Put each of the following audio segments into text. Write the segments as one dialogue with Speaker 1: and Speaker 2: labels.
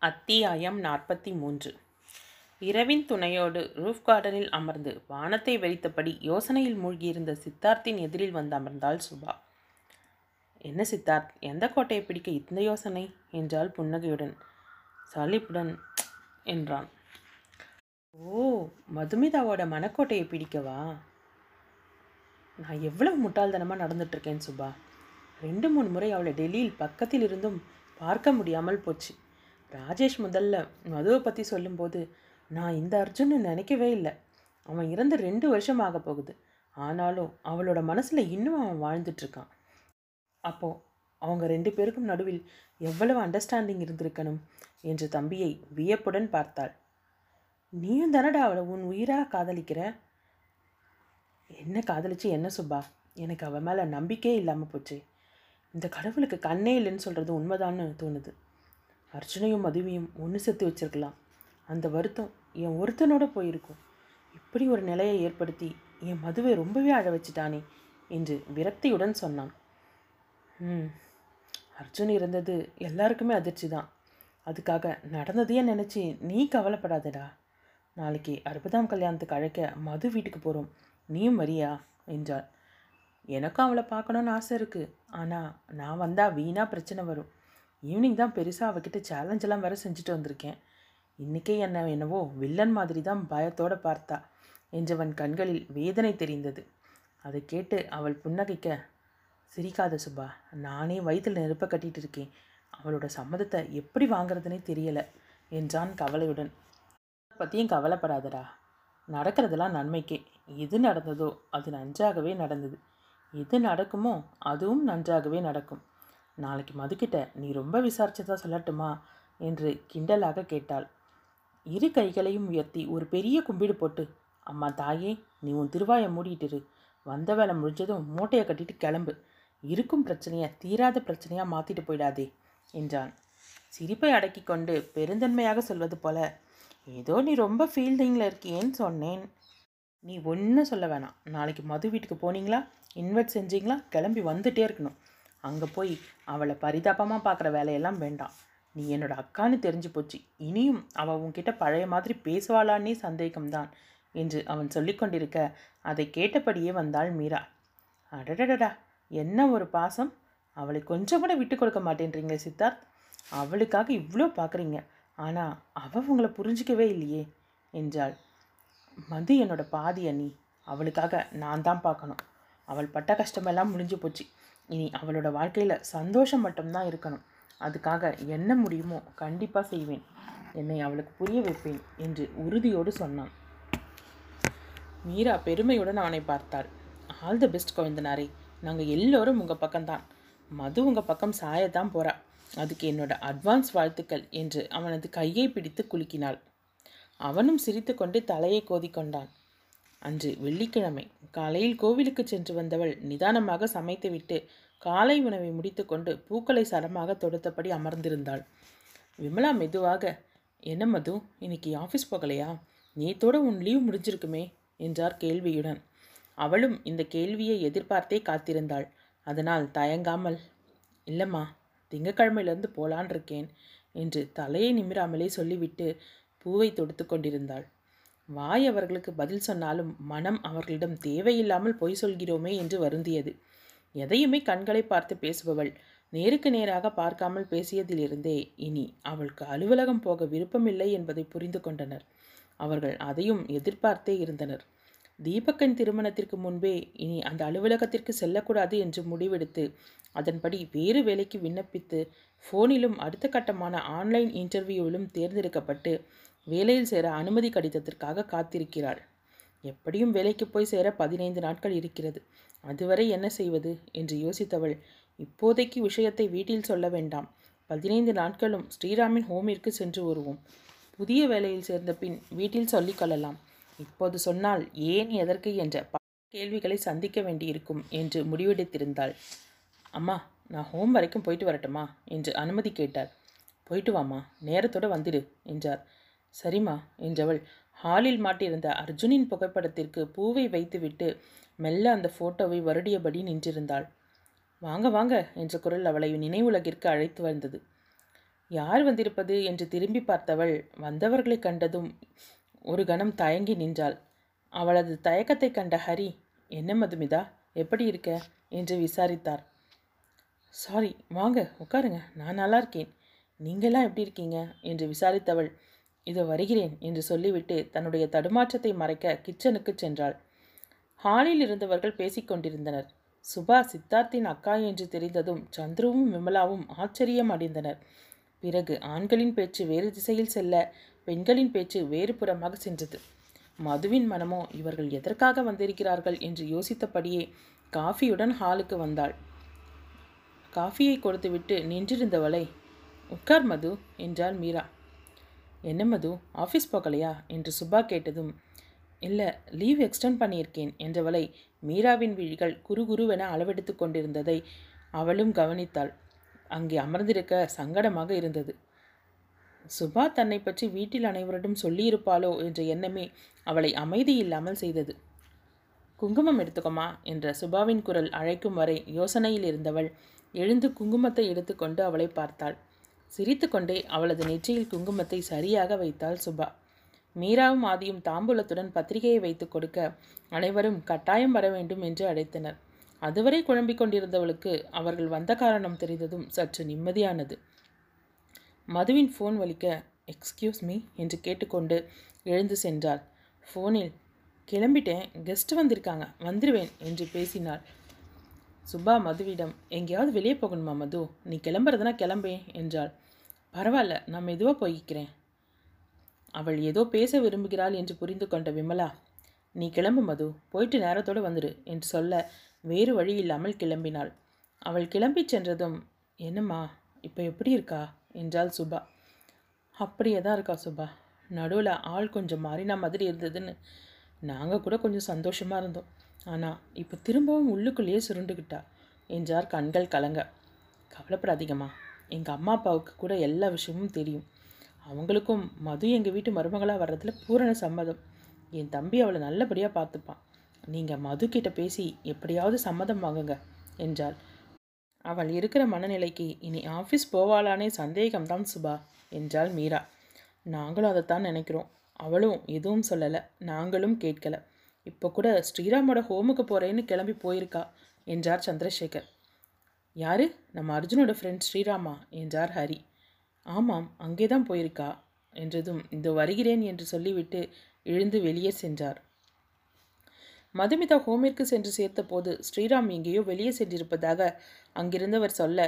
Speaker 1: அத்தியாயம் நாற்பத்தி மூன்று. இரவின் துணையோடு ரூஃப் கார்டனில் அமர்ந்து வானத்தை வெறித்தபடி யோசனையில் மூழ்கியிருந்த சித்தார்த்தின் எதிரில் வந்து அமர்ந்தாள் சுபா. என்ன சித்தார்த் எந்த கோட்டையை பிடிக்க இந்த யோசனை? என்றாள் புன்னகையுடன். சலிப்புடன் என்றான். ஓ மதுமிதாவோட மனக்கோட்டையை பிடிக்கவா? நான் எவ்வளவு முட்டாள்தனமாக நடந்துட்டுருக்கேன் சுபா. ரெண்டு மூணு முறை அவளை டெல்லியில் பக்கத்தில் இருந்தும் பார்க்க முடியாமல் போச்சு. ராஜேஷ் முதல்ல மதுவை பற்றி சொல்லும்போது நான் இந்த அர்ஜுன்னு நினைக்கவே இல்லை. அவன் இறந்து ரெண்டு வருஷம் ஆக போகுது. ஆனாலும் அவளோட மனசில் இன்னும் அவன் வாழ்ந்துட்டுருக்கான் அப்போது அவங்க ரெண்டு பேருக்கும் நடுவில் எவ்வளவு அண்டர்ஸ்டாண்டிங் இருந்திருக்கணும்? என்று தம்பியை வியப்புடன் பார்த்தாள். நீயும் தானடா அவளை உன் உயிராக காதலிக்கிற? என்ன காதலிச்சு என்ன சுப்பா? எனக்கு அவன் மேலே நம்பிக்கையே இல்லாமல் போச்சு. இந்த கடவுளுக்கு கண்ணே இல்லைன்னு சொல்கிறது உண்மைதான்னு தோணுது. அர்ஜுனையும் மதுவையும் ஒன்று சேர்த்து வச்சிருக்கலாம். அந்த வருத்தம் என் ஒருத்தனோட போயிருக்கும். இப்படி ஒரு நிலையை ஏற்படுத்தி என் மதுவை ரொம்பவே அழ வச்சிட்டானே என்று விரக்தியுடன் சொன்னான். ம் அர்ஜுன் இருந்தது எல்லாருக்குமே அதிர்ச்சி தான் அதுக்காக நடந்ததையே நினச்சி நீ கவலைப்படாதடா. நாளைக்கு அறுபதாம் கல்யாணத்துக்கு அழைக்க மது வீட்டுக்கு போகிறோம் நீயும் வரியா? என்றாள். எனக்கும் அவளை பார்க்கணுன்னு ஆசை இருக்குது ஆனால் நான் வந்தால் வீணாக பிரச்சனை வரும். ஈவினிங் தான் பெருசாக அவகிட்ட சேலஞ்செல்லாம் வேற செஞ்சுட்டு வந்திருக்கேன். இன்றைக்கே என்ன என்னவோ வில்லன் மாதிரி தான் பயத்தோடு பார்த்தா. என்றவன் கண்களில் வேதனை தெரிந்தது. அதை கேட்டு அவள் புன்னகைக்க சிரிக்காத சுபா நானே வயிற்றில் நெருப்ப கட்டிகிட்டு இருக்கேன். அவளோட சம்மதத்தை எப்படி வாங்குறதுனே தெரியலை என்றான் கவலையுடன். பற்றியும் கவலைப்படாதடா. நடக்கிறதெல்லாம் நன்மைக்கே. எது நடந்ததோ அது நன்றாகவே நடந்தது. எது நடக்குமோ அதுவும் நன்றாகவே நடக்கும். நாளைக்கு மதுக்கிட்ட நீ ரொம்ப விசாரிச்சதா சொல்லட்டுமா? என்று கிண்டலாக கேட்டாள். இரு கைகளையும் உயர்த்தி ஒரு பெரிய கும்பிடு போட்டு அம்மா தாயே நீ உன் திருவாயை மூடிட்டுரு. வந்த வேலை முடிஞ்சதும் மூட்டையை கட்டிட்டு கிளம்பு. இருக்கும் பிரச்சனையை தீராத பிரச்சனையாக மாற்றிட்டு போயிடாதே என்றான். சிரிப்பை அடக்கி கொண்டு பெருந்தன்மையாக சொல்வது போல ஏதோ நீ ரொம்ப ஃபீல்டிங்கில் இருக்கியேன்னு சொன்னேன். நீ ஒன்றும் சொல்ல வேணாம். நாளைக்கு மது வீட்டுக்கு போனீங்களா? இன்வைட் செஞ்சீங்களா? கிளம்பி வந்துட்டே இருக்கணும். அங்கே போய் அவளை பரிதாபமாக பார்க்குற வேலையெல்லாம் வேண்டாம். நீ என்னோட அக்கான்னு தெரிஞ்சு போச்சு. இனியும் அவள் உன்கிட்ட பழைய மாதிரி பேசுவாளான்னே சந்தேகம்தான் என்று அவன் சொல்லிக்கொண்டிருக்க அதை கேட்டபடியே வந்தாள் மீரா. அடடடடா என்ன ஒரு பாசம்? அவளை கொஞ்சம் கூட விட்டு கொடுக்க மாட்டேன்றீங்க சித்தார்த். அவளுக்காக இவ்வளோ பார்க்குறீங்க ஆனால் அவள் உங்களை புரிஞ்சிக்கவே இல்லையே என்றாள். மது என்னோட பாதி அண்ணி அவளுக்காக நான் தான் பார்க்கணும் அவள் பட்ட கஷ்டமெல்லாம் முடிஞ்சு போச்சு. இனி அவளோட வாழ்க்கையில் சந்தோஷம் மட்டும்தான் இருக்கணும். அதுக்காக என்ன முடியுமோ கண்டிப்பாக செய்வேன். என்னை அவளுக்கு புரிய வைப்பேன் என்று உறுதியோடு சொன்னான். மீரா பெருமையுடன் அவனை பார்த்தாள். ஆல் த பெஸ்ட் கோவிந்தனாரே. நாங்கள் எல்லோரும் உங்கள் பக்கம்தான். மது உங்கள் பக்கம் சாயத்தான் போகிறா அதுக்கு என்னோட அட்வான்ஸ் வாழ்த்துக்கள் என்று அவனது கையை பிடித்து குலுக்கினாள். அவனும் சிரித்துக்கொண்டு தலையை கோதிக்கொண்டான். அன்று வெள்ளிக்கிழமை காலையில் கோவிலுக்கு சென்று வந்தவள் நிதானமாக சமைத்துவிட்டு காலை உணவை முடித்துக்கொண்டு பூக்களை சரமாக தொடுத்தபடி அமர்ந்திருந்தாள். விமலா மெதுவாக என்ன மது? இன்னைக்கு ஆஃபீஸ் போகலையா? நேத்தோட உன் லீவ் முடிஞ்சிருக்குமே? என்றார் கேள்வியுடன். அவளும் இந்த கேள்வியை எதிர்பார்த்தே காத்திருந்தாள். அதனால் தயங்காமல். இல்லைம்மா திங்கக்கிழமையிலேருந்து போலான் இருக்கேன் என்று தலையை நிமிராமலே சொல்லிவிட்டு பூவை தொடுத்து கொண்டிருந்தாள். வாய் அவர்களுக்கு பதில் சொன்னாலும் மனம் அவர்களிடம் தேவையில்லாமல் பொய் சொல்கிறோமே என்று வருந்தியது. எதையுமே கண்களை பார்த்து பேசுபவள் நேருக்கு நேராக பார்க்காமல் பேசியதிலிருந்தே இனி அவளுக்கு அலுவலகம் போக விருப்பமில்லை என்பதை புரிந்து கொண்டனர். அவர்கள் அதையும் எதிர்பார்த்தே இருந்தனர். தீபக்கன் திருமணத்திற்கு முன்பே இனி அந்த அலுவலகத்திற்கு செல்லக்கூடாது என்று முடிவெடுத்து அதன்படி வேறு வேலைக்கு விண்ணப்பித்து ஃபோனிலும் அடுத்த கட்டமான ஆன்லைன் இன்டர்வியூவிலும் தேர்ந்தெடுக்கப்பட்டு வேலையில் சேர அனுமதி கடிதத்திற்காக காத்திருக்கிறாள். எப்படியும் வேலைக்கு போய் சேர பதினைந்து நாட்கள் இருக்கிறது. அதுவரை என்ன செய்வது? என்று யோசித்தவள். இப்போதைக்கு விஷயத்தை வீட்டில் சொல்ல வேண்டாம். பதினைந்து நாட்களும் ஸ்ரீராமின் ஹோமிற்கு சென்று வருவோம். புதிய வேலையில் சேர்ந்த பின் வீட்டில் சொல்லிக் கொள்ளலாம். இப்போது சொன்னால் ஏன் எதற்கு என்ற பல கேள்விகளை சந்திக்க வேண்டியிருக்கும் என்று முடிவெடுத்திருந்தாள். அம்மா நான் ஹோம் வரைக்கும் போயிட்டு வரட்டுமா? என்று அனுமதி கேட்டார். போயிட்டு வாமா நேரத்தோடு வந்துடு என்றார். சரிம்மா என்றவள். ஹாலில் மாட்டியிருந்த அர்ஜுனின் புகைப்படத்திற்கு பூவை வைத்துவிட்டு மெல்ல அந்த ஃபோட்டோவை வருடியபடி நின்றிருந்தாள். வாங்க வாங்க என்ற குரல் அவளை நினைவுலகிற்கு அழைத்து வந்தது. யார் வந்திருப்பது? என்று திரும்பி பார்த்தவள் வந்தவர்களைக் கண்டதும் ஒரு கணம் தயங்கி நின்றாள். அவளது தயக்கத்தை கண்ட ஹரி என்ன மதுமிதா? எப்படி இருக்க? என்று விசாரித்தார். சாரி வாங்க உட்காருங்க நான் நல்லா இருக்கேன் நீங்களாம் எப்படி இருக்கீங்க? என்று விசாரித்தவள் இது வருகிறேன் என்று சொல்லிவிட்டு தன்னுடைய தடுமாற்றத்தை மறைக்க கிச்சனுக்கு சென்றாள். ஹாலில் இருந்தவர்கள் பேசிக்கொண்டிருந்தனர் சுபா சித்தார்த்தின் அக்கா என்று தெரிந்ததும் சந்துருவும் விமலாவும் ஆச்சரியம் அடைந்தனர். பிறகு ஆண்களின் பேச்சு வேறு திசையில் செல்ல பெண்களின் பேச்சு வேறு புறமாக சென்றது. மதுவின் மனமோ இவர்கள் எதற்காக வந்திருக்கிறார்கள் என்று யோசித்தபடியே காஃபியுடன் ஹாலுக்கு வந்தாள். காஃபியை கொடுத்துவிட்டு நின்றிருந்தவளை உட்கார் மது என்றார் மீரா. என்ன மது ஆஃபீஸ் போகலையா? என்று சுபா கேட்டதும் இல்லை லீவ் எக்ஸ்டெண்ட் பண்ணியிருக்கேன் என்றவளை மீராவின் விழிகள் குறுகுருவென அளவெடுத்து கொண்டிருந்ததை அவளும் கவனித்தாள். அங்கே அமர்ந்திருக்க சங்கடமாக இருந்தது. சுபா தன்னை பற்றி வீட்டில் அனைவரிடம் சொல்லியிருப்பாளோ என்ற எண்ணமே அவளை அமைதி இல்லாமல் செய்தது. குங்குமம் எடுத்துக்கோமா? என்ற சுபாவின் குரல் அழைக்கும் வரை யோசனையில் இருந்தவள் எழுந்து குங்குமத்தை எடுத்துக்கொண்டு அவளை பார்த்தாள். சிரித்துக்கொண்டே அவளது நெற்றியில் குங்குமத்தை சரியாக வைத்தாள் சுபா. மீராவும் ஆதியும் தாம்பூலத்துடன் பத்திரிகையை வைத்து கொடுக்க அனைவரும் கட்டாயம் வர வேண்டும் என்று அழைத்தனர். அதுவரை குழம்பிக் கொண்டிருந்தவளுக்கு அவர்கள் வந்த காரணம் தெரிந்ததும் சற்று நிம்மதியானது. மதுவின் ஃபோன் வலிக்க எக்ஸ்கியூஸ் மீ என்று கேட்டுக்கொண்டு எழுந்து சென்றாள். ஃபோனில் கிளம்பிட்டேன். கெஸ்ட் வந்திருக்காங்க. வந்துடுவேன் என்று பேசினாள். சுபா மதுவிடம் எங்கேயாவது வெளியே போகணுமா மது? நீ கிளம்புறதுனா கிளம்பேன் என்றாள். பரவாயில்ல நான் மெதுவாக போய்க்கிறேன். அவள் ஏதோ பேச விரும்புகிறாள் என்று புரிந்து கொண்ட விமலா நீ கிளம்பு மது. போயிட்டு நேரத்தோடு வந்துடு என்று சொல்ல வேறு வழி இல்லாமல் கிளம்பினாள். அவள் கிளம்பிச் சென்றதும் என்னம்மா இப்போ எப்படி இருக்கா? என்றாள் சுபா. அப்படியே தான் இருக்கா சுபா. நடுவில் ஆள் கொஞ்சம் மாறின மாதிரி இருந்ததுன்னு நாங்கள் கூட கொஞ்சம் சந்தோஷமாக இருந்தோம். ஆனால் இப்போ திரும்பவும் உள்ளுக்குள்ளேயே சுருண்டுக்கிட்டா என்றார் கண்கள் கலங்க. கவலைப்படாதீங்கம்மா. எங்கள் அம்மா அப்பாவுக்கு கூட எல்லா விஷயமும் தெரியும். அவங்களுக்கும் மது எங்கள் வீட்டு மருமகளாக வர்றதுல பூரண சம்மதம். என் தம்பி அவளை நல்லபடியாக பார்த்துப்பான். நீங்கள் மது கிட்ட பேசி எப்படியாவது சம்மதம் வாங்குங்க என்றாள். அவள் இருக்கிற மனநிலைக்கு இனி ஆஃபீஸ் போவாளானே சந்தேகம்தான் சுபா என்றாள் மீரா. நாங்களும் அதைத்தான் நினைக்கிறோம். அவளும் எதுவும் சொல்லலை. நாங்களும் கேட்கல. இப்போ கூட ஸ்ரீராமோட ஹோமுக்கு போகிறேன்னு கிளம்பி போயிருக்கா என்றார் சந்திரசேகர். யாரு? நம்ம அர்ஜுனோட ஃப்ரெண்ட் ஸ்ரீராமா என்றார் ஹரி. ஆமாம் அங்கே தான் போயிருக்கா என்றதும் இந்த வருகிறேன் என்று சொல்லிவிட்டு எழுந்து வெளியே சென்றார். மதுமிதா ஹோமிற்கு சென்று சேர்த்த போது ஸ்ரீராம் எங்கேயோ வெளியே சென்றிருப்பதாக அங்கிருந்தவர் சொல்ல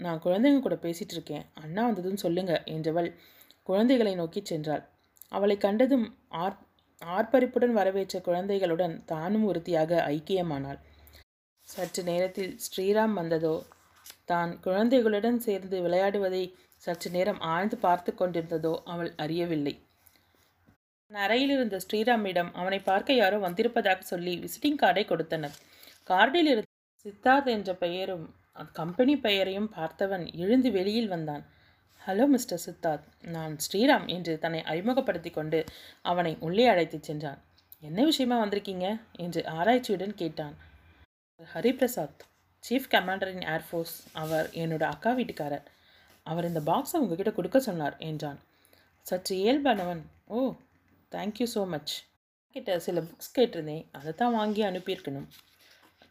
Speaker 1: நான் குழந்தைங்க கூட பேசிகிட்டு இருக்கேன் அண்ணா வந்ததும் சொல்லுங்க என்றவள் குழந்தைகளை நோக்கி சென்றாள். அவளை கண்டதும் ஆர் ஆர்ப்பரிப்புடன் வரவேற்ற குழந்தைகளுடன் தானும் ஒருத்தியாக ஐக்கியமானாள். சற்று நேரத்தில் ஸ்ரீராம் வந்ததோ? தான் குழந்தைகளுடன் சேர்ந்து விளையாடுவதை சற்று நேரம் ஆழ்ந்து பார்த்து கொண்டிருந்ததோ அவள் அறியவில்லை. அறையில் இருந்த ஸ்ரீராமிடம் அவனை பார்க்க யாரோ வந்திருப்பதாக சொல்லி விசிட்டிங் கார்டை கொடுத்தனர். கார்டில் இருந்த சித்தார்த் என்ற பெயரும் கம்பெனி பெயரையும் பார்த்தவன் எழுந்து வெளியில் வந்தான். Hello mister Siddharth. நான் ஸ்ரீராம் என்று தன்னை அறிமுகப்படுத்தி கொண்டு அவனை உள்ளே அழைத்துச் சென்றான். என்ன விஷயமா வந்திருக்கீங்க? என்று ஆராய்ச்சியுடன் கேட்டான். Hariprasad chief commander in air force அவர் என்னோட அக்கா வீட்டுக்காரர். அவர் இந்த பாக்ஸை உங்ககிட்ட கொடுக்க சொன்னார் என்றான். சற்று இயல்பானவன். ஓ தேங்க்யூ ஸோ மச் கிட்ட சில புக்ஸ் கேட்டிருந்தேன். அதை தான் வாங்கி அனுப்பியிருக்கணும்.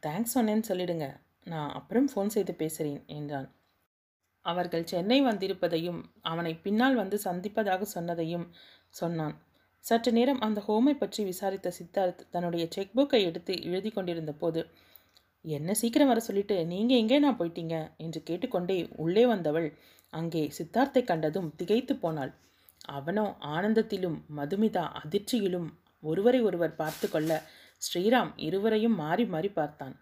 Speaker 1: தேங்க்ஸ் சொன்னேன்னு சொல்லிடுங்க. நான் அப்புறம் ஃபோன் செய்து பேசுகிறேன் என்றான். அவர்கள் சென்னை வந்திருப்பதையும் அவனை பின்னால் வந்து சந்திப்பதாக சொன்னதையும் சொன்னான். சற்று நேரம் அந்த ஹோமை பற்றி விசாரித்த சித்தார்த் தன்னுடைய செக் புக்கை எடுத்து எழுதி கொண்டிருந்த போது என்ன சீக்கிரம் வர சொல்லிட்டு நீங்கள் எங்கே நான் போயிட்டீங்க? என்று கேட்டுக்கொண்டே உள்ளே வந்தவள் அங்கே சித்தார்த்தை கண்டதும் திகைத்து போனாள். அவனோ ஆனந்தத்திலும் மதுமிதா அதிர்ச்சியிலும் ஒருவரை ஒருவர் பார்த்து கொள்ள ஸ்ரீராம் இருவரையும் மாறி மாறி பார்த்தான்.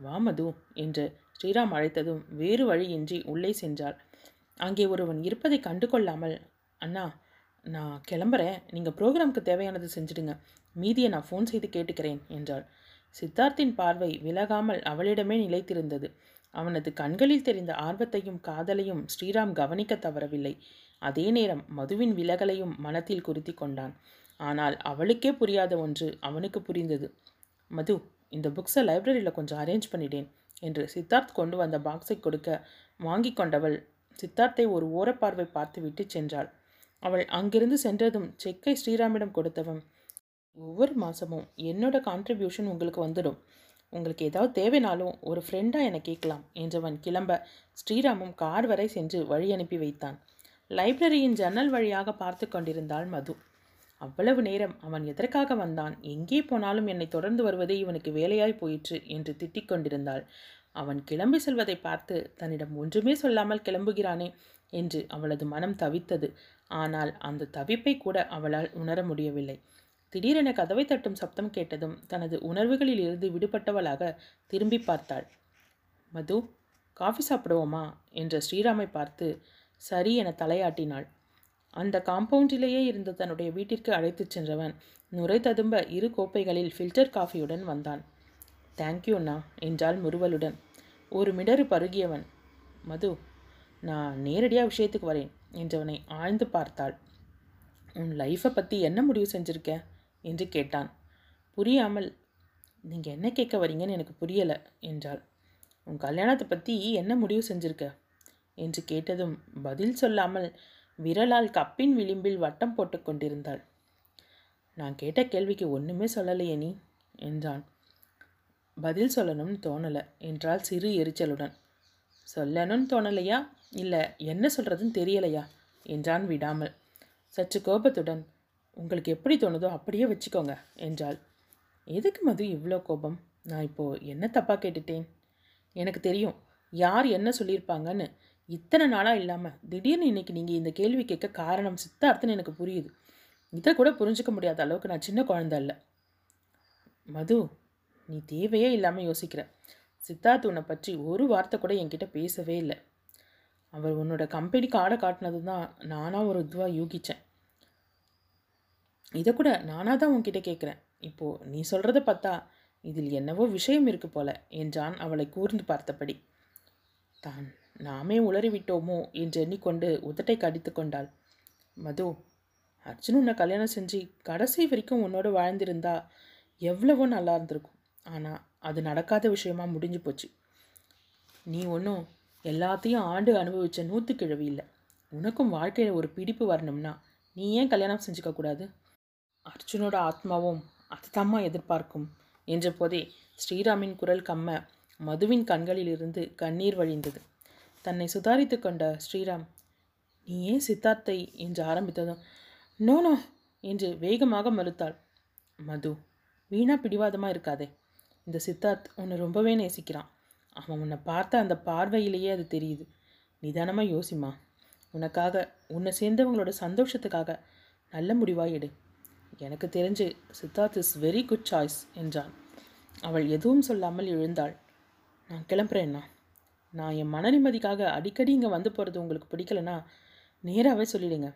Speaker 1: வா மது என்று ஸ்ரீராம் அழைத்ததும் வேறு வழியின்றி உள்ளே சென்றாள். அங்கே ஒருவன் இருப்பதை கண்டு கொள்ளாமல் அண்ணா நான் கிளம்புறேன். நீங்கள் ப்ரோக்ராமுக்கு தேவையானது செஞ்சிடுங்க. மீதியை நான் ஃபோன் செய்து கேட்டுக்கிறேன் என்றாள். சித்தார்த்தின் பார்வை விலகாமல் அவளிடமே நிலைத்திருந்தது. அவனது கண்களில் தெரிந்த ஆர்வத்தையும் காதலையும் ஸ்ரீராம் கவனிக்க தவறவில்லை. அதே நேரம் மதுவின் விலகலையும் மனத்தில் குறித்தி கொண்டான். ஆனால் அவளுக்கே புரியாத ஒன்று அவனுக்கு புரிந்தது. மது இந்த புக்ஸை லைப்ரரியில் கொஞ்சம் அரேஞ்ச் பண்ணிட்டேன் என்று சித்தார்த் கொண்டு வந்த பாக்ஸை கொடுக்க வாங்கி கொண்டவள் சித்தார்த்தை ஒரு ஓரப்பார்வை பார்த்துவிட்டு சென்றாள். அவள் அங்கிருந்து சென்றதும் செக்கை ஸ்ரீராமிடம் கொடுத்தவன் ஒவ்வொரு மாதமும் என்னோட கான்ட்ரிபியூஷன் உங்களுக்கு வந்துடும். உங்களுக்கு ஏதாவது தேவைனாலும் ஒரு ஃப்ரெண்டாக என கேட்கலாம் என்றவன் கிளம்ப ஸ்ரீராமும் கார் வரை சென்று வழி அனுப்பி வைத்தான். லைப்ரரியின் ஜன்னல் வழியாக பார்த்து கொண்டிருந்தாள் மது. அவ்வளவு நேரம் அவன் எதற்காக வந்தான்? எங்கே போனாலும் என்னை தொடர்ந்து வருவதே இவனுக்கு வேலையாய் போயிற்று என்று திட்டிக் கொண்டிருந்தாள். அவன் கிளம்பி செல்வதை பார்த்து தன்னிடம் ஒன்றுமே சொல்லாமல் கிளம்புகிறானே என்று அவளது மனம் தவித்தது. ஆனால் அந்த தவிப்பை கூட அவளால் உணர முடியவில்லை. திடீரென கதவை தட்டும் சப்தம் கேட்டதும் தனது உணர்வுகளில் இருந்து விடுபட்டவளாக திரும்பி பார்த்தாள். மது காஃபி சாப்பிடுவோமா? என்ற ஸ்ரீராமை பார்த்து சரி என தலையாட்டினாள். அந்த காம்பவுண்டிலேயே இருந்த தன்னுடைய வீட்டிற்கு அழைத்துச் சென்றவன். நுரை ததும்ப இரு கோப்பைகளில் ஃபில்டர் காஃபியுடன் வந்தான். தேங்க்யூ அண்ணா என்றாள் முறுவலுடன். ஒரு மிடறு பருகியவன். மது நான் நேரடியாக விஷயத்துக்கு வரேன் என்றவனை ஆழ்ந்து பார்த்தாள். உன் லைஃப்பை பற்றி என்ன முடிவு செஞ்சுருக்க? என்று கேட்டான். புரியாமல் நீங்கள் என்ன கேட்க வரீங்கன்னு எனக்கு புரியலை என்றாள். உன் கல்யாணத்தை பற்றி என்ன முடிவு செஞ்சிருக்க? என்று கேட்டதும் பதில் சொல்லாமல் விரலால் கப்பின் விளிம்பில் வட்டம் போட்டு கொண்டிருந்தாள். நான் கேட்ட கேள்விக்கு ஒன்றுமே சொல்லலையே நீ என்றான். பதில் சொல்லணும்னு தோணலை என்றால் சிறு எரிச்சலுடன். சொல்லணும்னு தோணலையா? இல்லை என்ன சொல்கிறதுன்னு தெரியலையா? என்றான் விடாமல். சற்று கோபத்துடன் உங்களுக்கு எப்படி தோணுதோ அப்படியே வச்சுக்கோங்க என்றாள். எதுக்கு மது இவ்வளோ கோபம்? நான் இப்போது என்ன தப்பாக கேட்டுட்டேன்? எனக்கு தெரியும் யார் என்ன சொல்லியிருப்பாங்கன்னு இத்தனை நாளாக இல்லாமல் திடீர்னு இன்னைக்கு நீங்கள் இந்த கேள்வி கேட்க காரணம் சித்தார்த்தன்னு எனக்கு புரியுது. இதை கூட புரிஞ்சுக்க முடியாத அளவுக்கு நான் சின்ன குழந்த இல்லை மது நீ தேவையே இல்லாமல் யோசிக்கிற. சித்தார்த் உன்னை பற்றி ஒரு வார்த்தை கூட என்கிட்ட பேசவே இல்லை. அவர் உன்னோட கம்பெனிக்கு ஆடை காட்டினது தான் நானாக ஒரு இதுவாக யூகித்தேன் இதை கூட நானாக தான் உன்கிட்ட கேட்குறேன். இப்போது நீ சொல்கிறத பார்த்தா இதில் என்னவோ விஷயம் இருக்கு போல என்றான் அவளை கூர்ந்து பார்த்தபடி. தான் நாமே உளறிவிட்டோமோ என்று எண்ணிக்கொண்டு உதட்டை கடித்து கொண்டாள். மது அர்ஜுன் உன்னை கல்யாணம் செஞ்சு கடைசி வரைக்கும் உன்னோட வாழ்ந்திருந்தா எவ்வளவோ நல்லா இருந்திருக்கும். ஆனால் அது நடக்காத விஷயமா முடிஞ்சு போச்சு. நீ ஒன்றும் எல்லாத்தையும் ஆண்டு அனுபவித்த நூற்று கிழவி இல்லை. உனக்கும் வாழ்க்கையில் ஒரு பிடிப்பு வரணும்னா நீ ஏன் கல்யாணம் செஞ்சுக்க கூடாது? அர்ஜுனோட ஆத்மாவும் அதுதாம்மா எதிர்பார்க்கும் என்ற போதே ஸ்ரீராமின் குரல் கம்ம மதுவின் கண்களிலிருந்து கண்ணீர் வழிந்தது. தன்னை சுதாரித்து கொண்ட ஸ்ரீராம் நீ ஏன் சித்தார்த்தை? என்று ஆரம்பித்ததும் நோ நோ என்று வேகமாக மறுத்தாள். மது வீணா பிடிவாதமாக இருக்காதே. இந்த சித்தார்த் உன்னை ரொம்பவே நேசிக்கிறான். அவன் உன்னை பார்த்த அந்த பார்வையிலேயே அது தெரியுது. நிதானமாக யோசிமா உனக்காக உன்னை சேர்ந்தவங்களோட சந்தோஷத்துக்காக நல்ல முடிவாக எடு. எனக்கு தெரிஞ்சு Siddharth is very good choice என்றான். அவள் எதுவும் சொல்லாமல் எழுந்தாள். நான் கிளம்புறேன்னா நான் என் மன நிம்மதிக்காக அடிக்கடி இங்கே வந்து போகிறது உங்களுக்கு பிடிக்கலனா நேராகவே சொல்லிடுங்க.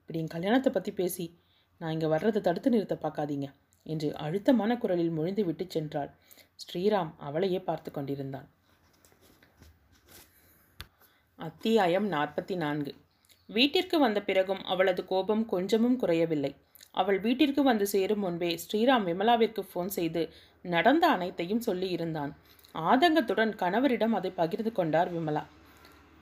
Speaker 1: இப்படி என் கல்யாணத்தை பற்றி பேசி நான் இங்கே வர்றதை தடுத்து நிறுத்த பார்க்காதீங்க என்று அழுத்தமான குரலில் முழிந்து விட்டு சென்றாள். ஸ்ரீராம் அவளையே பார்த்து கொண்டிருந்தான். அத்தியாயம் நாற்பத்தி நான்கு வீட்டிற்கு வந்த பிறகும் அவளது கோபம் கொஞ்சமும் குறையவில்லை. அவள் வீட்டிற்கு வந்து சேரும் முன்பே ஸ்ரீராம் விமலாவிற்கு ஃபோன் செய்து நடந்த அனைத்தையும் சொல்லி இருந்தான் ஆதங்கத்துடன் கணவரிடம் அதை பகிர்ந்து கொண்டார் விமலா.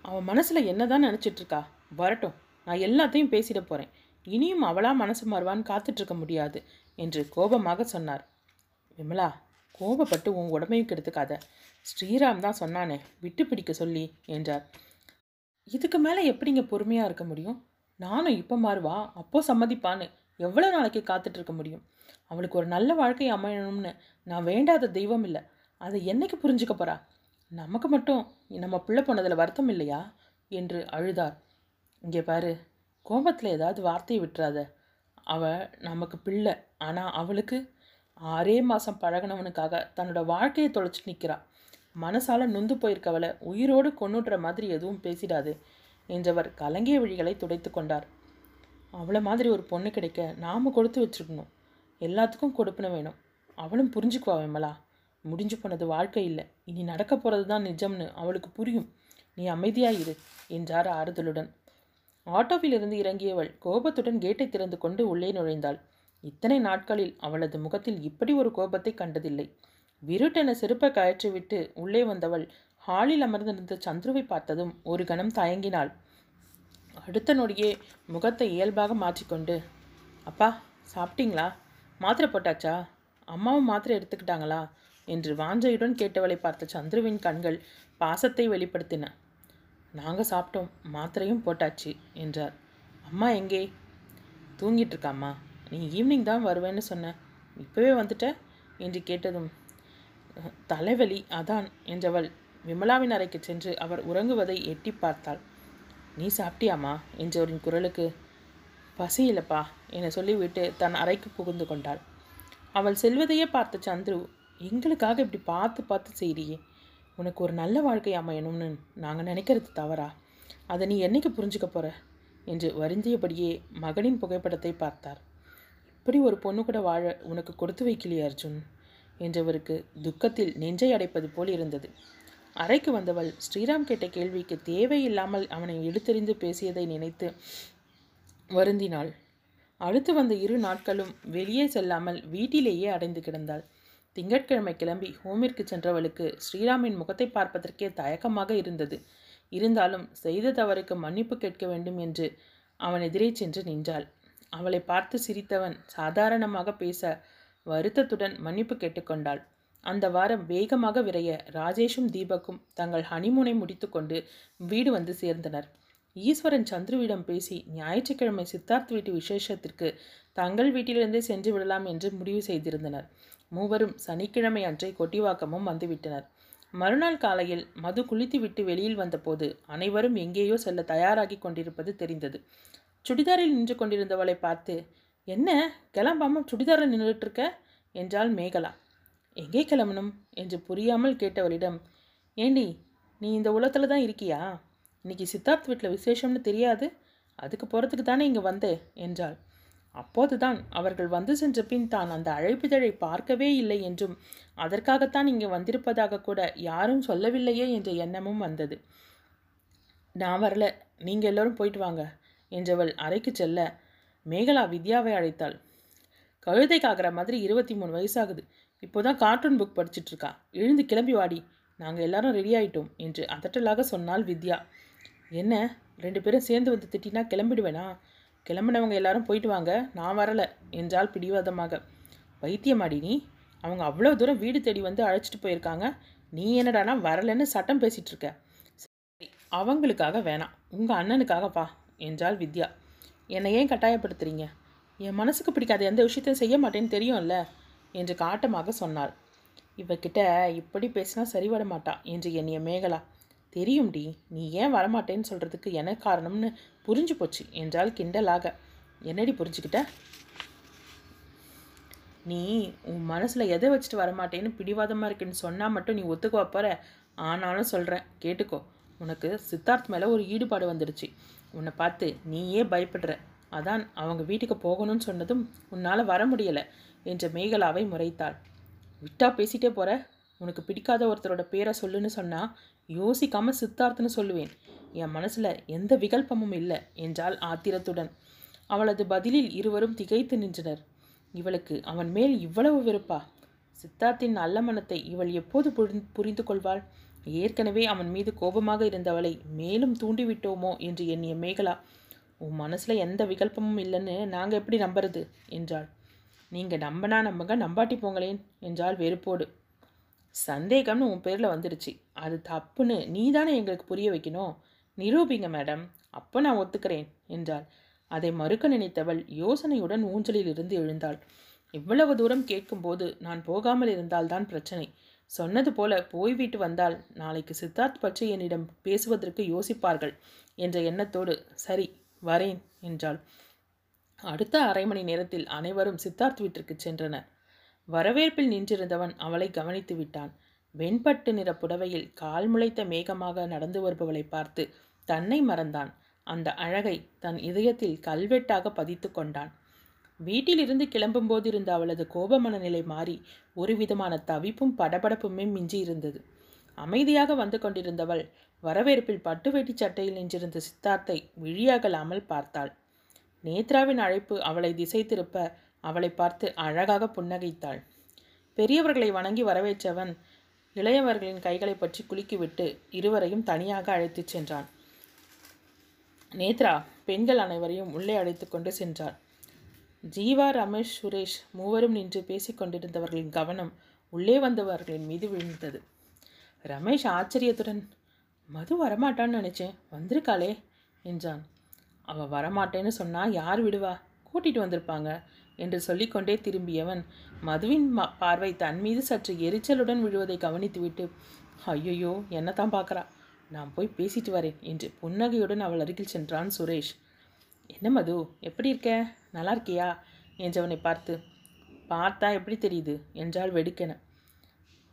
Speaker 1: அவன் மனசில் என்னதான் நினச்சிட்டு இருக்கா வரட்டும் நான் எல்லாத்தையும் பேசிட போகிறேன் இனியும் அவளா மனசு மாறுவான்னு காத்துட்ருக்க முடியாது என்று கோபமாக சொன்னார். விமலா கோபப்பட்டு உன் உடம்பையும் கெடுத்துக்காத. ஸ்ரீராம் தான் சொன்னானே விட்டு பிடிக்க சொல்லி என்றார். இதுக்கு மேலே எப்படிங்க பொறுமையாக இருக்க முடியும்? நானும் இப்போ மாறுவா அப்போ சம்மதிப்பான்னு எவ்வளோ நாளைக்கு காத்துட்ருக்க முடியும்? அவளுக்கு ஒரு நல்ல வாழ்க்கை அமையணும்னு நான் வேண்டாத தெய்வம் இல்லை. அதை என்னைக்கு புரிஞ்சுக்க போறா? நமக்கு மட்டும் நம்ம பிள்ளை போனதில் வருத்தம் இல்லையா? என்று அழுதார். இங்கே பாரு கோபத்தில் ஏதாவது வார்த்தையை விட்டுறாத. அவள் நமக்கு பிள்ளை. ஆனால் அவளுக்கு ஆறே மாதம் பழகினவனுக்காக தன்னோட வாழ்க்கையை தொலைச்சி நிற்கிறா மனசால நொந்து போயிருக்கவளை உயிரோடு கொண்டுடுற மாதிரி எதுவும் பேசிடாது என்றவர் கலங்கிய விழிகளை துடைத்து கொண்டார். அவளை மாதிரி ஒரு பொண்ணு கிடைக்க நாம் கொடுத்து வச்சிருக்கணும். எல்லாத்துக்கும் கொடுப்பின வேணும். அவளும் புரிஞ்சுக்குவா விமலா. முடிஞ்சு போனது வாழ்க்கை இல்லை. இனி நடக்க போகிறது தான் நிஜம்னு அவளுக்கு புரியும். நீ அமைதியாக இரு என்றார் ஆறுதலுடன். ஆட்டோவிலிருந்து இறங்கியவள் கோபத்துடன் கேட்டை திறந்து கொண்டு உள்ளே நுழைந்தாள். இத்தனை நாட்களில் அவளது முகத்தில் இப்படி ஒரு கோபத்தை கண்டதில்லை. விருட்டென செருப்பை கயற்றிவிட்டு உள்ளே வந்தவள் ஹாலில் அமர்ந்திருந்த சந்துருவை பார்த்ததும் ஒரு கணம் தயங்கினாள். அடுத்த நொடியே முகத்தை இயல்பாக மாற்றிக்கொண்டு அப்பா சாப்பிட்டீங்களா? மாத்திரை போட்டாச்சா? அம்மாவும் மாத்திரை எடுத்துக்கிட்டாங்களா? என்று வாஞ்சையுடன் கேட்டவளை பார்த்த சந்துருவின் கண்கள் பாசத்தை வெளிப்படுத்தின. நாங்கள் சாப்பிட்டோம் மாத்திரையும் போட்டாச்சு என்றார். அம்மா எங்கே? தூங்கிட்டு இருக்காம்மா நீ ஈவினிங் தான் வருவேன்னு சொன்ன. இப்போவே வந்துட்ட? என்று கேட்டதும் தலைவலி அதான் என்றவள் விமலாவின் அறைக்கு சென்று அவர் உறங்குவதை எட்டி பார்த்தாள். நீ சாப்பிட்டியாம்மா? என்றவரின் குரலுக்கு பசி இல்லப்பா என சொல்லிவிட்டு தன் அறைக்கு புகுந்து கொண்டாள். அவள் செல்வதையே பார்த்த சந்துரு எங்களுக்காக இப்படி பார்த்து பார்த்து செய்கிறியே உனக்கு ஒரு நல்ல வாழ்க்கை அமையணும்னு நாங்கள் நினைக்கிறது தவறா? அதை நீ என்னைக்கு புரிஞ்சுக்க போற? என்று வருந்தியபடியே மகனின் புகைப்படத்தை பார்த்தார். இப்படி ஒரு பொண்ணு கூட வாழ உனக்கு கொடுத்து வைக்கலையே அர்ஜுன் என்றவருக்கு துக்கத்தில் நெஞ்சை அடைப்பது போல் இருந்தது. அறைக்கு வந்தவள் ஸ்ரீராம் கேட்ட கேள்விக்கு தேவையில்லாமல் அவனை எடுத்தெறிந்து பேசியதை நினைத்து வருந்தினாள். அடுத்து வந்த இரு நாட்களும் வெளியே செல்லாமல் வீட்டிலேயே அடைந்து கிடந்தாள். திங்கட்கிழமை கிளம்பி ஹோமிற்கு சென்றவளுக்கு ஸ்ரீராமின் முகத்தை பார்ப்பதற்கே தயக்கமாக இருந்தது. இருந்தாலும் செய்த தவறுக்கு மன்னிப்பு கேட்க வேண்டும் என்று அவன் எதிரே சென்று நின்றாள். அவளை பார்த்து சிரித்தவன் சாதாரணமாக பேச வருத்தத்துடன் மன்னிப்பு கேட்டுக்கொண்டாள் அந்த வாரம் வேகமாக விரைய ராஜேஷும் தீபக்கும் தங்கள் ஹனிமூனை முடித்துக்கொண்டு வீடு வந்து சேர்ந்தனர். ஈஸ்வரன் சந்துருவிடம் பேசி ஞாயிற்றுக்கிழமை சித்தார்த் வீட்டு விசேஷத்திற்கு தங்கள் வீட்டிலிருந்தே சென்று விடலாம் என்று முடிவு செய்திருந்தனர். மூவரும் சனிக்கிழமை அன்றே கொட்டிவாக்கமும் வந்துவிட்டனர். மறுநாள் காலையில் மது குளித்துவிட்டு வெளியில் வந்தபோது அனைவரும் எங்கேயோ செல்ல தயாராகி கொண்டிருப்பது தெரிந்தது. சுடிதாரில் நின்று கொண்டிருந்தவளை பார்த்து என்ன கிளம்பாமல் சுடிதாரில் நின்றுட்டு இருக்க என்றாள் மேகலா. எங்கே கிளம்பணும்? என்று புரியாமல் கேட்டவளிடம் ஏண்டி நீ இந்த உலகத்தில் தான் இருக்கியா? இன்னைக்கு சித்தார்த் வீட்டில் விசேஷம்னு தெரியாது. அதுக்கு போகிறதுக்கு தானே இங்கே வந்தே? என்றாள். அப்போதுதான் அவர்கள் வந்து சென்ற பின் தான் அந்த அழைப்பிதழை பார்க்கவே இல்லை என்றும் அதற்காகத்தான் இங்கே வந்திருப்பதாக கூட யாரும் சொல்லவில்லையே என்ற எண்ணமும் வந்தது. நான் வரல நீங்கள் எல்லோரும் போயிட்டு வாங்க என்றவள் அறைக்கு செல்ல மேகலா வித்யாவை அழைத்தாள். கழுதை காக்கிற மாதிரி இருபத்தி மூணு வயசாகுது. இப்போதான் கார்ட்டூன் புக் படிச்சிட்டு இருக்கா எழுந்து கிளம்பி வாடி. நாங்கள் எல்லாரும் ரெடி ஆயிட்டோம் என்று அதட்டலாக சொன்னாள் வித்யா. என்ன ரெண்டு பேரும் சேர்ந்து வந்து திட்டினா கிளம்பிடுவேனா? கிளம்பினவங்க எல்லாரும் போயிட்டு வாங்க. நான் வரலை. என்றால் பிடிவாதமாக. வைத்தியமாடி நீ? அவங்க அவ்வளோ தூரம் வீடு தேடி வந்து அழைச்சிட்டு போயிருக்காங்க. நீ என்னடானா வரலன்னு சட்டம் பேசிட்டு இருக்க. சரி அவங்களுக்காக வேணாம். உங்கள் அண்ணனுக்காகப்பா என்றாள் வித்யா. என்னை ஏன் கட்டாயப்படுத்துறீங்க? என் மனசுக்கு பிடிக்காத எந்த விஷயத்தையும் செய்ய மாட்டேன்னு தெரியும்ல என்று காட்டமாக சொன்னாள். இவகிட்ட இப்படி பேசினா சரிவர மாட்டா என்று எண்ணிய மேகலா. தெரியும்டி. நீ ஏன் வரமாட்டேன்னு சொல்கிறதுக்கு என்ன காரணம்னு புரிஞ்சு போச்சு. என்றால் கிண்டலாக. என்னடி புரிஞ்சுக்கிட்ட? நீ உன் மனசில் எதை வச்சுட்டு வரமாட்டேன்னு பிடிவாதமாக இருக்குன்னு சொன்னால் மட்டும் நீ ஒத்துக்குவா போகிற ஆனாலும் சொல்கிறேன் கேட்டுக்கோ. உனக்கு சித்தார்த் மேலே ஒரு ஈடுபாடு வந்துடுச்சு. உன்னை பார்த்து நீயே பயப்படுற. அதான் அவங்க வீட்டுக்கு போகணும்னு சொன்னதும் உன்னால் வர முடியலை என்ற மேகலாவை முறைத்தாள். விட்டா பேசிட்டே போகிற உனக்கு பிடிக்காத ஒருத்தரோட பேரை சொல்லுன்னு சொன்னால் யோசிக்காம சித்தார்த்துன்னு சொல்லுவேன். என் மனசில் எந்த விகல்பமும் இல்லை என்றாள் ஆத்திரத்துடன். அவளது பதிலில் இருவரும் திகைத்து நின்றனர். இவளுக்கு அவன் மேல் இவ்வளவு வெறுப்பா? சித்தார்த்தின் நல்ல மனத்தை இவள் எப்போது புரிந்து புரிந்து கொள்வாள்? ஏற்கனவே அவன் மீது கோபமாக இருந்தவளை மேலும் தூண்டிவிட்டோமோ என்று எண்ணிய மேகலா உன் மனசில் எந்த விகல்பமும் இல்லைன்னு நாங்கள் எப்படி நம்புறது? என்றாள். நீங்கள் நம்பினா நம்புங்க நம்பாட்டி போங்களேன் என்றாள் வெறுப்போடு. சந்தேகம்னு உன் பேரில் வந்துடுச்சு. அது தப்புன்னு நீ தானே எங்களுக்கு புரிய வைக்கணும். நிரூபிங்க மேடம் அப்போ நான் ஒத்துக்கிறேன் என்றாள். அதை மறுக்க நினைத்தவள் யோசனையுடன் ஊஞ்சலில் இருந்து எழுந்தாள். இவ்வளவு தூரம் கேட்கும்போது நான் போகாமல் இருந்தால்தான் பிரச்சனை. சொன்னது போல போய்விட்டு வந்தால் நாளைக்கு சித்தார்த் பற்றி என்னிடம் பேசுவதற்கு யோசிப்பார்கள் என்ற எண்ணத்தோடு சரி வரேன் என்றாள். அடுத்த அரை மணி நேரத்தில் அனைவரும் சித்தார்த் வீட்டிற்கு சென்றனர். வரவேற்பில் நின்றிருந்தவன் அவளை கவனித்து விட்டான். வெண்பட்டு நிற புடவையில் கால் முளைத்த மேகமாக நடந்து வருபவளை பார்த்து தன்னை மறந்தான். அந்த அழகை தன் இதயத்தில் கல்வெட்டாக பதித்து கொண்டான். வீட்டிலிருந்து கிளம்பும்போது இருந்த அவளது கோப மனநிலை மாறி ஒரு விதமான தவிப்பும் படபடப்புமே மிஞ்சி இருந்தது அமைதியாக வந்து கொண்டிருந்தவள் வரவேற்பில் பட்டு வேட்டி சட்டையில் நின்றிருந்த சித்தார்த்தை விழியாகலாமல் பார்த்தாள். நேத்ராவின் அழைப்பு அவளை திசை திருப்ப அவளை பார்த்து அழகாக புன்னகைத்தாள். பெரியவர்களை வணங்கி வரவேற்றவன் இளையவர்களின் கைகளை பற்றி குலுக்கிவிட்டு இருவரையும் தனியாக அழைத்துச் சென்றான். நேத்ரா பெண்கள் அனைவரையும் உள்ளே அழைத்து கொண்டு சென்றார். ஜீவா ரமேஷ் சுரேஷ் மூவரும் நின்று பேசிக்கொண்டிருந்தவர்களின் கவனம் உள்ளே வந்தவர்களின் மீது விழுந்தது. ரமேஷ் ஆச்சரியத்துடன் மது வரமாட்டான்னு நினச்சேன். வந்திருக்காளே என்றான். அவள் வரமாட்டேன்னு சொன்னால் யார் விடுவா? கூட்டிகிட்டு வந்திருப்பாங்க. என்று சொல்லிக்கொண்டே திரும்பியவன் மதுவின் ம பார்வை தன் மீது சற்று எரிச்சலுடன் விழுவதை கவனித்துவிட்டு ஐயையோ என்னத்தான் பார்க்கறா? நான் போய் பேசிட்டு வரேன் என்று புன்னகையுடன் அவள் அருகில் சென்றான் சுரேஷ். என்ன மது எப்படி இருக்க? நல்லா இருக்கியா? என்றவனை பார்த்து பார்த்தா எப்படி தெரியுது? என்றாள் வெடுக்கென.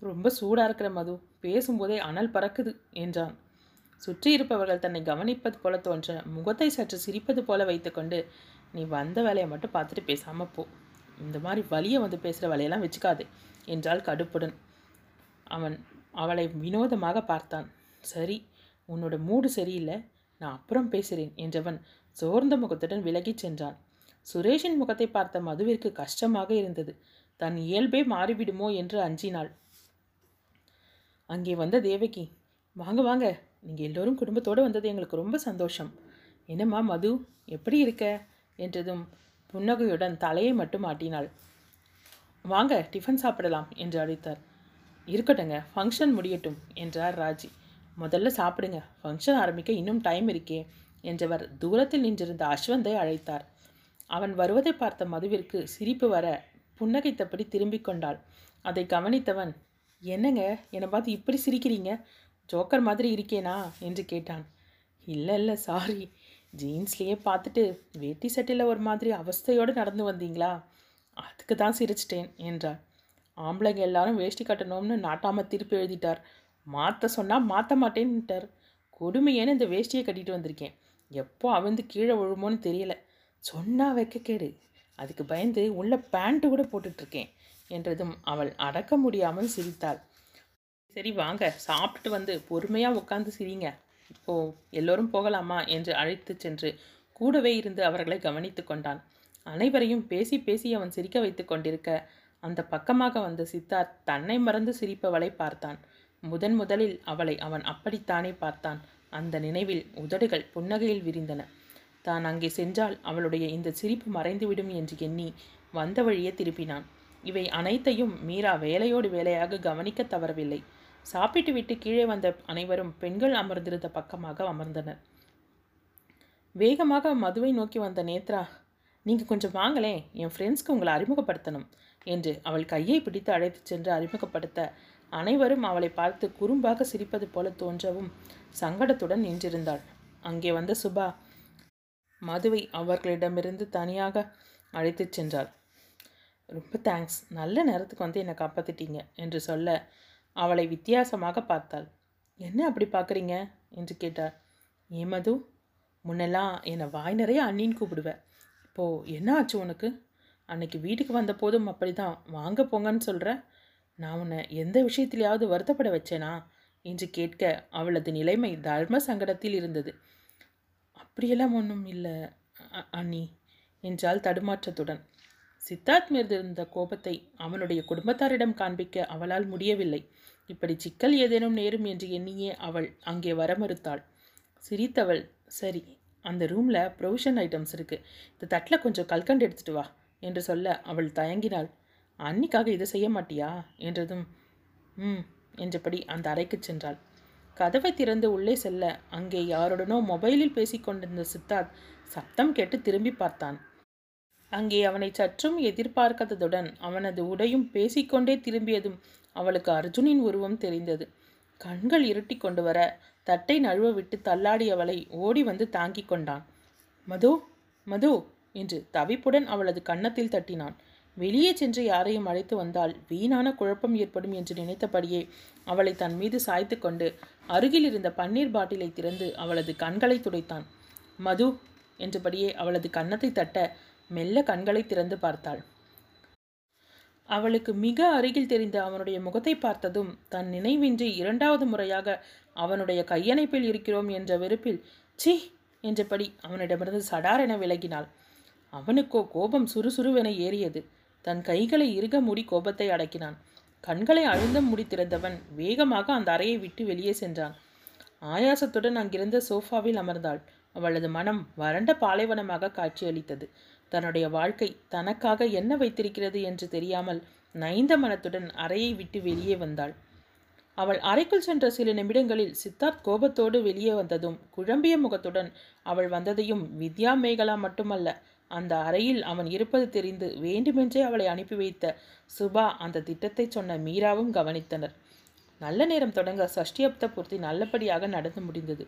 Speaker 1: ரொம்ப சூடாக இருக்கிற மது பேசும்போதே அனல் பறக்குது என்றான். சுற்றி இருப்பவர்கள் தன்னை கவனிப்பது போல தோன்ற முகத்தை சற்று சிரிப்பது போல வைத்துக்கொண்டு நீ வந்த வேலையை மட்டும் பார்த்துட்டு பேசாமல் போ. இந்த மாதிரி வழியை வந்து பேசுகிற வேலையெல்லாம் வச்சுக்காது என்றால் கடுப்புடன். அவன் அவளை வினோதமாக பார்த்தான். சரி உன்னோட மூடு சரியில்லை நான் அப்புறம் பேசுகிறேன் என்றவன் சோர்ந்த முகத்துடன் விலகிச் சென்றான். சுரேஷின் முகத்தை பார்த்த மதுவிற்கு கஷ்டமாக இருந்தது. தன் இயல்பே மாறிவிடுமோ என்று அஞ்சினாள். அங்கே வந்த தேவகி வாங்க வாங்க நீங்கள் எல்லோரும் குடும்பத்தோடு வந்தது எங்களுக்கு ரொம்ப சந்தோஷம். என்னம்மா மது எப்படி இருக்க? என்றதும் புன்னகையுடன் தலையை மட்டும் ஆட்டினாள். வாங்க டிஃபன் சாப்பிடலாம் என்று அழைத்தார். இருக்கட்டுங்க ஃபங்க்ஷன் முடியட்டும் என்றார் ராஜி. முதல்ல சாப்பிடுங்க ஃபங்க்ஷன் ஆரம்பிக்க இன்னும் டைம் இருக்கே என்றவர் தூரத்தில் நின்றிருந்த அஸ்வந்தை அழைத்தார். அவன் வருவதை பார்த்த மதுவிற்கு சிரிப்பு வர புன்னகைத்தபடி திரும்பிக் கொண்டாள். அதை கவனித்தவன் என்னங்க என்னை பார்த்து இப்படி சிரிக்கிறீங்க? ஜோக்கர் மாதிரி இருக்கேனா? என்று கேட்டான். இல்லை இல்லை சாரி ஜீன்ஸ்லேயே பார்த்துட்டு வேட்டி சட்டையில் ஒரு மாதிரி அவஸ்தையோடு நடந்து வந்தீங்களா? அதுக்கு தான் சிரிச்சிட்டேன் என்றார் ஆம்பளைங்க எல்லாரும் வேஷ்டி கட்டணும்னு நாட்டாமல் திருப்பி எழுதிட்டார். மாற்ற சொன்னால் மாற்ற மாட்டேன்னுட்டார் கொடுமையேன்னு இந்த வேஷ்டியை கட்டிட்டு வந்திருக்கேன். எப்போ அவந்து கீழே விழுமோன்னு தெரியல. சொன்னால் வைக்க கேடு. அதுக்கு பயந்து உள்ள பேண்ட்டு கூட போட்டுட்ருக்கேன் என்றதும் அவள் அடக்க முடியாமல் சிரித்தாள். சரி வாங்க. சாப்பிட்டுட்டு வந்து பொறுமையாக உட்காந்து சிரிங்க. இப்போ எல்லோரும் போகலாமா என்று அழைத்து சென்று கூடவே இருந்து அவர்களை கவனித்து கொண்டான். அனைவரையும் பேசி பேசி அவன் சிரிக்க வைத்து கொண்டிருக்க அந்த பக்கமாக வந்த சித்தார்த் தன்னை மறந்து சிரிப்பவளை பார்த்தான். முதன் முதலில் அவளை அவன் அப்படித்தானே பார்த்தான். அந்த நினைவில் உதடுகள் புன்னகையில் விரிந்தன. தான் அங்கே சென்றால் அவளுடைய இந்த சிரிப்பு மறைந்துவிடும் என்று எண்ணி வந்த வழியே திருப்பினான் இவை அனைத்தையும் மீரா வேலையோடு வேலையாக கவனிக்க தவறவில்லை. சாப்பிட்டு விட்டு கீழே வந்த அனைவரும் பெண்கள் அமர்ந்திருந்த பக்கமாக அமர்ந்தனர். வேகமாக மதுவை நோக்கி வந்த நேத்ரா நீங்கள் கொஞ்சம் வாங்களேன் என் ஃப்ரெண்ட்ஸ்க்கு உங்களை அறிமுகப்படுத்தணும் என்று அவள் கையை பிடித்து அழைத்துச் சென்று அறிமுகப்படுத்த அனைவரும் அவளை பார்த்து குறும்பாக சிரிப்பது போல தோன்றவும் சங்கடத்துடன் நின்றிருந்தாள். அங்கே வந்த சுபா மதுவை அவர்களிடமிருந்து தனியாக அழைத்துச் சென்றாள் ரொம்ப தேங்க்ஸ் நல்ல நேரத்துக்கு வந்து என்னை காப்பாற்றிட்டீங்க என்று சொல்ல அவளை வித்தியாசமாக பார்த்தாள். என்ன அப்படி பார்க்குறீங்க? என்று கேட்டார். ஏன் மது முன்னெல்லாம் என்னை வாய் நிறைய அண்ணின்னு கூப்பிடுவேன் இப்போது என்ன ஆச்சு உனக்கு? அன்னைக்கு வீட்டுக்கு வந்த போதும் அப்படி தான் வாங்க போங்கன்னு சொல்கிற நான் உன்னை எந்த விஷயத்திலேயாவது வருத்தப்பட வச்சேனா? என்று கேட்க அவளது நிலைமை தர்ம சங்கடத்தில் இருந்தது. அப்படியெல்லாம் ஒன்றும் இல்லை அ- அண்ணி என்றால் தடுமாற்றத்துடன். சித்தார்த் மீது இருந்த கோபத்தை அவனுடைய குடும்பத்தாரிடம் காண்பிக்க அவளால் முடியவில்லை. இப்படி சிக்கல் ஏதேனும் நேரும் என்று எண்ணியே அவள் அங்கே வர மறுத்தாள். சிரித்தவள் சரி அந்த ரூமில் ப்ரொவிஷன் ஐட்டம்ஸ் இருக்குது இந்த தட்டில் கொஞ்சம் கல்கண்டு எடுத்துட்டு வா என்று சொல்ல அவள் தயங்கினாள். அன்னிக்காக இதை செய்ய மாட்டியா? என்றதும் ம் என்றபடி அந்த அறைக்கு சென்றாள். கதவை திறந்து உள்ளே செல்ல அங்கே யாருடனோ மொபைலில் பேசிக்கொண்டிருந்த சித்தார்த் சத்தம் கேட்டு திரும்பி பார்த்தான். அங்கே அவனை சற்றும் எதிர்பார்க்காததுடன் அவனது உடையும் பேசிக்கொண்டே திரும்பியதும் அவளுக்கு அர்ஜுனின் உருவம் தெரிந்தது. கண்கள் இருட்டி கொண்டு வர தட்டை நழுவ விட்டு தள்ளாடியவளை ஓடி வந்து தாங்கிக் கொண்டான். மது மது என்று தவிப்புடன் அவளது கன்னத்தில் தட்டினான். வெளியே சென்று யாரையும் அழைத்து வந்தால் வீணான குழப்பம் ஏற்படும் என்று நினைத்தபடியே அவளை தன் மீது சாய்த்து கொண்டு அருகில் இருந்த பன்னீர் பாட்டிலை திறந்து அவளது கண்களை துடைத்தான். மது என்றபடியே அவளது கன்னத்தை தட்ட மெல்ல கண்களை திறந்து பார்த்தாள். அவளுக்கு மிக அருகில் தெரிந்த அவனுடைய முகத்தை பார்த்ததும் தன் நினைவின்றி இரண்டாவது முறையாக அவனுடைய கையணைப்பில் இருக்கிறோம் என்ற வெறுப்பில் சி என்றபடி அவனிடமிருந்து சடாரென விலகினாள். அவனுக்கோ கோபம் சுறுசுறுவென ஏறியது. தன் கைகளை இறுக மூடி கோபத்தை அடக்கினான். கண்களை அழுந்த மூடி திறந்தவன் வேகமாக அந்த அறையை விட்டு வெளியே சென்றான். ஆயாசத்துடன் அங்கிருந்த சோஃபாவில் அமர்ந்தாள். அவளது மனம் வறண்ட பாலைவனமாக காட்சியளித்தது. தன்னுடைய வாழ்க்கை தனக்காக என்ன வைத்திருக்கிறது என்று தெரியாமல் நைந்த மனத்துடன் அறையை விட்டு வெளியே வந்தாள். அவள் அறைக்குள் சென்ற சில நிமிடங்களில் சித்தார்த் கோபத்தோடு வெளியே வந்ததும் குழம்பிய முகத்துடன் அவள் வந்ததையும் வித்யா மேகலா மட்டுமல்ல அந்த அறையில் அவன் இருப்பது தெரிந்து வேண்டுமென்றே அவளை அனுப்பி வைத்த சுபா அந்த திட்டத்தை சொன்ன மீராவும் கவனித்தனர். நல்ல நேரம் தொடங்க சஷ்டியப்த பூர்த்தி நல்லபடியாக நடந்து முடிந்தது.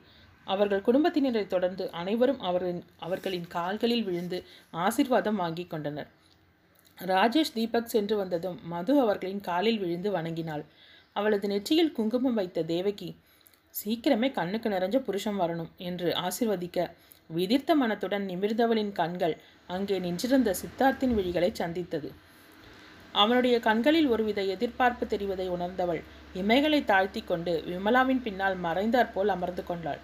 Speaker 1: அவர்கள் குடும்பத்தினரை தொடர்ந்து அனைவரும் அவர்களின் அவர்களின் கால்களில் விழுந்து ஆசிர்வாதம் வாங்கி கொண்டனர். ராஜேஷ் தீபக் சென்று வந்ததும் மது அவர்களின் காலில் விழுந்து வணங்கினாள். அவளது நெற்றியில் குங்குமம் வைத்த தேவகி சீக்கிரமே கண்ணுக்கு நிறைஞ்ச புருஷன் வரணும் என்று ஆசிர்வதிக்க விதிர்த்த மனத்துடன் நிமிர்ந்தவளின் கண்கள் அங்கே நின்றிருந்த சித்தார்த்தின் விழிகளை சந்தித்தது. அவனுடைய கண்களில் ஒருவித எதிர்பார்ப்பு தெரிவதை உணர்ந்தவள் இமைகளை தாழ்த்தி கொண்டு விமலாவின் பின்னால் மறைந்தாற்போல் அமர்ந்து கொண்டாள்.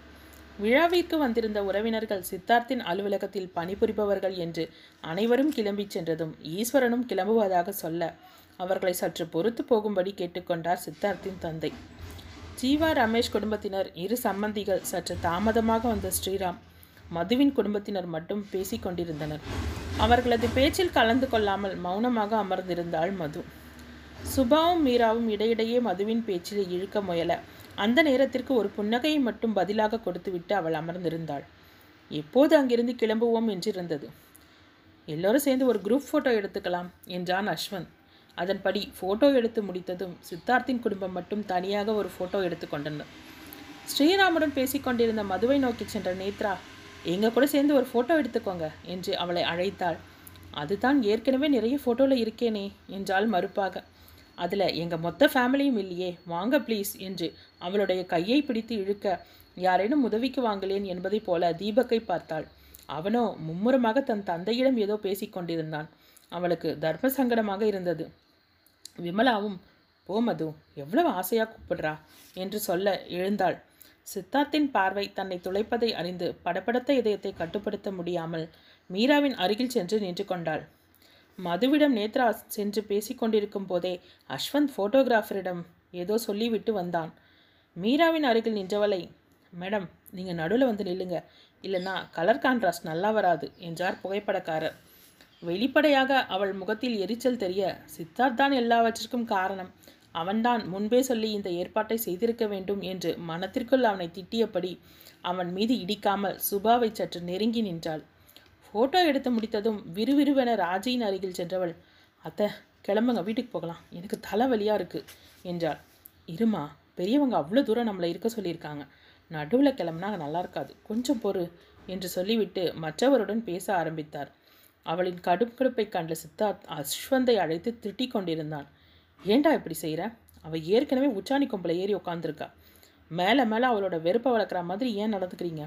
Speaker 1: விழாவிற்கு வந்திருந்த உறவினர்கள் சித்தார்த்தின் அலுவலகத்தில் பணிபுரிபவர்கள் என்று அனைவரும் கிளம்பிச் சென்றதும் ஈஸ்வரனும் கிளம்புவதாக சொல்ல அவர்களை சற்று பொறுத்து போகும்படி கேட்டுக்கொண்டார் சித்தார்த்தின் தந்தை. ஜீவா ரமேஷ் குடும்பத்தினர் இரு சம்பந்திகள் சற்று தாமதமாக வந்த ஸ்ரீராம் மதுவின் குடும்பத்தினர் மட்டும் பேசிக் கொண்டிருந்தனர். அவர்களது பேச்சில் கலந்து கொள்ளாமல் மௌனமாக அமர்ந்திருந்தாள் மது. சுபாவும் மீராவும் இடையிடையே மதுவின் பேச்சில் இழுக்க முயல அந்த நேரத்திற்கு ஒரு புன்னகையை மட்டும் பதிலாக கொடுத்துவிட்டு அவள் அமர்ந்திருந்தாள். எப்போது அங்கிருந்து கிளம்புவோம்? என்றிருந்தது. எல்லோரும் சேர்ந்து ஒரு குரூப் ஃபோட்டோ எடுத்துக்கலாம் என்றான் அஸ்வந்த் அதன்படி ஃபோட்டோ எடுத்து முடித்ததும் சித்தார்த்தின் குடும்பம் மட்டும் தனியாக ஒரு ஃபோட்டோ எடுத்துக்கொண்டனர் ஸ்ரீராமுடன் பேசிக்கொண்டிருந்த மதுவை நோக்கி சென்ற நேத்ரா எங்கள் கூட சேர்ந்து ஒரு ஃபோட்டோ எடுத்துக்கோங்க என்று அவளை அழைத்தாள். அதுதான் ஏற்கனவே நிறைய ஃபோட்டோவில் இருக்கேனே என்றால் மறுப்பாக. அதில் எங்கள் மொத்த ஃபேமிலியும் இல்லையே வாங்க ப்ளீஸ் என்று அவளுடைய கையை பிடித்து இழுக்க யாரேனும் உதவிக்கு வாங்கலேன் என்பதைப் போல தீபக்கை பார்த்தாள். அவனோ மும்முரமாக தன் தந்தையிடம் ஏதோ பேசிக் கொண்டிருந்தான். அவளுக்கு தர்ம சங்கடமாக இருந்தது. விமலாவும் போ மது எவ்வளவு ஆசையாக கூப்பிடுறா? என்று சொல்ல எழுந்தாள். சித்தார்த்தின் பார்வை தன்னை துளைப்பதை அறிந்து படபடத்த இதயத்தை கட்டுப்படுத்த முடியாமல் மீராவின் அருகில் சென்று நின்று கொண்டாள். மதுவிடம் நேத்ரா சென்று பேசிக்கொண்டிருக்கும் போதே அஸ்வந்த் ஃபோட்டோகிராஃபரிடம் ஏதோ சொல்லிவிட்டு வந்தான். மீராவின் அருகில் நின்றவளை மேடம் நீங்கள் நடுவில் வந்து நில்லுங்க. இல்லைன்னா கலர் கான்ட்ராஸ்ட் நல்லா வராது என்றார் புகைப்படக்காரர். வெளிப்படையாக அவள் முகத்தில் எரிச்சல் தெரிய சித்தார்த் தான் எல்லாவற்றிற்கும் காரணம். அவன்தான் முன்பே சொல்லி இந்த ஏற்பாட்டை செய்திருக்க வேண்டும் என்று மனத்திற்குள் அவனை திட்டியபடி அவன் மீது இடிக்காமல் சுபாவை சற்று நெருங்கி நின்றாள். ஃபோட்டோ எடுத்து முடித்ததும் விறுவிறுவென ராஜியின் அருகில் சென்றவள் அத்தை கிளம்புங்க வீட்டுக்கு போகலாம். எனக்கு தலைவலியாக இருக்கு என்றாள். இருமா பெரியவங்க அவ்வளோ தூரம் நம்மளை இருக்க சொல்லியிருக்காங்க. நடுவில் கிளம்புனா நல்லா இருக்காது. கொஞ்சம் பொறு என்று சொல்லிவிட்டு மற்றவருடன் பேச ஆரம்பித்தார். அவளின் கடுப்புக்கடுப்பை கண்ட சித்தார்த் அஸ்வந்தை அழைத்து திட்டிக் கொண்டிருந்தான். ஏண்டா இப்படி செய்கிற அவள் ஏற்கனவே உச்சாணி கொம்பில் ஏறி உட்காந்துருக்கா மேலே மேலே அவளோட வெறுப்பை வளர்க்குற மாதிரி ஏன் நடந்துக்கிறீங்க?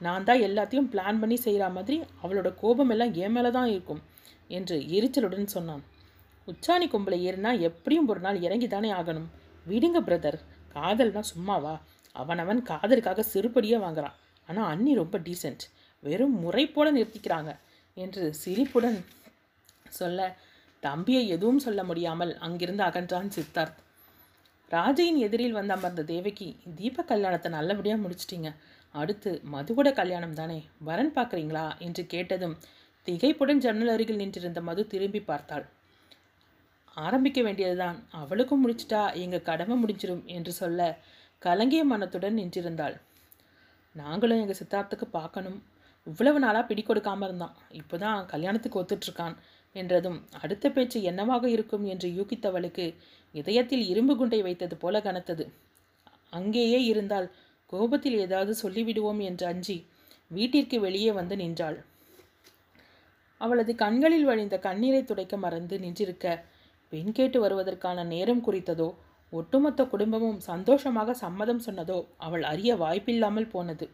Speaker 1: நான் தான் எல்லாத்தையும் பிளான் பண்ணி செய்கிற மாதிரி அவளோட கோபம் எல்லாம் என் மேலே தான் இருக்கும் என்று எரிச்சலுடன் சொன்னான். உச்சாணி கொம்பில் ஏறினா எப்படியும் ஒரு நாள் இறங்கி தானே ஆகணும். விடுங்க பிரதர் காதல்னா சும்மாவா? அவனவன் காதலுக்காக சிறுபடியே வாங்குறான். ஆனால் அண்ணி ரொம்ப டீசென்ட் வெறும் முறை போல நிறுத்திக்கிறாங்க என்று சிரிப்புடன் சொல்ல தம்பியை எதுவும் சொல்ல முடியாமல் அங்கிருந்து அகன்றான் சித்தார்த். ராஜையின் எதிரில் வந்து அமர்ந்த தேவகி தீப கல்யாணத்தை நல்லபடியாக முடிச்சிட்டிங்க. அடுத்து மதுவோட கல்யாணம் தானே? வரன் பார்க்குறீங்களா? என்று கேட்டதும் திகைப்புடன் ஜன்னல் அருகில் நின்றிருந்த மது திரும்பி பார்த்தாள். ஆரம்பிக்க வேண்டியதுதான். அவளுக்கும் முடிச்சிட்டா எங்கள் கடமை முடிஞ்சிடும் என்று சொல்ல கலங்கிய மனத்துடன் நின்றிருந்தாள். நாங்களும் எங்கள் சித்தார்த்துக்கு பார்க்கணும். இவ்வளவு நாளாக பிடி கொடுக்காம இருந்தான். இப்போதான் கல்யாணத்துக்கு ஒத்துட்ருக்கான் என்றதும் அடுத்த பேச்சு என்னவாக இருக்கும் என்று யூகித்தவளுக்கு இதயத்தில் இரும்பு குண்டை வைத்தது போல கனத்தது. அங்கேயே இருந்தால் கோபத்தில் ஏதாவது சொல்லிவிடுவோம் என்று அஞ்சி வீட்டிற்கு வெளியே வந்து நின்றாள். அவளது கண்களில் வழிந்த கண்ணீரை துடைக்க மறந்து நின்றிருக்க பெண் கேட்டு வருவதற்கான நேரம் குறித்ததோ ஒட்டுமொத்த குடும்பமும் சந்தோஷமாக சம்மதம் சொன்னதோ அவள் அறிய வாய்ப்பில்லாமல் போனது.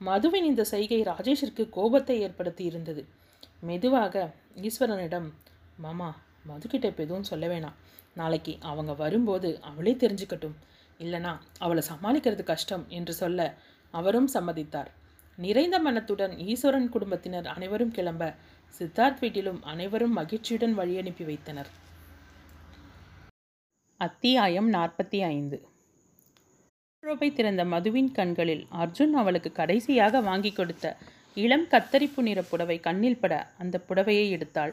Speaker 1: மதுவின் இந்த செய்கை ராஜேஷிற்கு கோபத்தை ஏற்படுத்தி இருந்தது. மெதுவாக ஈஸ்வரனிடம் மாமா மதுக்கிட்ட இப்போ எதுவும் சொல்ல வேணாம். நாளைக்கு அவங்க வரும்போது அவளே தெரிஞ்சுக்கட்டும். இல்லனா அவளை சமாளிக்கிறது கஷ்டம் என்று சொல்ல அவரும் சம்மதித்தார். நிறைந்த மனத்துடன் ஈஸ்வரன் குடும்பத்தினர் அனைவரும் கிளம்ப சித்தார்த் வீட்டிலும் அனைவரும் மகிழ்ச்சியுடன் வழியனுப்பி வைத்தனர். அத்தியாயம் நாற்பத்தி ஐந்து ரூபாய் திறந்த மதுவின் கண்களில் அர்ஜுன் அவளுக்கு கடைசியாக வாங்கி கொடுத்த இளம் கத்தரிப்பு நிற புடவை கண்ணில் பட அந்த புடவையை எடுத்தாள்.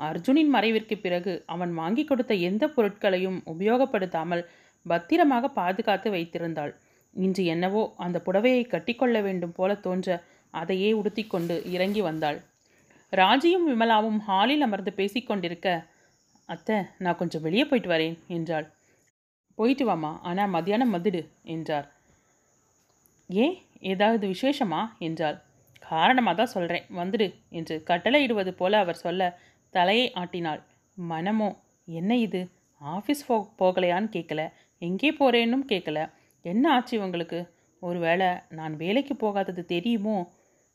Speaker 1: அர்ஜுனின் மறைவிற்கு பிறகு அவன் வாங்கி கொடுத்த எந்த பொருட்களையும் உபயோகப்படுத்தாமல் பத்திரமாக பாதுகாத்து வைத்திருந்தாள். இன்று என்னவோ அந்த புடவையை கட்டிக்கொள்ள வேண்டும் போல தோன்ற அதையே உடுத்திக்கொண்டு இறங்கி வந்தாள். ராஜியும் விமலாவும் ஹாலில் அமர்ந்து பேசிக்கொண்டிருக்க அத்தை நான் கொஞ்சம் வெளியே போயிட்டு வரேன் என்றாள். போயிட்டு வாமா ஆனால் மதியானம் மதிடு என்றார். ஏன்? ஏதாவது விசேஷமா? என்றாள். காரணமாக தான் சொல்கிறேன் வந்துடு என்று கட்டளையிடுவது போல அவர் சொல்ல தலையை ஆட்டினாள். மனமோ என்ன இது? ஆஃபீஸ் போ போகலையான்னு கேட்கல எங்கே போகிறேன்னும் கேட்கல என்ன ஆச்சு இவங்களுக்கு? ஒருவேளை நான் வேலைக்கு போகாதது தெரியுமோ?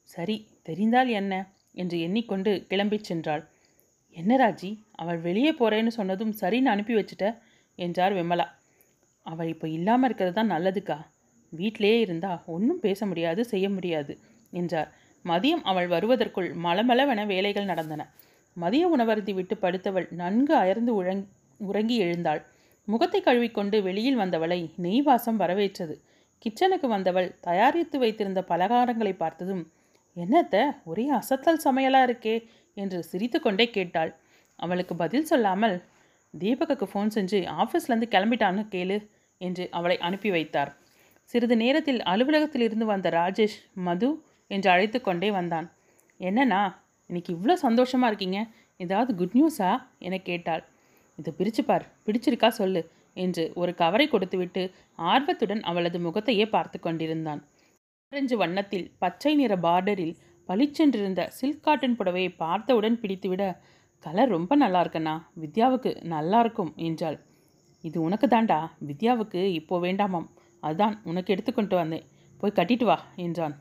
Speaker 1: சரி தெரிந்தால் என்ன? என்று எண்ணிக்கொண்டு கிளம்பிச் சென்றாள். என்ன ராஜி அவள் வெளியே போகிறேன்னு சொன்னதும் சரின்னு அனுப்பி வச்சுட்ட? என்றார் விமலா. அவள் இப்போ இல்லாமல் இருக்கிறது தான் நல்லதுக்கா? வீட்டிலேயே இருந்தா ஒன்றும் பேச முடியாது செய்ய முடியாது என்றார். மதியம் அவள் வருவதற்குள் மலமளவென வேலைகள் நடந்தன. மதிய உணவருந்தி விட்டு படுத்தவள் நன்கு அயர்ந்து உழங் உறங்கி எழுந்தாள். முகத்தை கழுவிக்கொண்டு வெளியில் வந்தவளை நெய் வாசம் வரவேற்றது. கிச்சனுக்கு வந்தவள் தயாரித்து வைத்திருந்த பலகாரங்களை பார்த்ததும் என்னத்த ஒரே அசத்தல் சமையலாக இருக்கே? என்று சிரித்து கொண்டே கேட்டாள். அவளுக்கு பதில் சொல்லாமல் தீபகக்கு ஃபோன் செஞ்சு ஆஃபீஸ்லேருந்து கிளம்பிட்டான்னு கேளு என்று அவளை அனுப்பி வைத்தார். சிறிது நேரத்தில் அலுவலகத்திலிருந்து வந்த ராஜேஷ் மது என்று அழைத்து கொண்டே வந்தான். என்னண்ணா இன்னைக்கு இவ்வளோ சந்தோஷமாக இருக்கீங்க? ஏதாவது குட் நியூஸா என கேட்டாள். இதை பிரிச்சுப்பார் பிடிச்சிருக்கா சொல்லு என்று ஒரு கவரை கொடுத்துவிட்டு ஆர்வத்துடன் அவளது முகத்தையே பார்த்து கொண்டிருந்தான். ஆரஞ்சு வண்ணத்தில் பச்சை நிற பார்டரில் பளிச்சென்றிருந்த சில்க் காட்டன் புடவையை பார்த்தவுடன் பிடித்துவிட கலர் ரொம்ப நல்லா இருக்கண்ணா வித்யாவுக்கு நல்லா இருக்கும் என்றாள். இது உனக்கு தாண்டா வித்யாவுக்கு இப்போ வேண்டாமாம் அதான் உனக்கு எடுத்துக்கொண்டு வந்தேன் போய் கட்டிட்டு வா என்றான்.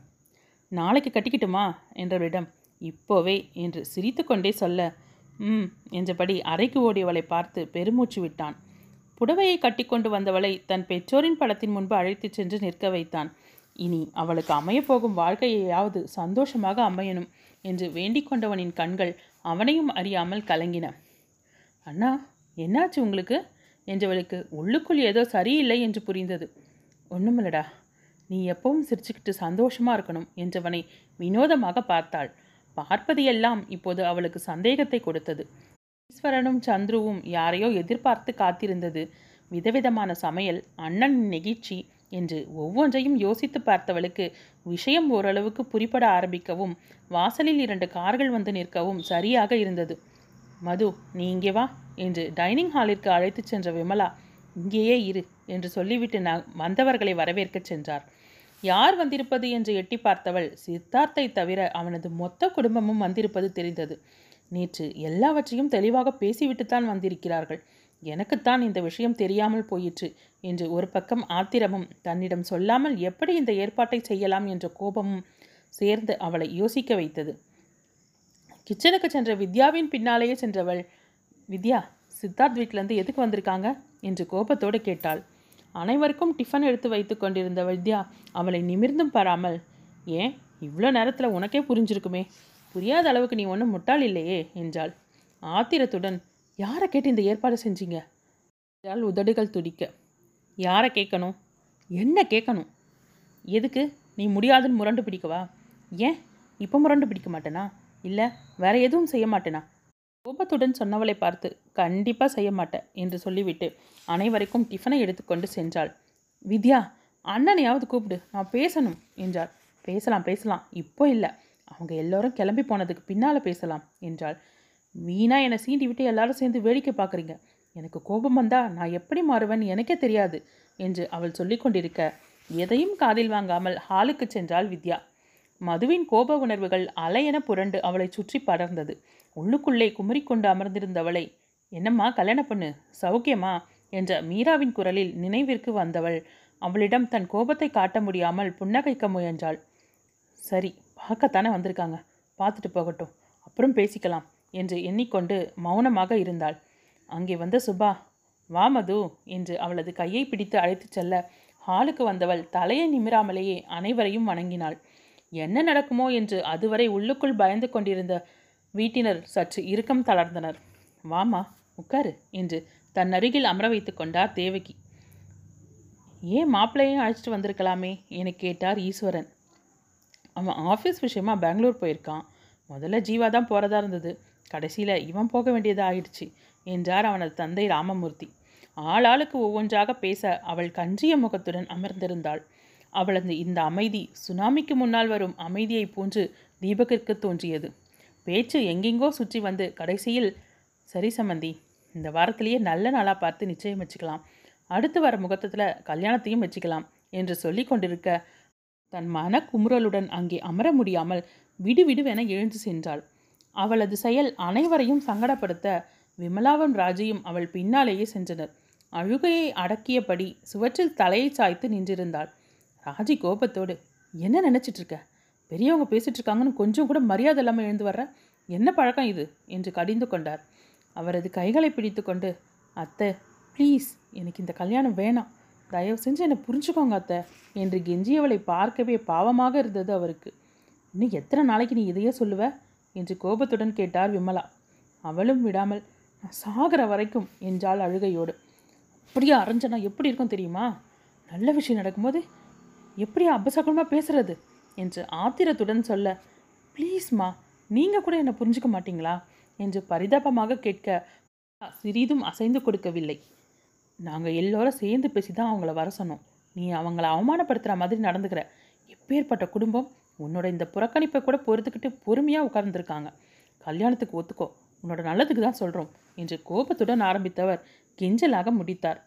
Speaker 1: நாளைக்கு கட்டிக்கிட்டுமா? என்றவரிடம் இப்போவே என்று சிரித்துக்கொண்டே சொல்ல ம் என்றபடி அறைக்கு ஓடியவளை பார்த்து பெருமூச்சு விட்டான். புடவையை கட்டிக்கொண்டு வந்தவளை தன் பெற்றோரின் படத்தின் முன்பு அழைத்துச் சென்று நிற்க வைத்தான். இனி அவளுக்கு அமையப்போகும் வாழ்க்கையையாவது சந்தோஷமாக அமையணும் என்று வேண்டிக் கொண்டவனின் கண்கள் அவனையும் அறியாமல் கலங்கின. அண்ணா என்னாச்சு உங்களுக்கு? என்றவளுக்கு உள்ளுக்குள் ஏதோ சரியில்லை என்று புரிந்தது. ஒன்றுமில்லடா நீ எப்பவும் சிரிச்சுக்கிட்டு சந்தோஷமாக இருக்கணும் என்றவனை வினோதமாக பார்த்தாள். பார்ப்பதையெல்லாம் இப்போது அவளுக்கு சந்தேகத்தை கொடுத்தது. ஈஸ்வரனும் சந்துருவும் யாரையோ எதிர்பார்த்து காத்திருந்தது. விதவிதமான சமையல் அண்ணன் நெகிழ்ச்சி என்று ஒவ்வொன்றையும் யோசித்து பார்த்தவளுக்கு விஷயம் ஓரளவுக்கு புரிப்பட ஆரம்பிக்கவும் வாசலில் இரண்டு கார்கள் வந்து நிற்கவும் சரியாக இருந்தது. மது நீ இங்கே வா என்று டைனிங் ஹாலிற்கு அழைத்துச் சென்ற விமலா இங்கேயே இரு என்று சொல்லிவிட்டு நான் வந்தவர்களை வரவேற்கச் சென்றார். யார் வந்திருப்பது என்று எட்டி பார்த்தவள் சித்தார்த்தை தவிர அவனது மொத்த குடும்பமும் வந்திருப்பது தெரிந்தது. நேற்று எல்லாவற்றையும் தெளிவாக பேசிவிட்டுத்தான் வந்திருக்கிறார்கள். எனக்குத்தான் இந்த விஷயம் தெரியாமல் போயிற்று என்று ஒரு பக்கம் ஆத்திரமும் தன்னிடம் சொல்லாமல் எப்படி இந்த ஏற்பாட்டை செய்யலாம் என்ற கோபமும் சேர்ந்து அவளை யோசிக்க வைத்தது. கிச்சனுக்கு சென்ற வித்யாவின் பின்னாலேயே சென்றவள் வித்யா சித்தார்த் வீட்டிலேருந்து எதுக்கு வந்திருக்காங்க? என்று கோபத்தோடு கேட்டாள். அனைவருக்கும் டிஃபன் எடுத்து வைத்து கொண்டிருந்த வித்யா அவளை நிமிர்ந்தும் பாராமல் ஏன்? இவ்வளோ நேரத்தில் உனக்கே புரிஞ்சிருக்குமே. புரியாத அளவுக்கு நீ ஒன்றும் முட்டாள் இல்லையே என்றாள். ஆத்திரத்துடன் யாரை கேட்டு இந்த ஏற்பாடு செஞ்சீங்க? என்றால் உதடுகள் துடிக்க. யாரை கேட்கணும்? என்ன கேட்கணும்? எதுக்கு? நீ முடியாதுன்னு முரண்டு பிடிக்கவா? ஏன்? இப்போ முரண்டு பிடிக்க மாட்டேனா? இல்லை வேற எதுவும் செய்ய மாட்டேனா? கோபத்துடன் சொன்னவளை பார்த்து கண்டிப்பாக செய்ய மாட்டேன் என்று சொல்லிவிட்டு அனைவருக்கும் டிஃபனை எடுத்துக்கொண்டு சென்றாள். வித்யா அண்ணனையாவது கூப்பிடு நான் பேசணும் என்றாள். பேசலாம் பேசலாம் இப்போ இல்லை. அவங்க எல்லோரும் கிளம்பி போனதுக்கு பின்னால் பேசலாம் என்றாள். வீணா என்னை சீண்டி விட்டு எல்லாரும் சேர்ந்து வேடிக்கை பார்க்குறீங்க. எனக்கு கோபம் வந்தா நான் எப்படி மாறுவேன் எனக்கே தெரியாது என்று அவள் சொல்லிக்கொண்டிருக்க எதையும் காதில் வாங்காமல் ஹாலுக்கு சென்றாள் வித்யா. மதுவின் கோப உணர்வுகள் அலையென புரண்டு அவளை சுற்றி படர்ந்தது. உள்ளுக்குள்ளே குமரிக்கொண்டு அமர்ந்திருந்தவளை என்னம்மா கல்யாண பொண்ணு? சௌக்கியமா? என்ற மீராவின் குரலில் நினைவிற்கு வந்தவள் அவளிடம் தன் கோபத்தை காட்ட முடியாமல் புன்னகைக்க முயன்றாள். சரி பார்க்கத்தானே வந்திருக்காங்க. பார்த்துட்டு போகட்டும். அப்புறம் பேசிக்கலாம் என்று எண்ணிக்கொண்டு மௌனமாக இருந்தாள். அங்கே வந்த சுபா வா மது என்று அவளது கையை பிடித்து அழைத்துச் செல்ல ஹாலுக்கு வந்தவள் தலையை நிமிராமலேயே அனைவரையும் வணங்கினாள். என்ன நடக்குமோ என்று அதுவரை உள்ளுக்குள் பயந்து கொண்டிருந்த வீட்டினர் சற்று இறுக்கம் தளர்ந்தனர். வாமா உட்காரு என்று தன் அருகில் அமர வைத்து கொண்டார் தேவகி. ஏன் மாப்பிள்ளையும் அழைச்சிட்டு வந்திருக்கலாமே என கேட்டார் ஈஸ்வரன். அவன் ஆஃபீஸ் விஷயமா பெங்களூர் போயிருக்கான். முதல்ல ஜீவா தான் போகிறதா இருந்தது. கடைசியில் இவன் போக வேண்டியதாக ஆயிடுச்சு என்றார் அவனது தந்தை ராமமூர்த்தி. ஆளாளுக்கு ஒவ்வொன்றாக பேச அவள் கன்றிய முகத்துடன் அமர்ந்திருந்தாள். அவளது இந்த அமைதி சுனாமிக்கு முன்னால் வரும் அமைதியை போன்று தீபகிற்கு தோன்றியது. பேச்சு எங்கெங்கோ சுற்றி வந்து கடைசியில் சரி சம்மந்தி இந்த வாரத்திலேயே நல்ல நாளாக பார்த்து நிச்சயம் வச்சுக்கலாம். அடுத்து வர முகத்தத்தில் கல்யாணத்தையும் வச்சுக்கலாம் என்று சொல்லி கொண்டிருக்க தன் மன குமுறலுடன் அங்கே அமர முடியாமல் விடுவிடுவென எழுந்து சென்றாள். அவளது செயல் அனைவரையும் சங்கடப்படுத்த விமலாவும் ராஜியும் அவள் பின்னாலேயே சென்றனர். அழுகையை அடக்கியபடி சுவற்றில் தலையை சாய்த்து நின்றிருந்தாள். ராஜி கோபத்தோடு என்ன நினச்சிட்டு இருக்க பெரியவங்க பேசிட்டு இருக்காங்கன்னு கொஞ்சம் கூட மரியாதை இல்லாமல் எழுந்து வர்ற? என்ன பழக்கம் இது? என்று கடிந்து கொண்டார். அவரது கைகளை பிடித்து கொண்டு அத்தை ப்ளீஸ் எனக்கு இந்த கல்யாணம் வேணாம். தயவு செஞ்சு என்னை புரிஞ்சுக்கோங்க அத்தை என்று கெஞ்சியவளை பார்க்கவே பாவமாக இருந்தது அவருக்கு. இன்னும் எத்தனை நாளைக்கு நீ இதையே சொல்லுவ? என்று கோபத்துடன் கேட்டார் விமலா. அவளும் விடாமல் நான் சாகிற வரைக்கும் என்றாள் அழுகையோடு. அப்படியே அரைஞ்சனா எப்படி இருக்கும் தெரியுமா? நல்ல விஷயம் நடக்கும்போது எப்படி அபசகுணமாக பேசுறது? என்று ஆத்திரத்துடன் சொல்ல ப்ளீஸ்மா நீங்கள் கூட என்னை புரிஞ்சுக்க மாட்டீங்களா? என்று பரிதாபமாக கேட்க சிறிதும் அசைந்து கொடுக்கவில்லை. நாங்கள் எல்லோரும் சேர்ந்து பேசி தான் அவங்கள வர சொன்னோம். நீ அவங்கள அவமானப்படுத்துகிற மாதிரி நடந்துக்கிற. எப்பேற்பட்ட குடும்பம்? உன்னோட இந்த புறக்கணிப்பை கூட பொறுத்துக்கிட்டு பொறுமையாக உட்கார்ந்துருக்காங்க. கல்யாணத்துக்கு ஒத்துக்கோ. உன்னோட நல்லதுக்கு தான் சொல்கிறோம் என்று கோபத்துடன் ஆரம்பித்தவர் கெஞ்சலாக முடித்தார்.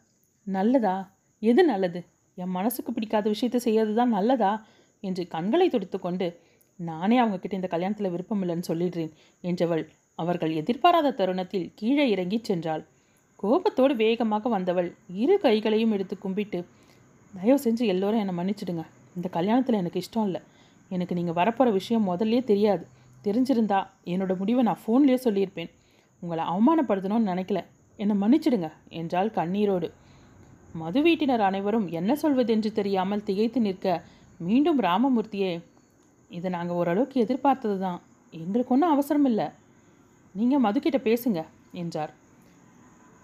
Speaker 1: நல்லதா? எது நல்லது? என் மனசுக்கு பிடிக்காத விஷயத்தை செய்யறது தான் நல்லதா? என்று கண்களை துடித்து கொண்டு நானே அவங்கக்கிட்ட இந்த கல்யாணத்தில் விருப்பம் இல்லைன்னு சொல்லிடுறேன் என்றவள் அவர்கள் எதிர்பாராத தருணத்தில் கீழே இறங்கி சென்றாள். கோபத்தோடு வேகமாக வந்தவள் இரு கைகளையும் எடுத்து கும்பிட்டு தயவு செஞ்சு எல்லோரும் என்னை மன்னிச்சிடுங்க. இந்த கல்யாணத்தில் எனக்கு இஷ்டம் இல்லை. எனக்கு நீங்கள் வரப்போகிற விஷயம் முதல்லயே தெரியாது. தெரிஞ்சிருந்தா என்னோட முடிவை நான் ஃபோன்லேயே சொல்லியிருப்பேன். உங்களை அவமானப்படுத்தணும்னு நினைக்கல. என்னை மன்னிச்சிடுங்க என்றாள் கண்ணீரோடு. மது வீட்டினர் அனைவரும் என்ன சொல்வதென்று தெரியாமல் திகைத்து நிற்க மீண்டும் ராமமூர்த்தியே இதை நாங்கள் ஓரளவுக்கு எதிர்பார்த்தது தான் எங்களுக்கு ஒன்றும் அவசரம் இல்லை நீங்கள் மதுக்கிட்ட பேசுங்க என்றார்.